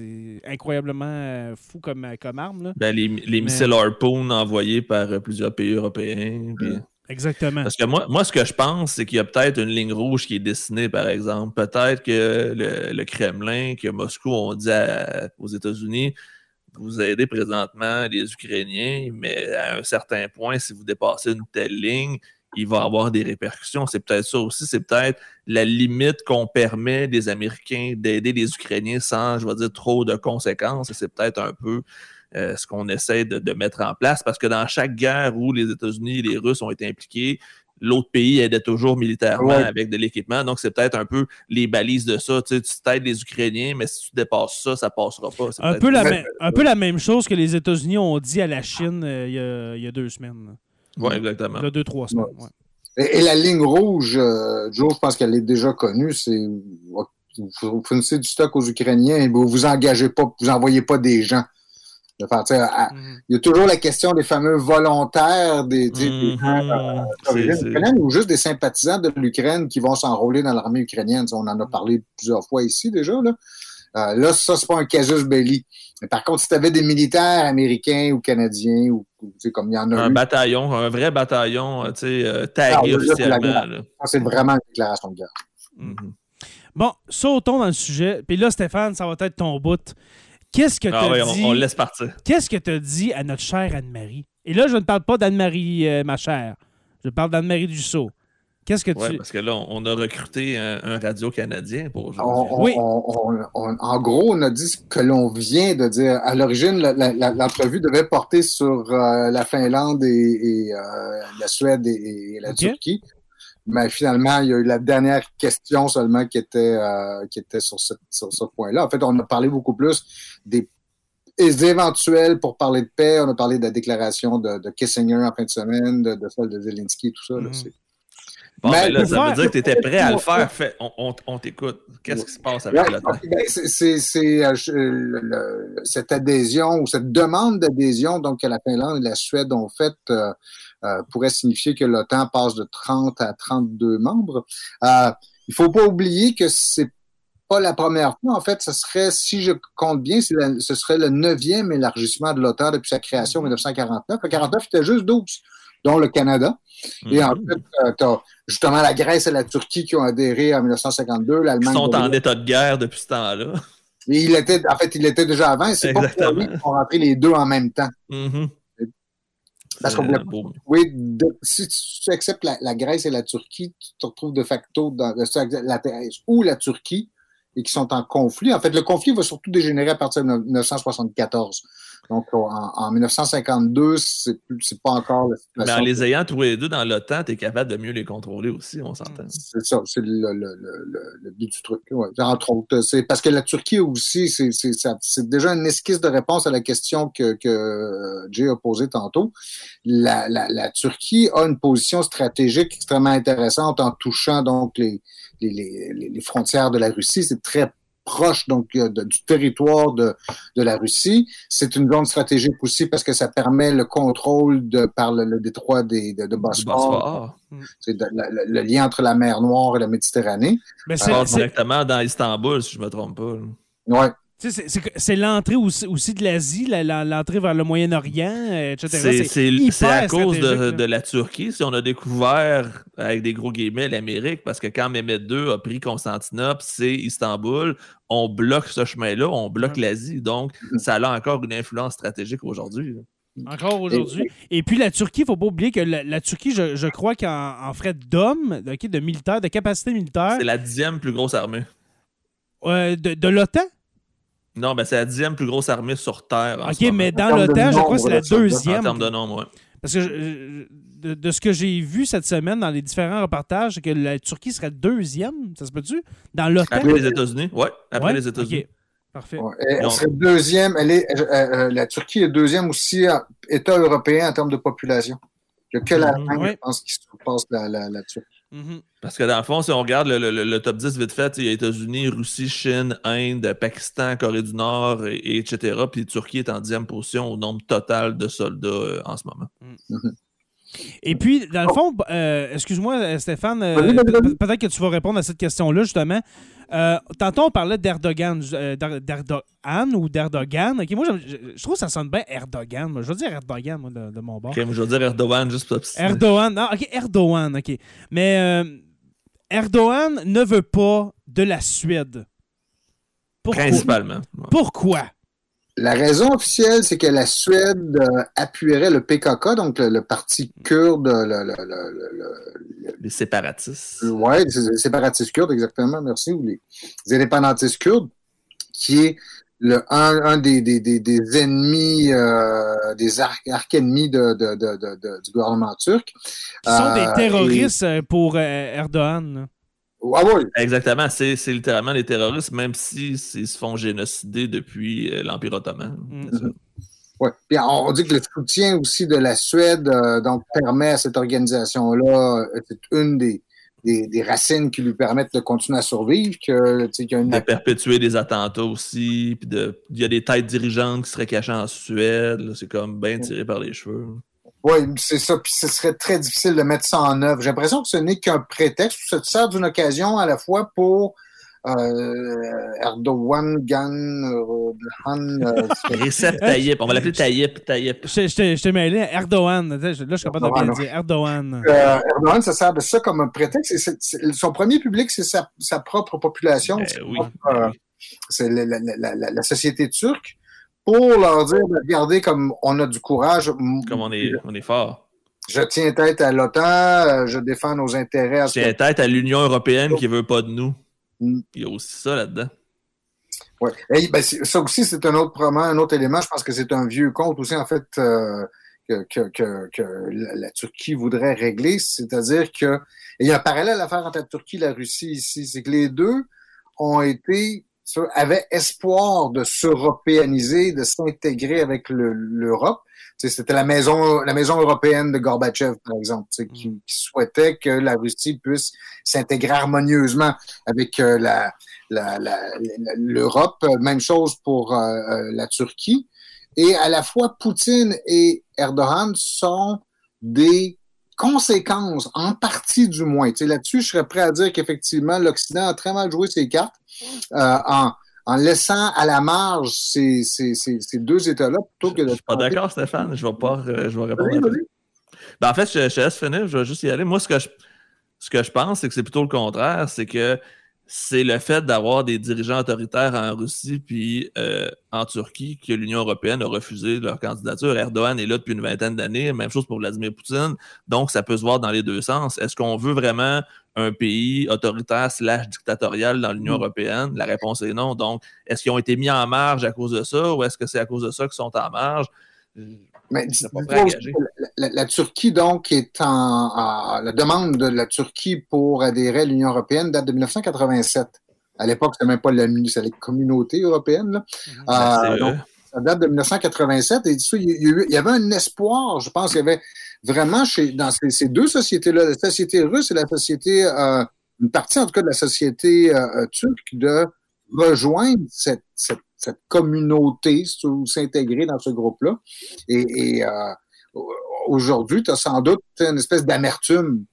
est incroyablement euh, fou comme, comme arme. là. Ben, les, les missiles Harpoon envoyés par euh, plusieurs pays européens. puis- Exactement. Parce que moi, moi, ce que je pense, c'est qu'il y a peut-être une ligne rouge qui est dessinée, par exemple. Peut-être que le, le Kremlin, que Moscou ont dit à- aux États-Unis, vous aidez présentement les Ukrainiens, mais à un certain point, si vous dépassez une telle ligne, il va y avoir des répercussions. C'est peut-être ça aussi. C'est peut-être la limite qu'on permet des Américains d'aider les Ukrainiens sans, je vais dire, trop de conséquences. C'est peut-être un peu euh, ce qu'on essaie de, de mettre en place parce que dans chaque guerre où les États-Unis et les Russes ont été impliqués, l'autre pays aidait toujours militairement Ouais. avec de l'équipement. Donc, c'est peut-être un peu les balises de ça. Tu sais, tu t'aides les Ukrainiens, mais si tu dépasses ça, ça passera pas. C'est Un peu, la un peu la même chose que les États-Unis ont dit à la Chine euh, il y a- il y, a deux semaines. Ouais, exactement. Il y a deux, trois semaines. ouais. Et, et la ligne rouge, euh, Joe, je pense qu'elle est déjà connue, c'est vous, fournissez du stock aux Ukrainiens et vous vous engagez pas, vous envoyez pas des gens. Mhm. il y a toujours la question des fameux volontaires des, des gens, euh, ukrainienne ou juste des sympathisants de l'Ukraine qui vont s'enrôler dans l'armée ukrainienne. On en a parlé plusieurs fois ici déjà. Là. Euh, là, ça, c'est pas un casus belli. Mais par contre, si tu avais des militaires américains ou canadiens, ou, ou tu sais, comme il y en a Un eu, bataillon, un vrai bataillon, euh, tu sais, euh, tagué Ah, c'est officiellement. vraiment une déclaration de guerre. Mhm. Bon, sautons dans le sujet. Puis là, Stéphane, ça va être ton bout. Qu'est-ce que tu Ah oui, on, dit? on le laisse partir. Qu'est-ce que tu as dit à notre chère Anne-Marie? Et là, je ne parle pas d'Anne-Marie, euh, ma chère. Je parle d'Anne-Marie Dussault. Qu'est-ce que tu. Ouais, parce que là, on, a recruté un, un radio canadien pour aujourd'hui. on- Oui. on- on- on- en gros, on a dit ce que l'on vient de dire. À l'origine, l'entrevue devait porter sur euh, la Finlande et, et, euh, la Suède et, et la. Turquie. Mais finalement, il y a eu la dernière question seulement qui était, euh, qui était sur, ce point-là. En fait, on a parlé beaucoup plus des éventuels pour parler de paix. On a parlé de la déclaration de, de Kissinger en fin de semaine, de, de celle de Zelensky, tout ça. là, Mhm. Bon, Mais ben là, pour ça veut dire que tu étais prêt à le faire. Fait, on on- on t'écoute. Qu'est-ce qui se passe avec le ok, ben, euh, le- le- cette adhésion ou cette demande d'adhésion donc que la Finlande et la Suède ont faite euh, euh, pourrait signifier que l'OTAN passe de 30 à 32 membres. Euh, il faut pas oublier que c'est pas la première fois. En fait, ce serait, si je compte bien, la- ce serait le neuvième élargissement de l'OTAN depuis sa création en 1949. En 49, il était juste 12, dont le Canada. Et en Mhm. fait, tu as justement la Grèce et la Turquie qui ont adhéré en 1952, Ils l'Allemagne. sont en état de guerre depuis ce temps-là. mais il était, en fait, il était déjà avant. C'est pas pour lui qu'ils sont rentrés les deux en même temps. Mhm. Parce qu'on beau. Oui, de- si tu acceptes la, la Grèce et la Turquie, tu te retrouves de facto dans la Grèce ou la Turquie et qui sont en conflit. En fait, le conflit va surtout dégénérer à partir de 1974. Donc, en, en 1952, c'est pas encore la Mais situation. en les ayant tous les deux dans l'OTAN, tu es capable de mieux les contrôler aussi, on s'entend. C'est ça, c'est le, le, le, le, but du truc. Ouais. Entre autres, c'est parce que la Turquie aussi, c'est c'est- c'est déjà une esquisse de réponse à la question que, que Jay a posée tantôt. La, la, la Turquie a une position stratégique extrêmement intéressante en touchant donc les, les, les, les frontières de la Russie. C'est très proche donc euh, de- du territoire de, de la Russie. C'est une zone stratégique aussi parce que ça permet le contrôle de par le, le détroit des, de, de Bosphore. Bosphore. C'est le lien entre la mer Noire et la Méditerranée. Mais Ça c'est- directement dans Istanbul, si je me trompe pas. là. C'est- l'entrée aussi, aussi de l'Asie, la- la- l'entrée vers le Moyen-Orient, euh, etc. C'est- à cause de, la Turquie si on a découvert, avec des gros guillemets, l'Amérique, parce que quand Mehmet II a pris Constantinople, c'est Istanbul, on bloque ce chemin-là, on bloque l'Asie. Donc, ça a encore une influence stratégique aujourd'hui. Encore aujourd'hui. Et puis la Turquie, il ne faut pas oublier que la, la Turquie, je, je crois qu'en en frais d'hommes, ok, de militaires, de capacité militaire, C'est la dixième plus grosse armée. euh, de, de l'OTAN? Non, ben c'est la dixième plus grosse armée sur Terre. en OK, ce mais dans l'OTAN, je crois que c'est la de soldats, en deuxième. termes de nombre, ouais. Parce que je- de, de ce que j'ai vu cette semaine dans les différents reportages, c'est que la Turquie serait deuxième, ça se peut-tu? Dans l'OTAN? Après les États-Unis, ouais, après Ouais? les États-Unis. OK, parfait. Ouais. Elle, serait deuxième. Elle est, euh, euh, la Turquie est deuxième aussi euh, État européen en termes de population. Il n'y a que l'Allemagne, Ouais. je pense, qui surpasse la, la, la Turquie. Mhm. Parce que dans le fond, si on regarde le, le- le- le top 10 vite fait, il y a États-Unis, Russie, Chine, Inde, Pakistan, Corée du Nord, et, et etc. Puis Turquie est en dixième position au nombre total de soldats euh, en ce moment. Et puis, dans le fond, euh, excuse-moi, euh, Stéphane, euh, peut-être que tu vas répondre à cette question-là, justement. Euh, tantôt, on parlait d'Erdogan, euh, d'Er- d'Erdogan ou d'Erdogan. Ok, moi, je, trouve que ça sonne bien Erdogan. moi. Je veux dire Erdogan, moi, de, de mon bord. Je veux dire Erdogan juste pour. Erdogan. Non, OK, Erdogan, OK. Mais euh, Erdogan ne veut pas de la Suède. Pourquoi? Principalement. ouais. Pourquoi? La raison officielle, c'est que la Suède euh, appuierait le PKK, donc le, le parti kurde, le, le, le, le- le- Les séparatistes. c'est- les séparatistes kurdes, exactement, merci, ou les, les indépendantistes kurdes, qui est le, un, un des, des, des, des ennemis, euh, des arc, arc-ennemis de, de, de, de- de- du gouvernement turc. Qui sont Euh, des terroristes euh, pour euh, Erdogan. Ah oui, Exactement, c'est littéralement des terroristes, même s'ils si, se font génocider depuis euh, l'Empire ottoman. Mm. Ça. Ouais. Puis on dit que le soutien aussi de la Suède euh, donc permet à cette organisation-là, euh, c'est une des, des, des racines qui lui permettent de continuer à survivre, que, tu sais, qu'il y a une de perpétuer des attentats aussi. Puis de, il y a des têtes dirigeantes qui seraient cachées en Suède. C'est comme bien tiré par les cheveux. Oui, c'est ça. Puis ce serait très difficile de mettre ça en œuvre. J'ai l'impression que ce n'est qu'un prétexte. Ça te sert d'une occasion à la fois pour euh, Erdogan, Gan, Han. Euh, (laughs) Recep Tayyip, on va l'appeler Tayyip. Tayyip. Je, je, je t'ai mêlé. Erdogan. Là, je suis capable de bien dire. Erdogan. Euh, Erdogan, ça sert de ça comme un prétexte. C'est, c'est, son premier public, c'est sa, sa propre population. Ben c'est oui, propre, euh, c'est la, la, la, la, la société turque. Pour leur dire, ben, regardez comme on a du courage. Comme on est, on est fort. Je tiens tête à l'OTAN, euh, je défends nos intérêts. À ce Tiens tête à l'Union européenne qui veut pas de nous. Mm. Il y a aussi ça là-dedans. Ouais. Et, ben, ça aussi, c'est un autre, un autre élément. Je pense que c'est un vieux compte aussi, en fait, euh, que, que, que, la Turquie voudrait régler. C'est-à-dire que, et il y a un parallèle à faire entre la Turquie et la Russie ici, c'est que les deux ont été, ça, avaient espoir de s'européaniser, de s'intégrer avec le- l'Europe. C'était la maison, la maison européenne de Gorbatchev, par exemple, tu sais, qui, qui souhaitait que la Russie puisse s'intégrer harmonieusement avec euh, la, la- la- la- l'Europe. Même chose pour euh, euh, la Turquie. Et à la fois, Poutine et Erdogan sont des conséquences, en partie du moins. Là-dessus, je serais prêt à dire qu'effectivement, l'Occident a très mal joué ses cartes en, en laissant à la marge ces, ces, ces, ces deux États-là plutôt que de... Je suis pas d'accord, Stéphane. Je vais pas euh, je vais répondre. Ben, en fait, je, je te laisse finir, je vais juste y aller. Moi, ce que je, ce que je pense, c'est que c'est plutôt le contraire. C'est que c'est le fait d'avoir des dirigeants autoritaires en Russie puis euh, en Turquie que l'Union européenne a refusé leur candidature. Erdogan est là depuis une vingtaine d'années. Même chose pour Vladimir Poutine. Donc, ça peut se voir dans les deux sens. Est-ce qu'on veut vraiment un pays autoritaire slash dictatorial dans l'Union Mm. européenne? La réponse est non. Donc, est-ce qu'ils ont été mis en marge à cause de ça ou est-ce que c'est à cause de ça qu'ils sont en marge? Mais la, la- Turquie, donc, est en, La demande de la Turquie pour adhérer à l'Union européenne date de 1987. À l'époque, c'était même pas la, la communauté européenne. Là. La Euh, donc, ça date de 1987. Et ça, il il y avait un espoir, je pense, qu'il y avait vraiment chez, dans ces, ces deux sociétés-là, la société russe et la société, euh, une partie en tout cas de la société euh, euh, turque, de rejoindre cette, cette, cette communauté, s'intégrer dans ce groupe-là. Et, et, euh, aujourd'hui, tu as sans doute une espèce d'amertume.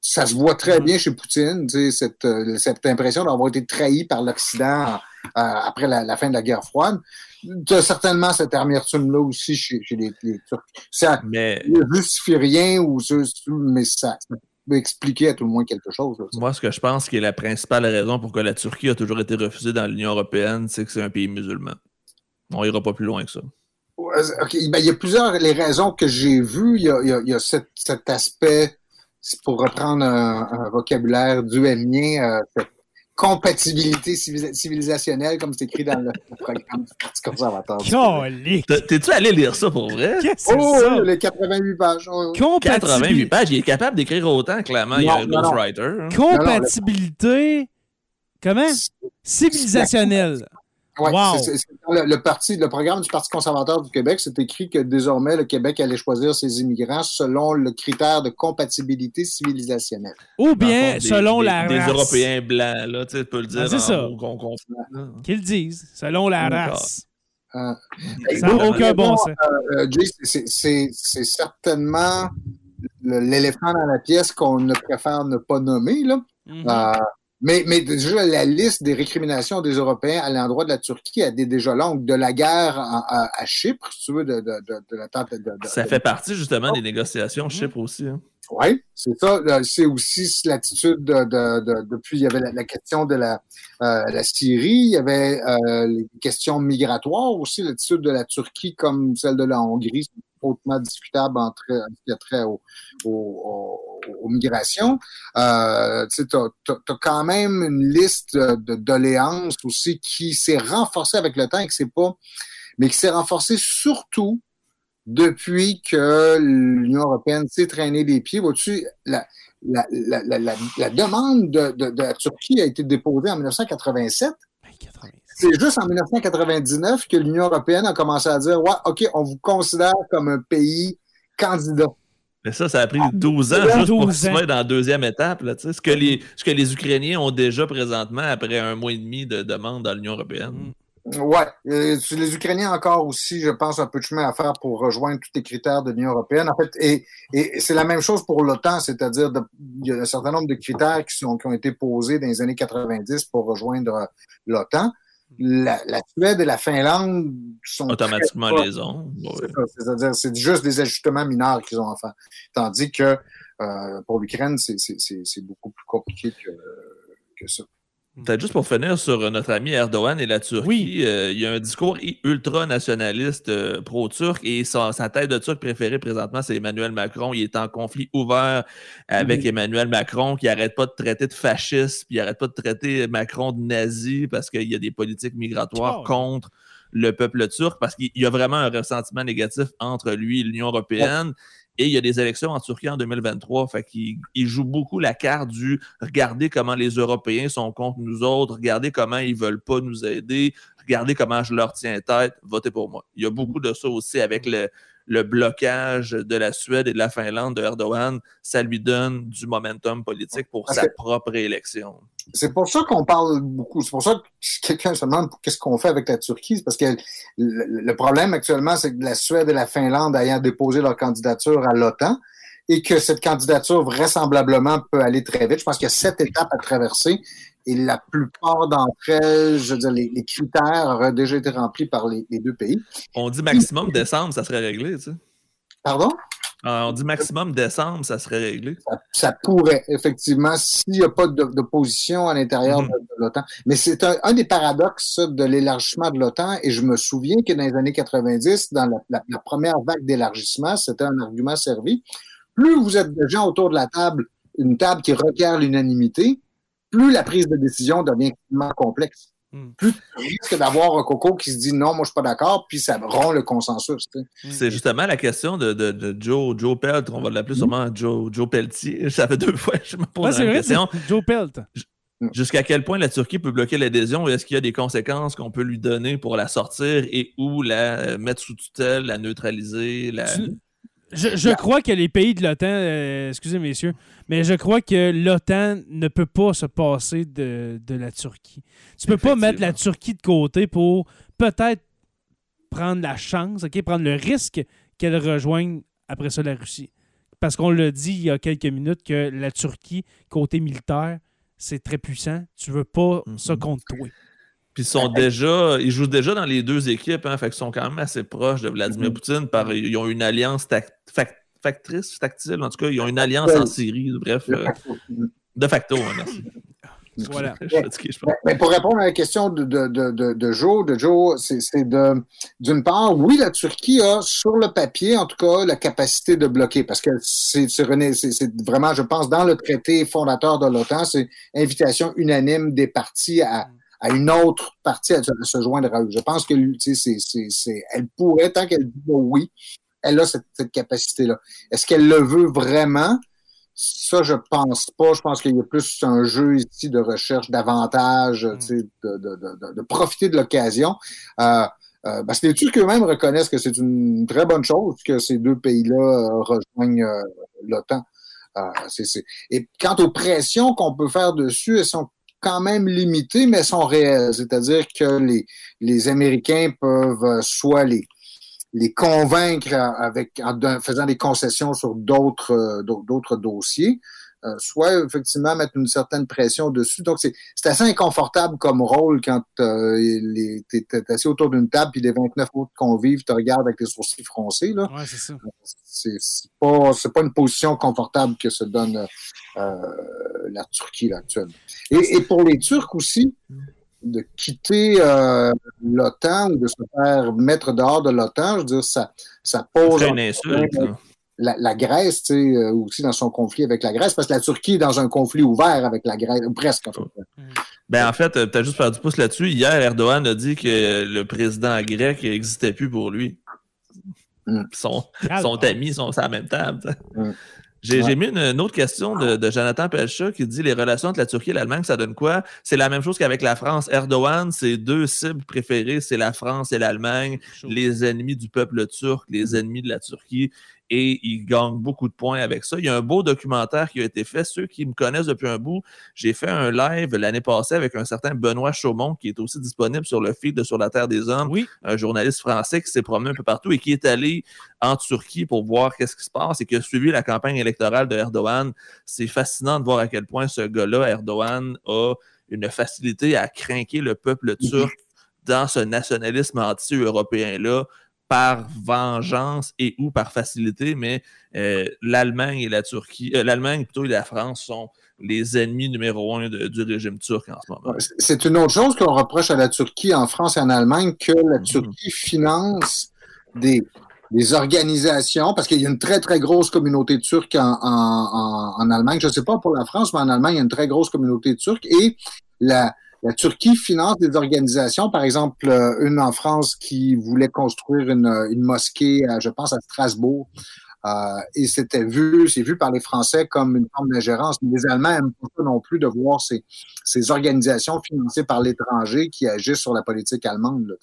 Ça se voit très bien chez Poutine, cette, euh, cette impression d'avoir été trahi par l'Occident euh, après la, la fin de la guerre froide. Tu as certainement cette amertume-là aussi chez, chez les, les Turcs. Ça ne justifie rien, ou, mais ça, expliquer à tout le moins quelque chose. là, moi, ce que je pense qui est la principale raison pour que la Turquie a toujours été refusée dans l'Union européenne, c'est que c'est un pays musulman. On ira pas plus loin que ça. Ouais, ben, il y a plusieurs les raisons que j'ai vues. Il y a, il y a, il y a cet, cet aspect, pour reprendre un, un vocabulaire duémien, euh, cette compatibilité civil- civilisationnelle, comme c'est écrit dans le, (laughs) programme du Parti conservateur. T'es-tu allé lire ça pour vrai? Qu'est-ce que Oh, c'est ça? les 88 pages. Oh, oui. 88 Compatibilité. pages, il est capable d'écrire autant, clairement. il y a Non, un non, non. ghostwriter. hein. Compatibilité. Comment? Civilisationnelle. Ouais, Wow. c'est- c'est- c'est dans le, le parti, le programme du Parti conservateur du Québec, c'est écrit que désormais le Québec allait choisir ses immigrants selon le critère de compatibilité civilisationnelle. Ou bien fond, des- selon des, la Des race. Européens blancs, là, tu peux le dire Ah, c'est en ça. là. Qu'ils le disent. Selon la race. Euh, Ça n'a aucun bon sens. euh, Jay, c'est- c'est c'est certainement l'éléphant dans la pièce qu'on ne préfère ne pas nommer. Là. Mhm. Euh, mais, mais déjà, la liste des récriminations des Européens à l'endroit de la Turquie elle est déjà longue. De la guerre en- à, à Chypre, si tu veux, de, de, de, de la tente Ça fait partie justement des négociations, Chypre aussi. hein. Oui, c'est ça. Euh, C'est aussi l'attitude de, de, de- depuis, il y avait la, la question de la, euh, la Syrie, il y avait euh, les questions migratoires aussi, l'attitude de la Turquie comme celle de la Hongrie, hautement discutable entre en ce qui a trait au- au- au- aux migrations. Euh, tu as, quand même une liste de, doléances aussi qui s'est renforcée avec le temps et que c'est pas, mais qui s'est renforcée surtout depuis que l'Union européenne s'est traînée des pieds. La, la, la, la, demande de, de, de la Turquie a été déposée en 1987. Ben, 86. C'est juste en 1999 que l'Union européenne a commencé à dire Ouais, OK, on vous considère comme un pays candidat. Mais ça, ça a pris 12 ans 12 juste pour ans. se mettre dans la deuxième étape. Là, tu sais, ce, que les, ce que les Ukrainiens ont déjà présentement après un mois et demi de demande dans l'Union européenne. Ouais, euh, les Ukrainiens encore aussi, je pense, un peu de chemin à faire pour rejoindre tous les critères de l'Union européenne. En fait, et, et c'est la même chose pour l'OTAN, c'est-à-dire il y a un certain nombre de critères qui, sont, qui ont été posés dans les années 90 pour rejoindre l'OTAN. La, la, Suède et la Finlande sont automatiquement les ont. C'est-à-dire, c'est juste des ajustements mineurs qu'ils ont à faire. Tandis que euh, pour l'Ukraine, c'est beaucoup plus compliqué que, que ça. Peut-être juste pour finir sur notre ami Erdogan et la Turquie, euh, il y a un discours ultra-nationaliste euh, pro-turc et sa, tête de turc préférée présentement, c'est Emmanuel Macron. Il est en conflit ouvert avec. Emmanuel Macron qui n'arrête pas de traiter de fasciste, puis il n'arrête pas de traiter Macron de nazi parce qu'il y a des politiques migratoires oh. contre le peuple turc, parce qu'il y a vraiment un ressentiment négatif entre lui et l'Union européenne. Et il y a des élections en Turquie en 2023. Fait qu'il il joue beaucoup la carte du regardez comment les Européens sont contre nous autres, regardez comment ils veulent pas nous aider, regardez comment je leur tiens tête, votez pour moi. Il y a beaucoup de ça aussi avec le, le blocage de la Suède et de la Finlande de Erdogan. Ça lui donne du momentum politique pour sa propre élection. C'est pour ça qu'on parle beaucoup. C'est pour ça que quelqu'un se demande qu'est-ce qu'on fait avec la Turquie. Parce que le, problème actuellement, c'est que la Suède et la Finlande ayant déposé leur candidature à l'OTAN et que cette candidature vraisemblablement peut aller très vite. Je pense qu'il y a sept étapes à traverser et la plupart d'entre elles, je veux dire, les, critères auraient déjà été remplis par les, deux pays. On dit maximum décembre, ça serait réglé, tu sais. Pardon? Ah, on dit maximum décembre, ça serait réglé. Ça, pourrait, effectivement, s'il n'y a pas d'opposition à l'intérieur mhm. de, l'OTAN. Mais c'est un, des paradoxes de l'élargissement de l'OTAN. Et je me souviens que dans les années 90, dans la, première vague d'élargissement, c'était un argument servi. Plus vous êtes de gens autour de la table, une table qui requiert l'unanimité, plus la prise de décision devient extrêmement complexe. Hmm. Plus tu risques d'avoir un coco qui se dit non, moi je suis pas d'accord, puis ça rompt le consensus. C'est justement la question de, Joe, Joe Pelt, on va l'appeler hmm. sûrement Joe, Joe Pelletier. (laughs) Ça fait deux fois que je me pose la question. Joe Pelt. Jusqu'à quel point la Turquie peut bloquer l'adhésion? Est-ce qu'il y a des conséquences qu'on peut lui donner pour la sortir et ou la mettre sous tutelle, la neutraliser? La... Je, crois que les pays de l'OTAN, euh, excusez messieurs, mais je crois que l'OTAN ne peut pas se passer de, la Turquie. Tu peux pas mettre la Turquie de côté pour peut-être prendre la chance, ok, prendre le risque qu'elle rejoigne après ça la Russie. Parce qu'on l'a dit il y a quelques minutes que la Turquie, côté militaire, c'est très puissant. Tu veux pas ça mhm. contre toi. Puis ils sont déjà, ils jouent déjà dans les deux équipes, hein, fait qu'ils sont quand même assez proches de Vladimir mhm. Poutine. Par, ils ont une alliance factrice, tactile, en tout cas, ils ont une alliance en Syrie, bref. Euh, de facto, hein, merci. (laughs) Voilà. Mais pour répondre à la question de, de, de, de Joe, de Joe, c'est de d'une part, oui, la Turquie a sur le papier, en tout cas, la capacité de bloquer, parce que c'est vraiment, je pense, dans le traité fondateur de l'OTAN, c'est invitation unanime des partis à, à une autre partie à se joindre à eux. Je pense que c'est, elle pourrait, tant qu'elle dit oui, elle a cette, capacité-là. Est-ce qu'elle le veut vraiment? Ça, je pense pas. Je pense qu'il y a plus un jeu ici de recherche d'avantages, mm. de, de, de, profiter de l'occasion. Euh, euh, parce que les Turcs eux-mêmes reconnaissent que c'est une très bonne chose que ces deux pays-là euh, rejoignent euh, l'OTAN. Et quant aux pressions qu'on peut faire dessus, elles sont quand même limitées, mais sont réelles. C'est-à-dire que les, les Américains peuvent euh, soit les, les convaincre avec, en faisant des concessions sur d'autres, euh, d'autres dossiers, euh, soit effectivement mettre une certaine pression dessus. Donc, c'est assez inconfortable comme rôle quand euh, tu es, assis autour d'une table puis les 29 autres convives te regardent avec les sourcils froncés. Là. Ouais, c'est ça. C'est pas, pas une position confortable que se donne euh, la Turquie là, actuellement. Et, et, pour les Turcs aussi, de quitter euh, l'OTAN ou de se faire mettre dehors de l'OTAN, je veux dire, ça, ça pose... Une insulte, la, la, Grèce, tu sais, euh, aussi dans son conflit avec la Grèce, parce que la Turquie est dans un conflit ouvert avec la Grèce, presque. En fait. Ben, en fait, tu as juste faire du pouce là-dessus. Hier, Erdogan a dit que le président grec n'existait plus pour lui. Mm. Son, son ami sont à la même table. Mm. J'ai mis une, autre question de, Jonathan Pelcha qui dit les relations entre la Turquie et l'Allemagne, ça donne quoi? C'est la même chose qu'avec la France. Erdogan, ses deux cibles préférées, c'est la France et l'Allemagne, les ennemis du peuple turc, les ennemis de la Turquie. Et il gagne beaucoup de points avec ça. Il y a un beau documentaire qui a été fait. Ceux qui me connaissent depuis un bout, j'ai fait un live l'année passée avec un certain Benoît Chaumont qui est aussi disponible sur le feed de Sur la Terre des Hommes, Oui. un journaliste français qui s'est promené un peu partout et qui est allé en Turquie pour voir qu'est-ce qui se passe et qui a suivi la campagne électorale de Erdogan. C'est fascinant de voir à quel point ce gars-là, Erdogan, a une facilité à craquer le peuple turc dans ce nationalisme anti-européen-là par vengeance et ou par facilité, mais euh, l'Allemagne et la Turquie, euh, l'Allemagne plutôt et la France sont les ennemis numéro un de- du régime turc en ce moment. C'est une autre chose qu'on reproche à la Turquie en France et en Allemagne que la Mhm. Turquie finance des, des organisations, parce qu'il y a une très, très grosse communauté turque en, en, en, en Allemagne. Je ne sais pas pour la France, mais en Allemagne, il y a une très grosse communauté turque. Et la, la Turquie finance des organisations, par exemple, euh, une en France qui voulait construire une, une mosquée, je pense, à Strasbourg. Euh, et c'était vu, c'est vu par les Français comme une forme d'ingérence. Les Allemands n'aiment pas ça non plus de voir ces, ces organisations financées par l'étranger qui agissent sur la politique allemande.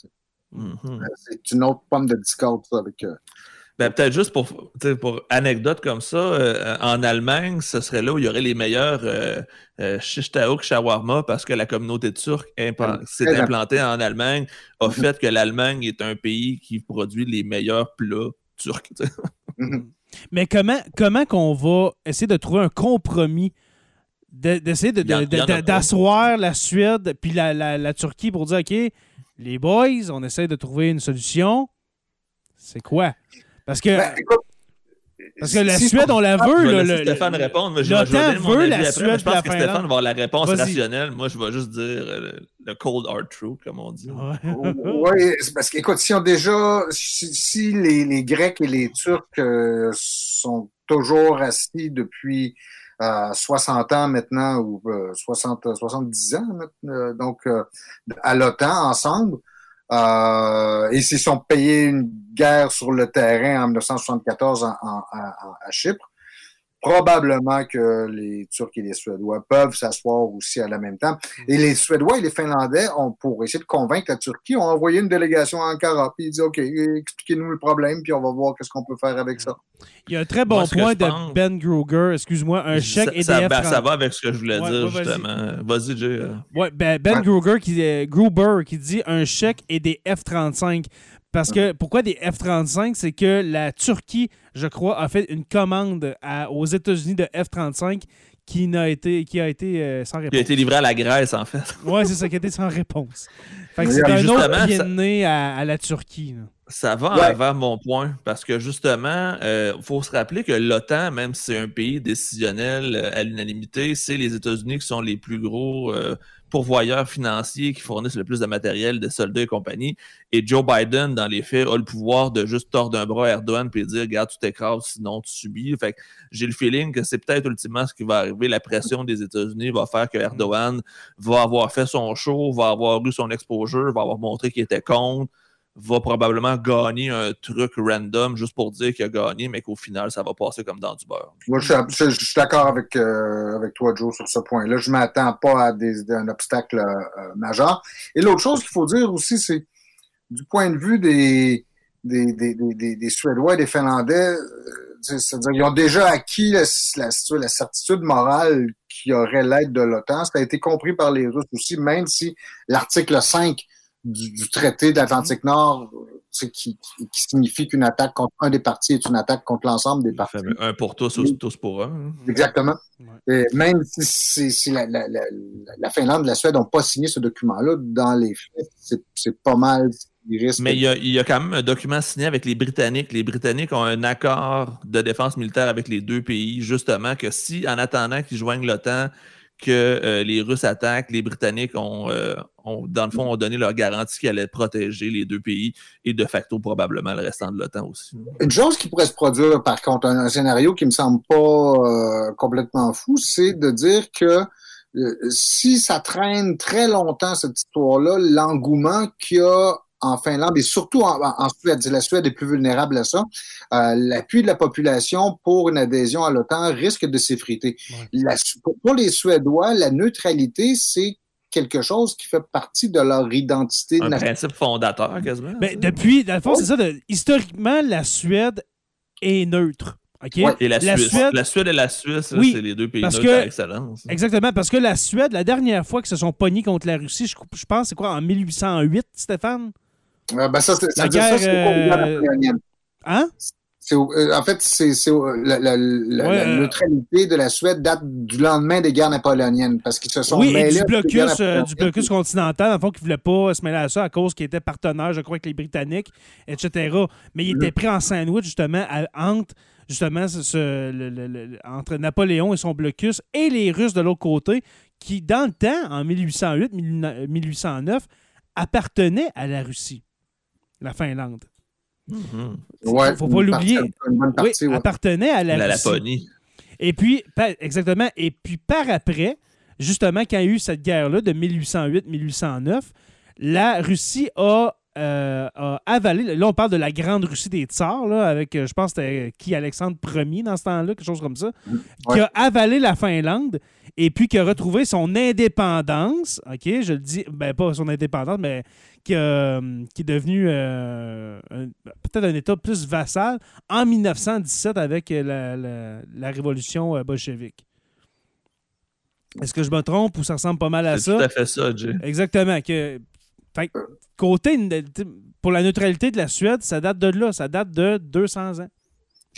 Mhm. C'est une autre pomme de discorde, ça, avec. euh, Ben, peut-être juste pour, pour anecdote comme ça, euh, en Allemagne, ce serait là où il y aurait les meilleurs euh, euh, shish taouk shawarma parce que la communauté turque impa- s'est implantée en Allemagne, a fait que l'Allemagne est un pays qui produit les meilleurs plats turcs. (laughs) mhm. Mais comment, comment qu'on va essayer de trouver un compromis, de- d'essayer de- d'asseoir la Suède puis la, la- la Turquie pour dire, OK, les boys, on essaie de trouver une solution. C'est quoi? Parce que, Ben, écoute, parce que la si- Suède, on la Je veut. vais le- Stéphane le- répondre. Moi, je, je vais l'OTAN donner mon veut avis la après, Suède mais je pense que Stéphane Finlande. va avoir la réponse rationnelle. Moi, je vais juste dire euh, le, le cold hard truth, comme on dit. Ouais. Oui, c'est parce qu'écoute, si on déjà, si, si les, les Grecs et les Turcs euh, sont toujours assis depuis euh, 60 ans maintenant, ou euh, 60, 70 ans, maintenant, euh, donc euh, à l'OTAN ensemble, euh, et s'ils sont payés une guerre sur le terrain en 1974 en- à Chypre, probablement que les Turcs et les Suédois peuvent s'asseoir aussi à la même temps. Et les Suédois et les Finlandais, ont, pour essayer de convaincre la Turquie, ont envoyé une délégation à Ankara. Puis ils disent, OK, expliquez-nous le problème, puis on va voir qu'est-ce qu'on peut faire avec ça. Il y a un très bon Moi, point de pense- Ben Gruger, excuse-moi, un chèque ça, ça, ben, 30. ça va avec ce que je voulais Ouais, dire, ouais, justement. Vas-y, Jay. Ouais, ben, ben Ouais. Gruger qui, euh, Gruber qui dit un chèque et des F-35. Parce que pourquoi des F-35 C'est que la Turquie, je crois, a fait une commande à- aux États-Unis de F-35 qui, n'a été, qui a été euh, sans Qui a réponse. été livré à la Grèce, en fait. Ouais, c'est ça, qui a été sans réponse. Fait que c'est un autre ça- de nez à, à la Turquie. là. Ça va Ouais. avant mon point, parce que justement, il faut se rappeler que l'OTAN, même si c'est un pays décisionnel euh, à l'unanimité, c'est les États-Unis qui sont les plus gros euh, pourvoyeurs financiers qui fournissent le plus de matériel, de soldats et compagnie. Et Joe Biden, dans les faits, a le pouvoir de juste tordre un bras à Erdogan et dire Regarde, tu t'écrases, sinon tu subis. Fait j'ai le feeling que c'est peut-être ultimement ce qui va arriver. La pression des États-Unis va faire que Erdogan va avoir fait son show, va avoir eu son exposure, va avoir montré qu'il était contre va probablement gagner un truc random juste pour dire qu'il a gagné, mais qu'au final, ça va passer comme dans du beurre. Moi, je suis, d'accord avec, euh, avec toi, Joe, sur ce point-là. Je ne m'attends pas à des, un obstacle euh, euh, majeur. Et l'autre chose qu'il faut dire aussi, c'est du point de vue des, des, des, des, des- Suédois et des Finlandais, c'est- c'est-à-dire ils ont déjà acquis la, la, la certitude morale qu'il y aurait l'aide de l'OTAN. Ça a été compris par les Russes aussi, même si l'article 5 du, du traité de l'Atlantique Nord, c'est qui, qui, qui signifie qu'une attaque contre un des partis est une attaque contre l'ensemble des Le partis. un pour tous, tous- tous pour un. hein. Exactement. Ouais. Et même si, si- si la, la, la, la Finlande et la Suède n'ont pas signé ce document-là, dans les faits, c'est, pas mal. Mais il y, a, il y a quand même un document signé avec les Britanniques. Les Britanniques ont un accord de défense militaire avec les deux pays, justement, que si, en attendant qu'ils joignent l'OTAN, que euh, les Russes attaquent, les Britanniques ont, euh, ont, dans le fond, ont donné leur garantie qu'ils allaient protéger les deux pays et de facto probablement le restant de l'OTAN aussi. Une chose qui pourrait se produire, par contre, un, scénario qui me semble pas euh, complètement fou, c'est de dire que si ça traîne très longtemps, cette histoire-là, l'engouement qu'il y a en Finlande et surtout en, Suède, la Suède est plus vulnérable à ça, euh, l'appui de la population pour une adhésion à l'OTAN risque de s'effriter. Ouais. Pour, les Suédois, la neutralité, c'est quelque chose qui fait partie de leur identité Un nationale. principe fondateur, quasiment. Ben, ça. depuis, dans le fond, c'est ça. de- historiquement, la Suède est neutre. Ouais. Et la, La Suisse. Suède- La Suède et la Suisse, Oui, c'est les deux pays parce neutres que- par excellence. Exactement, parce que la Suède, la dernière fois qu'ils se sont pognés contre la Russie, je, je pense, c'est quoi, en 1808, Stéphane? Euh, ben ça, c'est- ça La ça, guerre, guerre euh, napoléonienne. Hein? Euh, en fait, c'est la, la- la- Ouais, la euh, neutralité de la Suède date du lendemain des guerres napoléoniennes parce qu'ils se sont Oui, et du blocus, euh, du blocus continental, dans le fond, qui ne voulait pas se mêler à ça à cause qu'il était partenaire, je crois, avec les Britanniques, etc. Mais il était pris en sandwich, justement, à- entre, justement, ce- ce- le- le- le- entre Napoléon et son blocus et les Russes de l'autre côté, qui, dans le temps, en 1808, 1809, appartenaient à la Russie, la Finlande. Mhm. Ouais, faut pas l'oublier. oui, ouais. appartenaient à la, La Russie. Laponie. Et puis, exactement. Et puis, par après, justement, quand il y a eu cette guerre-là de 1808-1809, la Russie a, euh, a avalé. Là, on parle de la grande Russie des Tsars, là, avec, euh, je pense, c'était qui Alexandre Ier dans ce temps-là, quelque chose comme ça, qui Ouais. a avalé la Finlande et puis qui a retrouvé son indépendance. OK, je le dis, ben pas son indépendance, mais qui, qui est devenu euh, peut-être un État plus vassal en 1917 avec euh, la, la- la révolution euh, bolchevique. Est-ce que je me trompe ou ça ressemble pas mal à C'est ça? tout à fait ça, Jay. Exactement. Que, fait que, côté, pour la neutralité de la Suède, ça date de là. Ça date de 200 ans.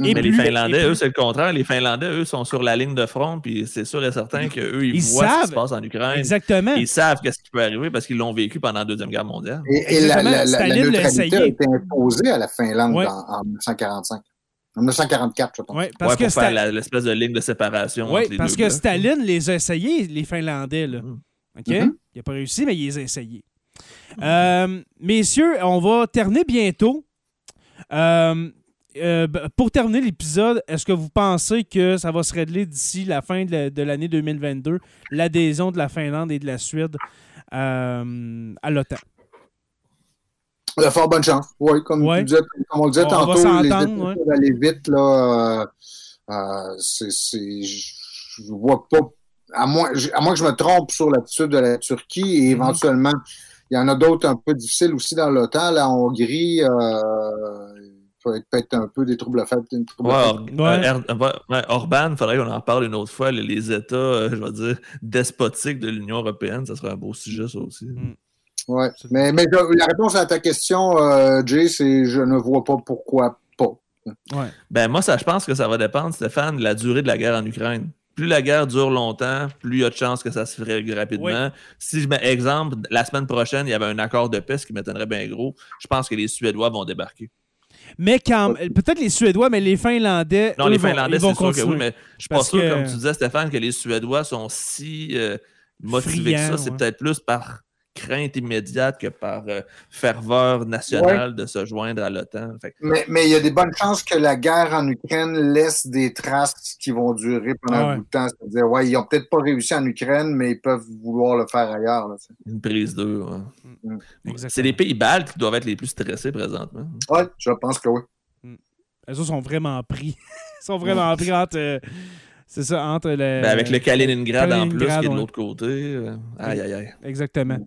Et Mais les Finlandais, et plus- eux, c'est le contraire. Les Finlandais, eux, sont sur la ligne de front, puis c'est sûr et certain qu'eux, ils, Ils voient ce qui savent. se passe en Ukraine. Exactement. Ils savent qu'est-ce qui peut arriver parce qu'ils l'ont vécu pendant la Deuxième Guerre mondiale. Et, et la, la, la, la neutralité a été imposée à la Finlande Ouais. en, en 1945. En 1944, je pense. Ouais, parce pour que faire l'espèce de ligne de séparation les parce deux que. Staline les a essayés, les Finlandais. Là. Mhm. OK? Mhm. Il n'a pas réussi, mais il les a essayés. Euh, messieurs, on va terminer bientôt. Euh, euh, b- pour terminer l'épisode, est-ce que vous pensez que ça va se régler d'ici la fin de la- de l'année 2022, l'adhésion de la Finlande et de la Suède euh, à l'OTAN? Fort bonne chance. Oui, comme, Ouais. disais- comme on le disait On va tantôt, les s'entendre, États ouais. peuvent aller vite. Là, euh, euh, je je vois pas. À moins, à moins que je me trompe sur l'attitude de la Turquie Mhm. et éventuellement, il y en a d'autres un peu difficiles aussi dans l'OTAN. La Hongrie, peut-être un peu des troubles Ouais, Ouais. euh, ouais, ouais, Orban, il faudrait qu'on en parle une autre fois. Les, les États, euh, je vais dire, despotiques de l'Union européenne, ça serait un beau sujet, ça aussi. Ouais. Mais, mais je- la réponse à ta question, euh, Jay, c'est je ne vois pas pourquoi pas. Ouais. Ben, moi, ça, je pense que ça va dépendre, Stéphane, de la durée de la guerre en Ukraine. Plus la guerre dure longtemps, plus il y a de chances que ça se règle rapidement. Oui. Si je mets exemple, la semaine prochaine, il y avait un accord de paix, ce qui m'étonnerait bien gros, je pense que les Suédois vont débarquer. Mais quand peut-être les Suédois, mais les Finlandais. Non, eux les Finlandais, c'est sûr que oui, mais je suis pas sûr, que- comme tu disais, Stéphane, que les Suédois sont si euh, motivés que ça. C'est ouais. peut-être plus par crainte immédiate que par euh, ferveur nationale de se joindre à l'OTAN. Que- Mais, mais il y a des bonnes chances que la guerre en Ukraine laisse des traces qui vont durer pendant Ah ouais. un bout de temps. C'est-à-dire, ouais, ils n'ont peut-être pas réussi en Ukraine, mais ils peuvent vouloir le faire ailleurs. là. Une prise d'eux. ouais. Mm. Exactement. C'est les pays baltes qui doivent être les plus stressés présentement. Ouais, je pense que oui. Eux autres sont vraiment pris. (laughs) Ils sont vraiment pris entre. euh, c'est ça, entre le. Ben, avec le Kaliningrad, en plus, qui est de l'autre côté. euh, aïe, aïe, aïe. Exactement.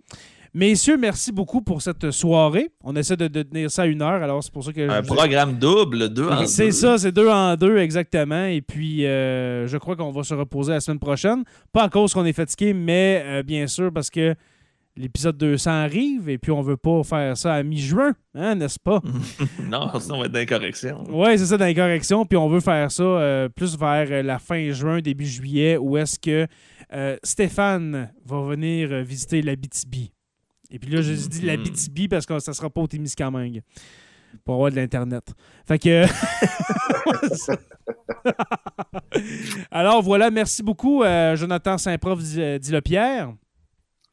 Messieurs, merci beaucoup pour cette soirée. On essaie de, de tenir ça à une heure, alors c'est pour ça que. Un programme double, deux en C'est deux. ça, c'est deux en deux, exactement. Et puis, euh, je crois qu'on va se reposer la semaine prochaine. Pas à cause qu'on est fatigué, mais euh, bien sûr parce que l'épisode 200 arrive et puis on veut pas faire ça à mi-juin, hein, n'est-ce pas? (laughs) non, sinon on va être d'incorrection. Oui, c'est ça, dans les corrections. Puis on veut faire ça euh, plus vers euh, la fin juin, début juillet, où est-ce que euh, Stéphane va venir visiter la BTB. Et puis là, je dis la Mhm. BTB parce que ça sera pas au Témiscamingue pour avoir de l'Internet. Fait que... (laughs) Alors voilà, merci beaucoup, euh, Jonathan Saint-Prof Dilopierre. Ça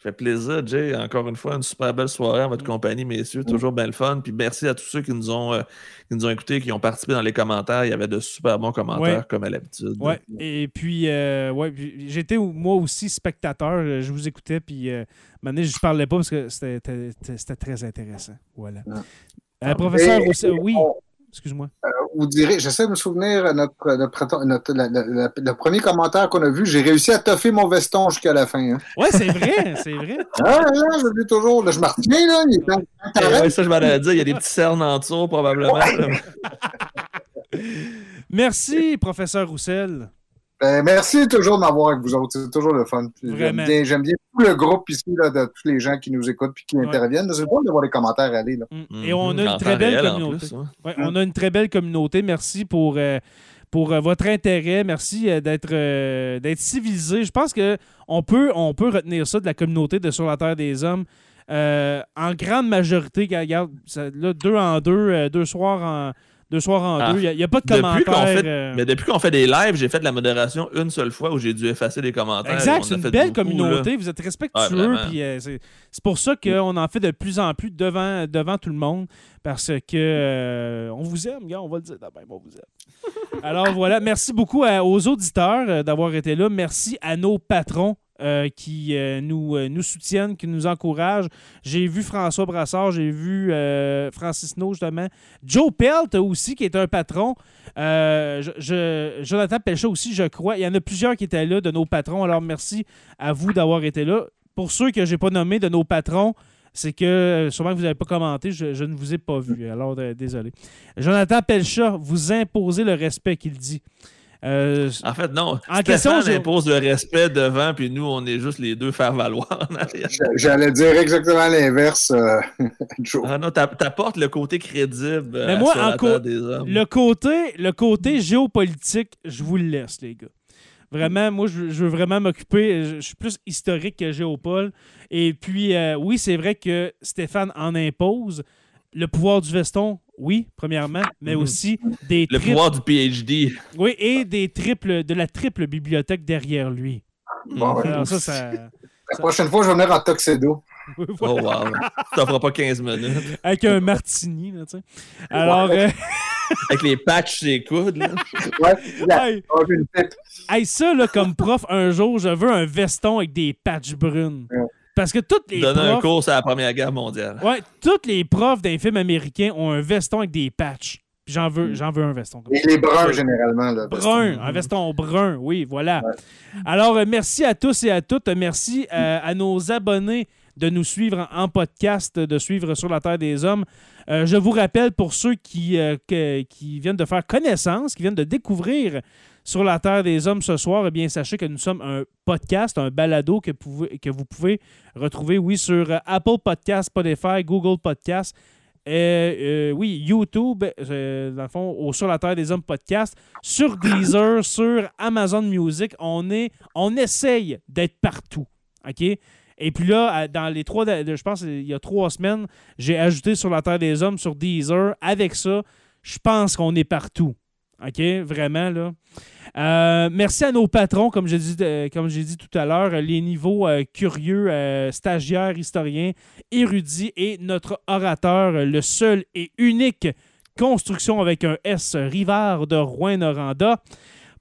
fait plaisir, Jay. Encore une fois, une super belle soirée en votre compagnie, messieurs. Toujours bien le fun. Puis merci à tous ceux qui nous ont, euh, qui nous ont écoutés, qui ont participé dans les commentaires. Il y avait de super bons commentaires, Ouais. comme à l'habitude. Ouais. Et puis, euh, ouais, puis j'étais moi aussi spectateur. euh, Je vous écoutais, puis euh, maintenant, je parlais pas parce que c'était très intéressant. Voilà. Euh, professeur, Et- aussi- oui, on- excuse-moi. vous direz, j'essaie de me souvenir, notre, notre, notre- la- la- la- le premier commentaire qu'on a vu, j'ai réussi à toffer mon veston jusqu'à la fin. Hein. Ouais, c'est vrai, c'est vrai. (laughs) Ah, là, je le dis toujours. Là, je me retiens, là. Il est ouais, ça, je m'en allais dire. Il y a des petits cernes en dessous, probablement. Merci, professeur Roussel. Ben, merci toujours de m'avoir avec vous autres. C'est toujours le fun. J'aime bien, j'aime bien tout le groupe ici là, de tous les gens qui nous écoutent et qui Ouais. interviennent. C'est bon d'avoir des commentaires à aller. Là. Mm. Et on a une En très belle communauté. plus, ouais. Ouais, on a une très belle communauté. Merci pour, euh, pour euh, votre intérêt. Merci euh, d'être euh, d'être civilisé. Je pense que on peut, on peut retenir ça de la communauté de Sur la Terre des Hommes. Euh, en grande majorité, regarde, ça- là, deux en deux, euh, deux soirs en deux. Soirs en Ah, deux. Il n'y a, pas de commentaires. fait, euh, mais depuis qu'on fait des lives, j'ai fait de la modération une seule fois où j'ai dû effacer des commentaires. Exact, c'est une belle beaucoup, communauté. Vous êtes respectueux. euh, c'est pour ça qu'on en fait de plus en plus devant, devant tout le monde. Parce que euh, on vous aime, gars, on va le dire on vous aime. (laughs) Alors voilà, merci beaucoup à- aux auditeurs d'avoir été là. Merci à nos patrons. Euh, qui euh, nous, euh, nous soutiennent, qui nous encouragent. J'ai vu François Brassard, j'ai vu Francis No, justement. Joe Pelt aussi, qui est un patron. Jonathan Pelchat aussi, je crois. Il y en a plusieurs qui étaient là de nos patrons. Alors, merci à vous d'avoir été là. Pour ceux que je n'ai pas nommés de nos patrons, c'est que sûrement que vous n'avez pas commenté, je, ne vous ai pas vu. Alors, désolé. Jonathan Pelchat, vous imposez le respect qu'il dit. Euh, En fait, non. En question, j'ai- impose le respect devant, puis nous, on est juste les deux faire valoir. J'allais dire exactement l'inverse, euh, (laughs) Joe. Ah non, t'a- t'apportes le côté crédible euh, Mais moi, sur la en co- des hommes. le, côté, le côté géopolitique, je vous le laisse, les gars. Vraiment, moi, je, je veux vraiment m'occuper. Je, je suis plus historique que géopole. Et puis, euh, oui, c'est vrai que Stéphane en impose. Le pouvoir du veston, oui, premièrement, mais Mhm. aussi des Le triples- pouvoir du PhD. Oui, et des triples, de la triple bibliothèque derrière lui. Bon, ouais. Ça, ça... La prochaine fois, je vais venir en tuxedo. (laughs) Oh wow. Ça fera pas 15 minutes. Avec un martini, là, tu sais. Alors, euh, (laughs) Avec les patchs sur les coudes. Là. Ouais, hey, pipe. hey, ça, là, comme prof, un jour, je veux un veston avec des patchs brunes. Ouais. Parce que toutes les Donner un cours sur la Première Guerre mondiale. Ouais, tous les profs d'un film américain ont un veston avec des patchs. J'en veux, Mm. j'en veux un veston. Et les bruns, généralement. Là, Brun, un veston brun, oui, voilà. Alors, euh, merci à tous et à toutes. Merci euh, à nos abonnés de nous suivre en, en podcast, de suivre sur la Terre des Hommes. Euh, je vous rappelle, pour ceux qui, euh, que- qui viennent de faire connaissance, qui viennent de découvrir sur la Terre des Hommes ce soir, eh bien, sachez que nous sommes un podcast, un balado que, vous pouvez retrouver, oui, sur euh, Apple Podcast, Spotify, Google Podcast, euh, oui, YouTube, euh, dans le fond, au Sur la Terre des Hommes podcast, sur Deezer, (coughs) sur Amazon Music. On, est, essaye d'être partout. Et puis là, dans les trois, je pense il y a trois semaines, j'ai ajouté Sur la Terre des Hommes sur Deezer. Avec ça, je pense qu'on est partout. OK? Vraiment, là. Euh, merci à nos patrons, comme j'ai dit, euh, comme j'ai dit tout à l'heure, les niveaux euh, curieux, euh, stagiaires, historiens, érudits et notre orateur, le seul et unique construction avec un S, Rivard de Rouen-Noranda.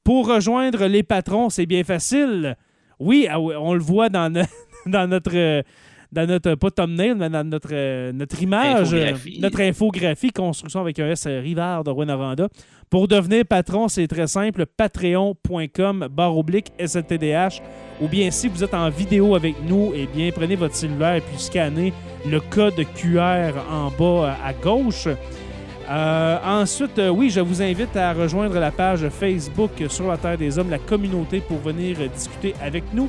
Pour rejoindre les patrons, c'est bien facile. Oui, ah on le voit dans, no- (laughs) dans notre. dans notre, pas thumbnail, mais dans notre, notre image, Infographie. notre infographie, construction avec un S, Rivard de Rouen-Noranda. Pour devenir patron, c'est très simple, patreon.com barre oblique SLTDH. Ou bien si vous êtes en vidéo avec nous, eh bien prenez votre cellulaire et puis scannez le code QR en bas euh, à gauche. Euh, ensuite, euh, oui, je vous invite à rejoindre la page Facebook sur la Terre des Hommes, la communauté, pour venir discuter avec nous.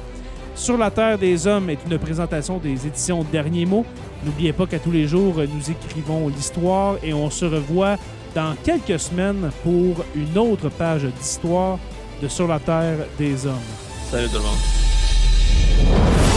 Sur la Terre des Hommes est une présentation des éditions Derniers mots. N'oubliez pas qu'à tous les jours, nous écrivons l'histoire et on se revoit dans quelques semaines pour une autre page d'histoire de Sur la Terre des Hommes. Salut tout le monde.